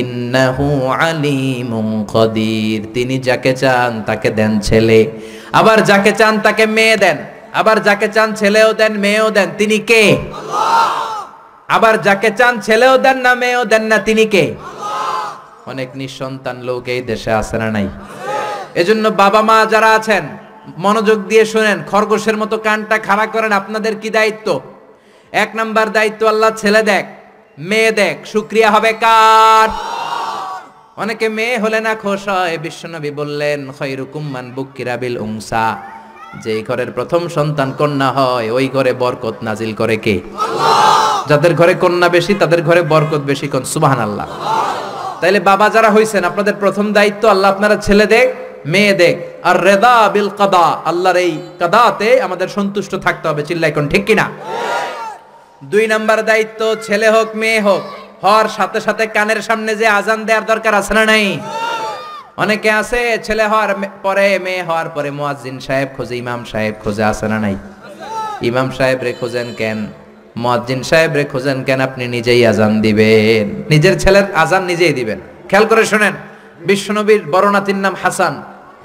ইন্নাহু আলিমুন কদির। তিনি যাকে চান তাকে দেন ছেলে। আবার যাকে চান তাকে মেয়ে দেন। আবার যাকে চান ছেলেও দেন, মেয়েও দেন। তিনি কে? আবার যাকে চান ছেলেও দেন না, মেয়েও দেন না, তিনি কে? অনেক নিঃসন্তান লোক এই দেশে আছে না নাই? এজন্য বাবা মা যারা আছেন, মনোযোগ দিয়ে শুনেন, খরগোশের মতো কানটা খাড়া করেন, আপনাদের কি দায়িত্ব? এক নাম্বার দায়িত্ব আল্লাহ ছেলে দেখ, মেয়ে দেখ শুক্রিয়া হবে কার? অনেকে মেয়ে হলে না খোশ হয়, বিশ্বনবী বললেন, খৈরুকুম মান বুকিরা বিল উংসা। যেই ঘরের প্রথম সন্তান কন্যা হয়, ওই ঘরে বরকত নাজিল করে কে? যাদের ঘরে কন্যা বেশি, তাদের ঘরে বরকত বেশি কোন? সুবাহান আল্লাহ তাইলে বাবা যারা হইছেন, আপনাদের প্রথম দায়িত্ব আল্লাহ আপনারা ছেলে দেখ, মেয়ে দেখ। আর রেদা বিল কাদা, আল্লাহর এই কাদাতে আমাদের সন্তুষ্ট থাকতে হবে চিল্লাই কোন ঠিক কিনা? দুই নাম্বার দায়িত্ব, ছেলে হোক, মেয়ে হোক, হওয়ার সাথে সাথে কানের সামনে যে আজান দেওয়ার দরকার আছে না নাই? অনেকে আছে, ছেলে হওয়ার পরে, মেয়ে হওয়ার পরে মুয়াজ্জিন সাহেব খোঁজে, ইমাম সাহেব খোঁজে, আছে না নাই? ইমাম সাহেব রে খোঁজেন কেন? মুয়াজ্জিন সাহেব রে খোঁজেন কেন আপনি নিজেই আজান দিবেন? নিজের ছেলের আজান নিজেই দিবেন। খেয়াল করে শোনেন, বিশ্বনবীর বড় নাতির নাম হাসান,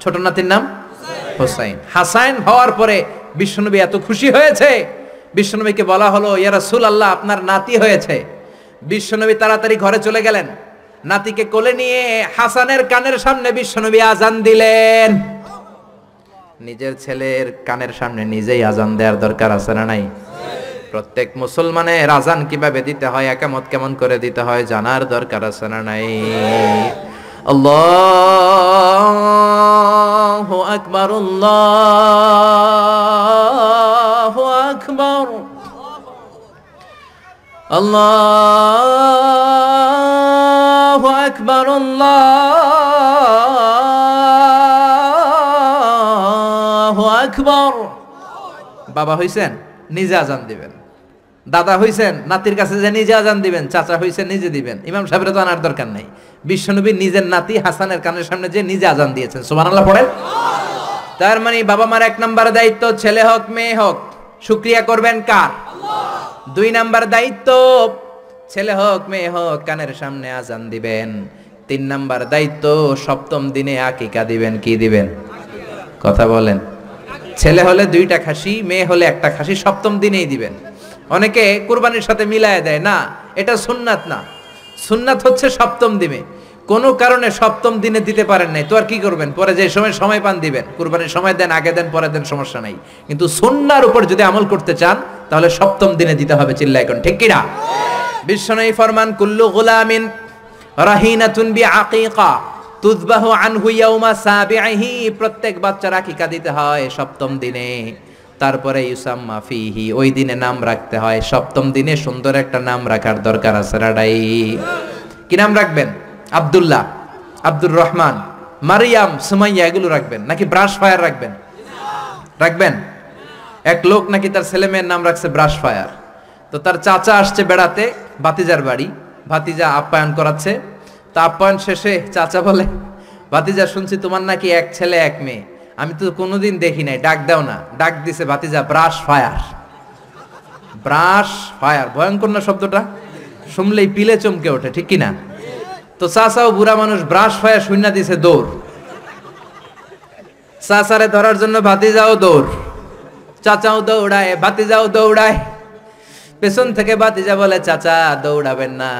ছোট নাতির নাম হোসাইন। হাসাইন হওয়ার পরে বিশ্বনবী এত খুশি হয়েছে। বিশ্বনবীকে বলা হলো, ইয়া সুল আল্লাহ আপনার নাতি হয়েছে। বিশ্বনবী তাড়াতাড়ি ঘরে চলে গেলেন। নাতিকে কোলে নিয়ে হাসানের কানের সামনে বিশ্বনবী আজান দিলেন। নিজের ছেলের কানের সামনে নিজেই আজান দেওয়ার দরকার আছে না নাই? প্রত্যেক মুসলমানের আজান কীভাবে দিতে হয়, একামত কেমন করে দিতে হয় জানার দরকার আছে না নাই? আল্লাহু আকবার আল্লাহু আকবার। আল্লাহু আকবার আল্লাহু আকবার। বাবা হইছেন, নিজে আজান দিবেন। দাদা হইছেন নাতির কাছে যে নিজে আজান দিবেন চাচা হইছেন নিজে দিবেন। ইমাম সাহেবের তো আনার দরকার নাই। বিশ্বনবী নিজের নাতি হাসানের কানের সামনে যে নিজে আজান দিয়েছেন। সুবহানাল্লাহ পড়েন। তার মানে বাবা মার এক নাম্বার দায়িত্ব ছেলে হোক মেয়ে হোক শুক্রিয়া করবেন কার? দুই নাম্বার দায়িত্ব ছেলে হোক মেয়ে হোক কানের সামনে আজান দিবেন। তিন নাম্বার দায়িত্ব সপ্তম দিনে আকিকা দিবেন কি দিবেন? কথা বলেন। ছেলে হলে দুইটা খাসি মেয়ে হলে একটা খাসি সপ্তম দিনেই দিবেন। অনেকে কুরবানির সাথে মিলায় দেয়। না, এটা সুন্নাত না। সুন্নাত হচ্ছে সপ্তম দিনে। কোনো কারণে সপ্তম দিনে দিতে পারেন নাই। তো আর কি করবেন? পরে যে সময় সময় পান দিবেন। কুরবানির সময় দেন, আগে দেন, পরে দেন, সমস্যা নাই। কিন্তু সুন্নার উপর যদি আমল করতে চান, তাহলে সপ্তম দিনে দিতে হবে চিল্লা এখন, ঠিক কিনা? বিশ্বনয়ী ফরমান, কুল্লু গুলামিন রাহিনাতুন বি আকিকা তুজবাহু আনহু ইয়াউমা সাবিহি প্রত্যেক বাচ্চার আকিকা দিতে হয় সপ্তম দিনে। তারপরে ইউসাম্মা ফিহি, ওই দিনে নাম রাখতে হয়। সপ্তম দিনে সুন্দর একটা নাম রাখার দরকার আছে, রাডাই। কি নাম রাখবেন? আব্দুল্লাহ, আব্দুর রহমান, মারিয়াম, সুমাইয়া, এগুলো রাখবেন। নাকি ব্রাশ ফায়ার রাখবেন? রাখবেন? এক লোক নাকি তার ছেলে মেয়ের নাম রাখছে ব্রাশ ফায়ার। তো তার চাচা আসছে বেড়াতে, ভাতিজার বাড়ি। ভাতিজা আপ্যায়ন করাচ্ছে। তা আপ্যায়ন শেষে চাচা বলে, ভাতিজা, শুনছি তোমার নাকি এক ছেলে, এক মেয়ে। আমি তো কোনোদিন দেখি নাই, ডাক দাও না। ডাক দিছে ভাতিজা ব্রাশ ফায়ার ব্রাশ ফায়ার ভয়ঙ্কর না শব্দটা? শুনলেই পিলে চমকে ওঠে, ঠিক কি না তো চাচাও বুড়া মানুষ ব্রাশ ফায়ার শূন্য দিছে দৌড়। চাচারে ধরার জন্য ভাতিজাও দৌড়। চাচাও দৌড়ায়, ভাতিজাও দৌড়ায়। পেছন থেকে ভাতিজা বলে, চাচা, দৌড়াবেন না।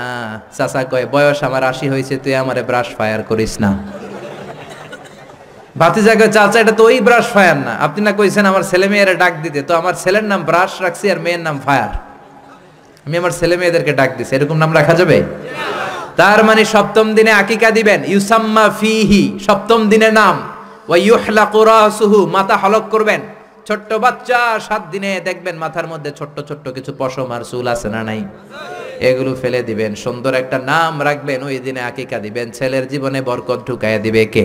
চাচা কয়, বয়স আমার আশি হয়েছে তুই আমারে ব্রাশ ফায়ার করিস না। ভাতিজা কয়, চাচা, এটা তো ওই ব্রাশ ফায়ার না। আপনি না কইছেন, আমার ছেলে মেয়েরা ডাক দিতে। তো আমার ছেলের নাম ব্রাশ রাখছি আর মেয়ের নাম ফায়ার আমি আমার ছেলে মেয়েদেরকে ডাক দিছি। এরকম নাম রাখা যাবে? তার মানে সপ্তম দিনে আকিকা দিবেন, ইউসাম্মা ফিহি সপ্তম দিনে নাম। রাসুহু, মাথা হলক করবেন। ছোট্ট বাচ্চা, সাত দিনে দেখবেন মাথার মধ্যে ছোট্ট ছোট্ট কিছু পশম আর চুল আছে না নাই? এগুলো ফেলে দিবেন, সুন্দর একটা নাম রাখবেন, ওই দিনে আকিকা দিবেন, ছেলের জীবনে বরকত ঢুকায় দিবে কে?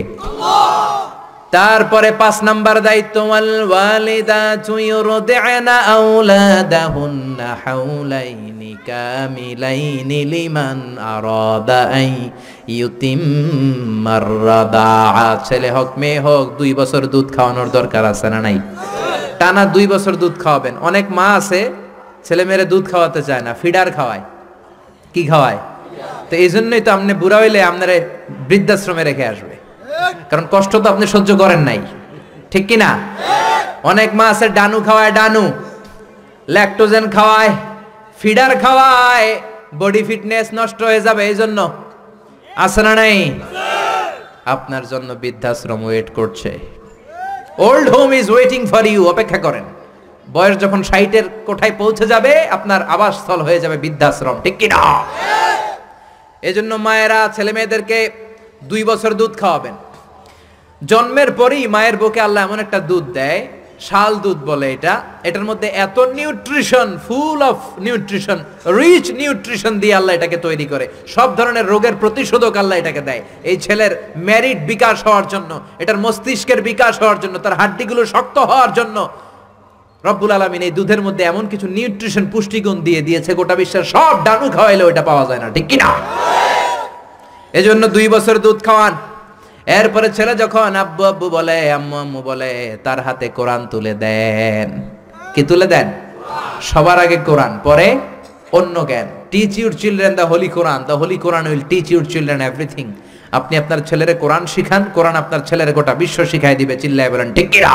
তারপরে পাঁচ নাম্বার দায়িত্ব, ওয়াল ওয়ালিদাতু ইউরদি'না আওলাদাহুন্না হাওলাইনি কামিলাইনি লিমান আরাদা আই ইউতিম্মার রাদাআ। ছেলে হোক, মেয়ে হোক, দুই বছর দুধ খাওয়ানোর দরকার আছে না নাই? টানা দুই বছর দুধ খাওয়াবেন। অনেক মা আছে, ছেলে মেয়েরে দুধ খাওয়াতে চায় না, ফিডার খাওয়ায়। কি খাওয়ায়? তো এই জন্যই তো আপনি বুড়া হইলে আপনারা বৃদ্ধাশ্রমে রেখে আসবে। কারণ কষ্ট তো আপনি সহ্য করেন নাই। ঠিক কি না? অনেক মা আছে, ডানু খাওয়ায় ডানু ল্যাকটোজেন খাওয়ায় ফিডার খাওয়ায় বডি ফিটনেস নষ্ট হয়ে যাবে, এই জন্য। আছে না নাই? আপনার জন্য বৃদ্ধাশ্রম ওয়েট করছে। Old home is waiting for you অপেক্ষা করেন। বয়স যখন সাইটের কোঠায় পৌঁছে যাবে, আপনার আবাসস্থল হয়ে যাবে বৃদ্ধাশ্রম, ঠিক কি না? এজন্য মায়েরা ছেলে মেয়েদেরকে দুই বছর দুধ খাওয়াবেন। জন্মের পরেই মায়ের বুকে আল্লাহ এমন একটা দুধ দেয়, শাল দুধ বলে এটা। এটার মধ্যে এত nutrition, full of nutrition, rich nutrition দিয়ে আল্লাহ এটাকে তৈরি করে। সব ধরনের রোগের প্রতিষেধক আল্লাহ এটাকে দেয়। এই ছেলের ম্যারিড বিকাশ হওয়ার জন্য, এটার মস্তিষ্কের বিকাশ হওয়ার জন্য, তার হাড্ডিগুলো শক্ত হওয়ার জন্য রব্বুল আলমিন এই দুধের মধ্যে এমন কিছু নিউট্রিশন পুষ্টিগুণ দিয়ে দিয়েছে, গোটা বিশ্বের সব ডানু খাওয়াইলে ওইটা পাওয়া যায় না, ঠিক কিনা? এজন্য দুই বছর দুধ খাওয়ান। এরপরে ছেলে যখন আব্বু আব্বু বলে, আম্মু আম্মু বলে, তার হাতে কোরআন তুলে দেন। কি তুলে দেন? সবার আগে কোরআন, পরে অন্য জ্ঞান। Teach your children the holy Quran the holy Quran will teach your children everything আপনি আপনার ছেলের কোরআন শিখান, কোরআন আপনার ছেলের গোটা বিশ্ব শিখাই দিবে। চিল্লায় বলেন, ঠিক কিনা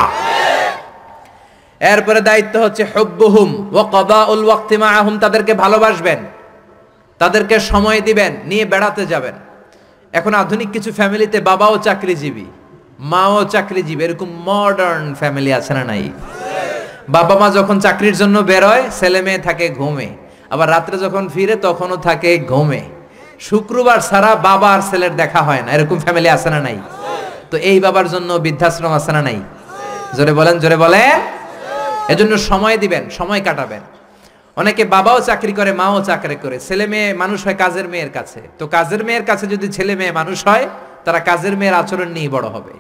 এরপরে দায়িত্ব হচ্ছে হুব্বুহুম ওয়া কদাউল ওয়াক্তি মাআহুম। তাদেরকে ভালোবাসবেন, তাদেরকে সময় দিবেন, নিয়ে বেড়াতে যাবেন। এখন আধুনিক কিছু ফ্যামিলিতে বাবাও চাকরিজীবী, মাও চাকরিজীবী, এরকম মডার্ন ফ্যামিলি আছে না নাই? বাবা মা যখন চাকরির জন্য বেরোয় ছেলে মেয়ে থাকে ঘুমে, আবার রাত্রে যখন ফিরে তখনও থাকে ঘুমে। শুক্রবার ছাড়া বাবা আর ছেলের দেখা হয় না, এরকম ফ্যামিলি আছে না নাই? তো এই বাবার জন্য বৃদ্ধাশ্রম আছে না নাই? জোরে বলেন জোরে বলেন। এজন্য সময় দিবেন, সময় কাটাবেন। অনেকে বাবাও চাকরি করে, মাও চাকরি করে। ছেলে মেয়ে মানুষ হয় কাজের মেয়ের কাছে। তো কাজের মেয়ের কাছে যদি ছেলে মেয়ে মানুষ হয়, তারা কাজের মেয়ের আচরণ নিয়ে বড় হবে।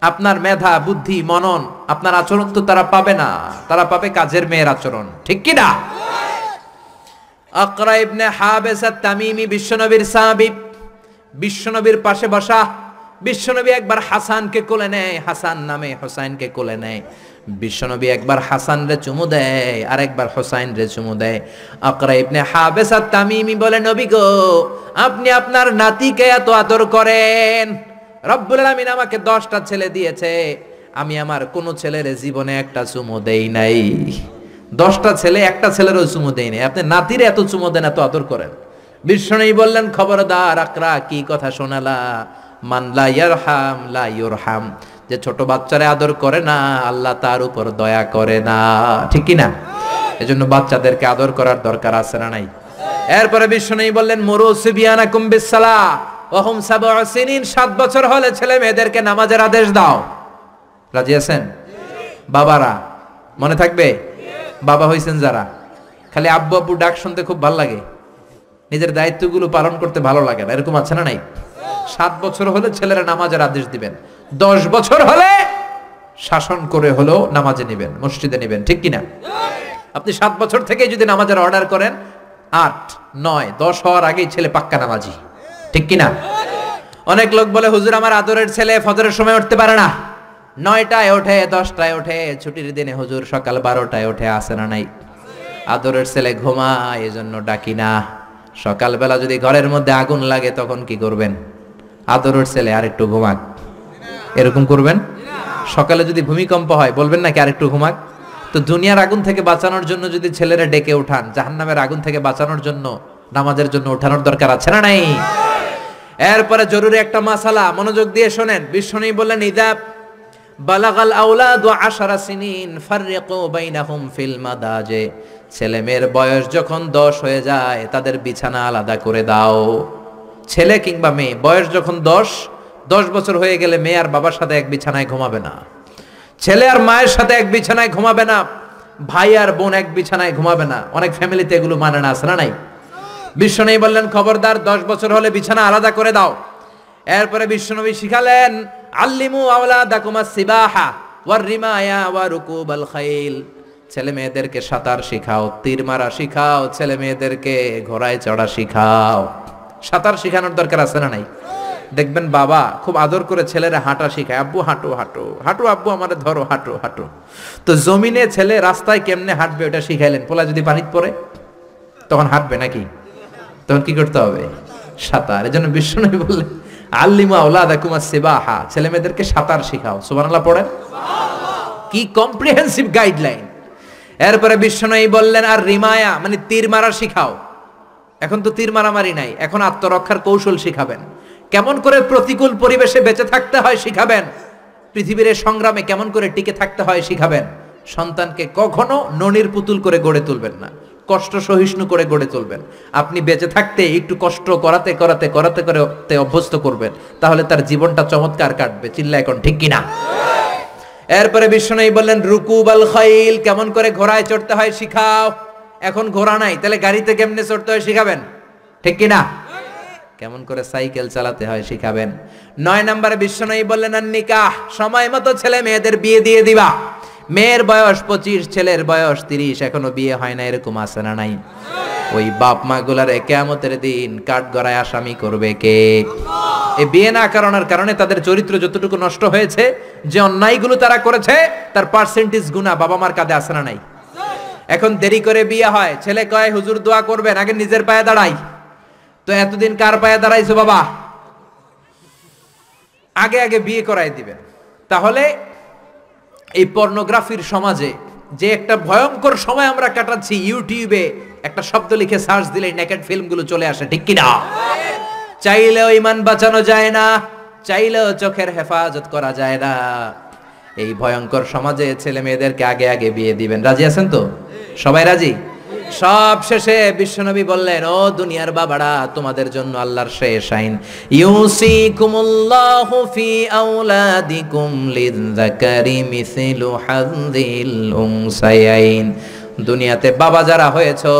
আপনার মেধা, বুদ্ধি, মনন, আপনার আচরণ তো তারা পাবে না। তারা পাবে কাজের মেয়ের আচরণ। ঠিক কি না? আকরা ইবনে হাবেস তামিমি বিশ্বনবীর সাহাবী। বিশ্বনবীর পাশে বসা। বিশ্বনবী একবার হাসানকে কোলে নেয়, হাসান নামে হোসাইনকে কোলে নেয়। বিশ্বনবী একবার হাসান রে চুমু দেয় আর একবার হোসাইন রে চুমু দেয়। আকরা ইবনে হাবেস তামিমি বলে, নবী গো, আপনি আপনার নাতিকে এত আদর করেন। রব্বুল আলামিন আমাকে দশটা ছেলে দিয়েছে। আমি আমার কোনো ছেলের জীবনে একটা চুমু দেই নাই। দশটা ছেলে, একটা ছেলেরও চুমু দেই নাই। আপনি নাতির এত চুমু দেন, এত আদর করেন। বিষ্ণু বললেন, খবরদার, আকরা, কি কথা শোনালা? মান লা ইয়ারহাম, লা ইউরহাম। যে ছোট বাচ্চারা আদর করে না, আল্লাহ তার উপর দয়া করে না। ঠিক কি না এজন্য বাচ্চাদেরকে আদর করার দরকার আছে না নাই? এরপরে বিষ্ণু বললেন, মরু সিবিয়ানা কুম্বিসালা ওহম সাবআ সাত বছর হলে ছেলে মেয়েদেরকে নামাজের আদেশ দাও। রাজি আছেন? বাবারা, মনে থাকবে? বাবা হইছেন যারা। খালি আব্বু আব্বু ডাক শুনতে খুব ভালো লাগে। নিজের দায়িত্বগুলো পালন করতে ভালো লাগে না। এরকম আছে না নাই? সাত বছর হলে ছেলেরা নামাজের আদেশ দিবেন। দশ বছর হলে শাসন করে হলেও নামাজে নিবেন, মসজিদে নিবেন, ঠিক কিনা? আপনি সাত বছর থেকে যদি নামাজের অর্ডার করেন, আট, নয়, দশ হওয়ার আগেই ছেলে পাক্কা নামাজি, ঠিক কিনা? অনেক লোক বলে, হুজুর, আমার আদরের ছেলে ফজরের সময় উঠতে পারে না। নয়টায় ওঠে, দশটায় ওঠে, ছুটির দিনে হুজুর সকাল বারোটায় ওঠে, আসে না নাই। আদরের ছেলে ঘুমায়, এজন্য ডাকি না। সকালবেলা যদি ঘরের মধ্যে আগুন লাগে, তখন কি করবেন? আদরের ছেলে আর একটু ঘুমাক। এরকম করবেন? সকালে যদি ভূমিকম্প হয়, বলবেন নাকি আর একটু ঘুমাক? তো দুনিয়ার আগুন থেকে বাঁচানোর জন্য যদি ছেলেরা ডেকে উঠান জাহান্নামের আগুন থেকে বাঁচানোর জন্য, নামাজের জন্য উঠানোর দরকার আছে না নাই? এরপরে জরুরি একটা মাসালা, মনোযোগ দিয়ে শোনেন। বিষ্ণু বললেন, ইদা বালাগাল আউলাদ আশারা সিনিন ফাররিকু বাইনাহুম ফিল মাদাজে। ছেলে মেয়ের বয়স যখন দশ হয়ে যায়, তাদের বিছানা আলাদা করে দাও। ছেলে কিংবা মেয়ে, বয়স যখন দশ দশ বছর হয়ে গেলে মেয়ে আর বাবার সাথে এক বিছানায় ঘুমাবে না। ছেলে আর মায়ের সাথে এক বিছানায় ঘুমাবে না। ভাই আর বোন এক বিছানায় ঘুমাবে না। অনেক ফ্যামিলিতে এগুলো মানে না, আছে না নাই? বিশ্বনবী বললেন, খবরদার, দশ বছর হলে বিছানা আলাদা করে দাও। এরপরে বিশ্বনবী শিখালেন, আল্লিমু আওলা দাকুমা সিবাহা ওয়ার রিমায়া ওয়া রুকুবাল খাইল। ছেলে মেয়েদেরকে সাঁতার শিখাও, তীর মারা শিখাও, ছেলে মেয়েদেরকে ঘোড়ায় চড়া শিখাও। সাঁতার শিখানোর দরকার আছে না নাই? দেখবেন বাবা খুব আদর করে ছেলেরা হাঁটা শিখায়, আব্বু, হাঁটো হাঁটো হাঁটো, আব্বু, আমার ধরো, হাঁটো হাঁটো। তো জমিনে ছেলে রাস্তায় কেমনে হাঁটবে ওটা শিখাইলেন। পোলা যদি পানিতে পড়ে, তখন হাঁটবে নাকি? তখন কি করতে হবে? সাঁতার। এজন্য বিষ্ণু বললেন, আল্লিমা ওলাদাকুমা সেবাহা ছেলে মেয়েদেরকে সাঁতার শিখাও। সুবহানাল্লাহ পড়েন? কি কম্প্রিহেন্সিভ গাইডলাইন এরপরে বিষ্ণু বললেন, আর রিমায়া মানে তীর মারা শিখাও। এখন তো তীর মারামারি নাই, এখন আত্মরক্ষার কৌশল শিখাবেন। কেমন করে প্রতিকূল পরিবেশে বেঁচে থাকতে হয় শিখাবেন? পৃথিবীর সংগ্রামে কেমন করে টিকে থাকতে হয় শিখাবেন? সন্তানকে কখনো ননির পুতুল করে গড়ে তুলবেন না, কষ্ট সহিষ্ণু করে গড়ে তুলবেন। আপনি বেঁচে থাকতে, একটু কষ্ট করাতে করাতে করাতে করাতে অভ্যস্ত করবেন, তাহলে তার জীবনটা চমৎকার কাটবে। চিল্লা এখন ঠিক কিনা? এরপরে বিষ্ণু বললেন রুকু আল খাইল কেমন করে ঘোড়ায় চড়তে হয় শিখাও। এখন ঘোড়া নাই, তাহলে গাড়িতে কেমনে চড়তে হয় শিখাবেন? ঠিক কিনা? কেমন করে সাইকেল চালাতে হয় শিখাবেন। নয় নম্বরে বিশ্বনয়ী বললেন আর নিকাহ সময় মতো ছেলে মেয়েদের বিয়ে দিয়ে দিবা। মেয়ের বয়স পঁচিশ, ছেলের বয়স তিরিশ, এখনও বিয়ে হয় না, এরকম আছে না নাই? ওই বাপ মা গুলার কেয়ামতের দিন কাঠ গড়ায় আসামি করবে কে? এই বিয়ে না করানোর কারণে তাদের চরিত্র যতটুকু নষ্ট হয়েছে, যে অন্যায়গুলো তারা করেছে, তার পার্সেন্টেজ গুণা বাবা মার কাঁধে আসে না নাই? এখন দেরি করে বিয়ে হয়, ছেলে কয়, হুজুর দোয়া করবেন, আগে নিজের পায়ে দাঁড়াই। তো এতদিন কার পায়ে দাঁড়াইছো বাবা? আগে আগে বিয়ে করাই দিবেন। তাহলে এই পর্নোগ্রাফির সমাজে যে একটা ভয়ঙ্কর সময় আমরা কাটাচ্ছি, ইউটিউবে একটা শব্দ লিখে সার্চ দিলে নেকেড ফিল্মগুলো চলে আসে, ঠিক কিনা? চাইলেও ইমান বাঁচানো যায় না, চাইলেও চোখের হেফাজত করা যায় না। এই ভয়ঙ্কর সমাজে ছেলে মেয়েদেরকে আগে আগে বিয়ে দিবেন। রাজি আছেন তো? সবাই রাজি? সব শেষে বিশ্বনবী বললেন, ও দুনিয়ার বাবারা, তোমাদের জন্য আল্লাহর শেষ আইন। ইউসিকুমুল্লাহু ফি আওলাদিকুম লিযযাকারি মিসলু হাযিল উনসায়াইন। দুনিয়াতে বাবা যারা হয়েছো,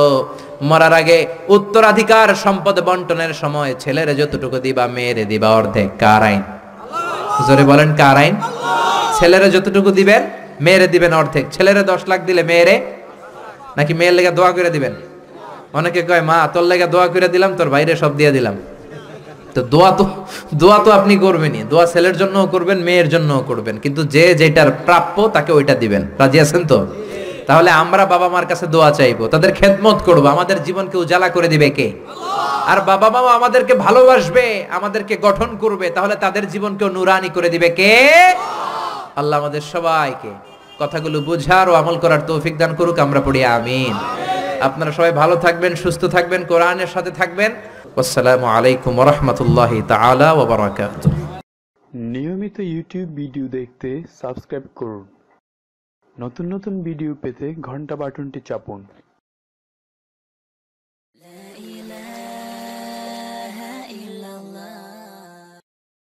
মরার আগে উত্তরাধিকার সম্পদ বন্টনের সময় ছেলের যতটুকু দিবা, মেয়েরে দিবা অর্ধেক। কার আইন? জোরে বলেন, কার আইন? ছেলেরা যতটুকু দিবেন, মেয়েরে দিবেন অর্ধেক। ছেলেরে দশ লাখ দিলে মেয়েরে নাকি মেয়ের লেগে দোয়া করে দিবেন? অনেকে কয়, মা, তোর লেগে দোয়া করে দিলাম, তোর বাইরে সব দিয়ে দিলাম। তো দোয়া তো দোয়া তো আপনি করবেনই। দোয়া ছেলের জন্যও করবেন, মেয়ের জন্যও করবেন। কিন্তু যে যেটার প্রাপ্য তাকে ওইটা দিবেন। রাজি আছেন তো? তাহলে আমরা বাবা মার কাছে দোয়া চাইব, তাদের খেদমত করব। আমাদের জীবনকে উজালা করে দিবে কে? আর বাবা মা আমাদেরকে ভালোবাসবে, আমাদেরকে গঠন করবে, তাহলে তাদের জীবনকেও নুরানি করে দিবে কে? আল্লাহ আমাদের সবাইকে। কথাগুলো বুঝার ও আমল করার তৌফিক দান করুক, আমরা পড়ি আমিন। আপনারা সবাই ভালো থাকবেন, সুস্থ থাকবেন, কোরআনের সাথে থাকবেন। আসসালামু আলাইকুম রহমতুল্লাহি তাআলা ওয়া বারাকাতুহু।
নিয়মিত ইউটিউব ভিডিও দেখতে সাবস্ক্রাইব করুন। নতুন নতুন ভিডিও পেতে ঘণ্টা বাটনটি চাপুন।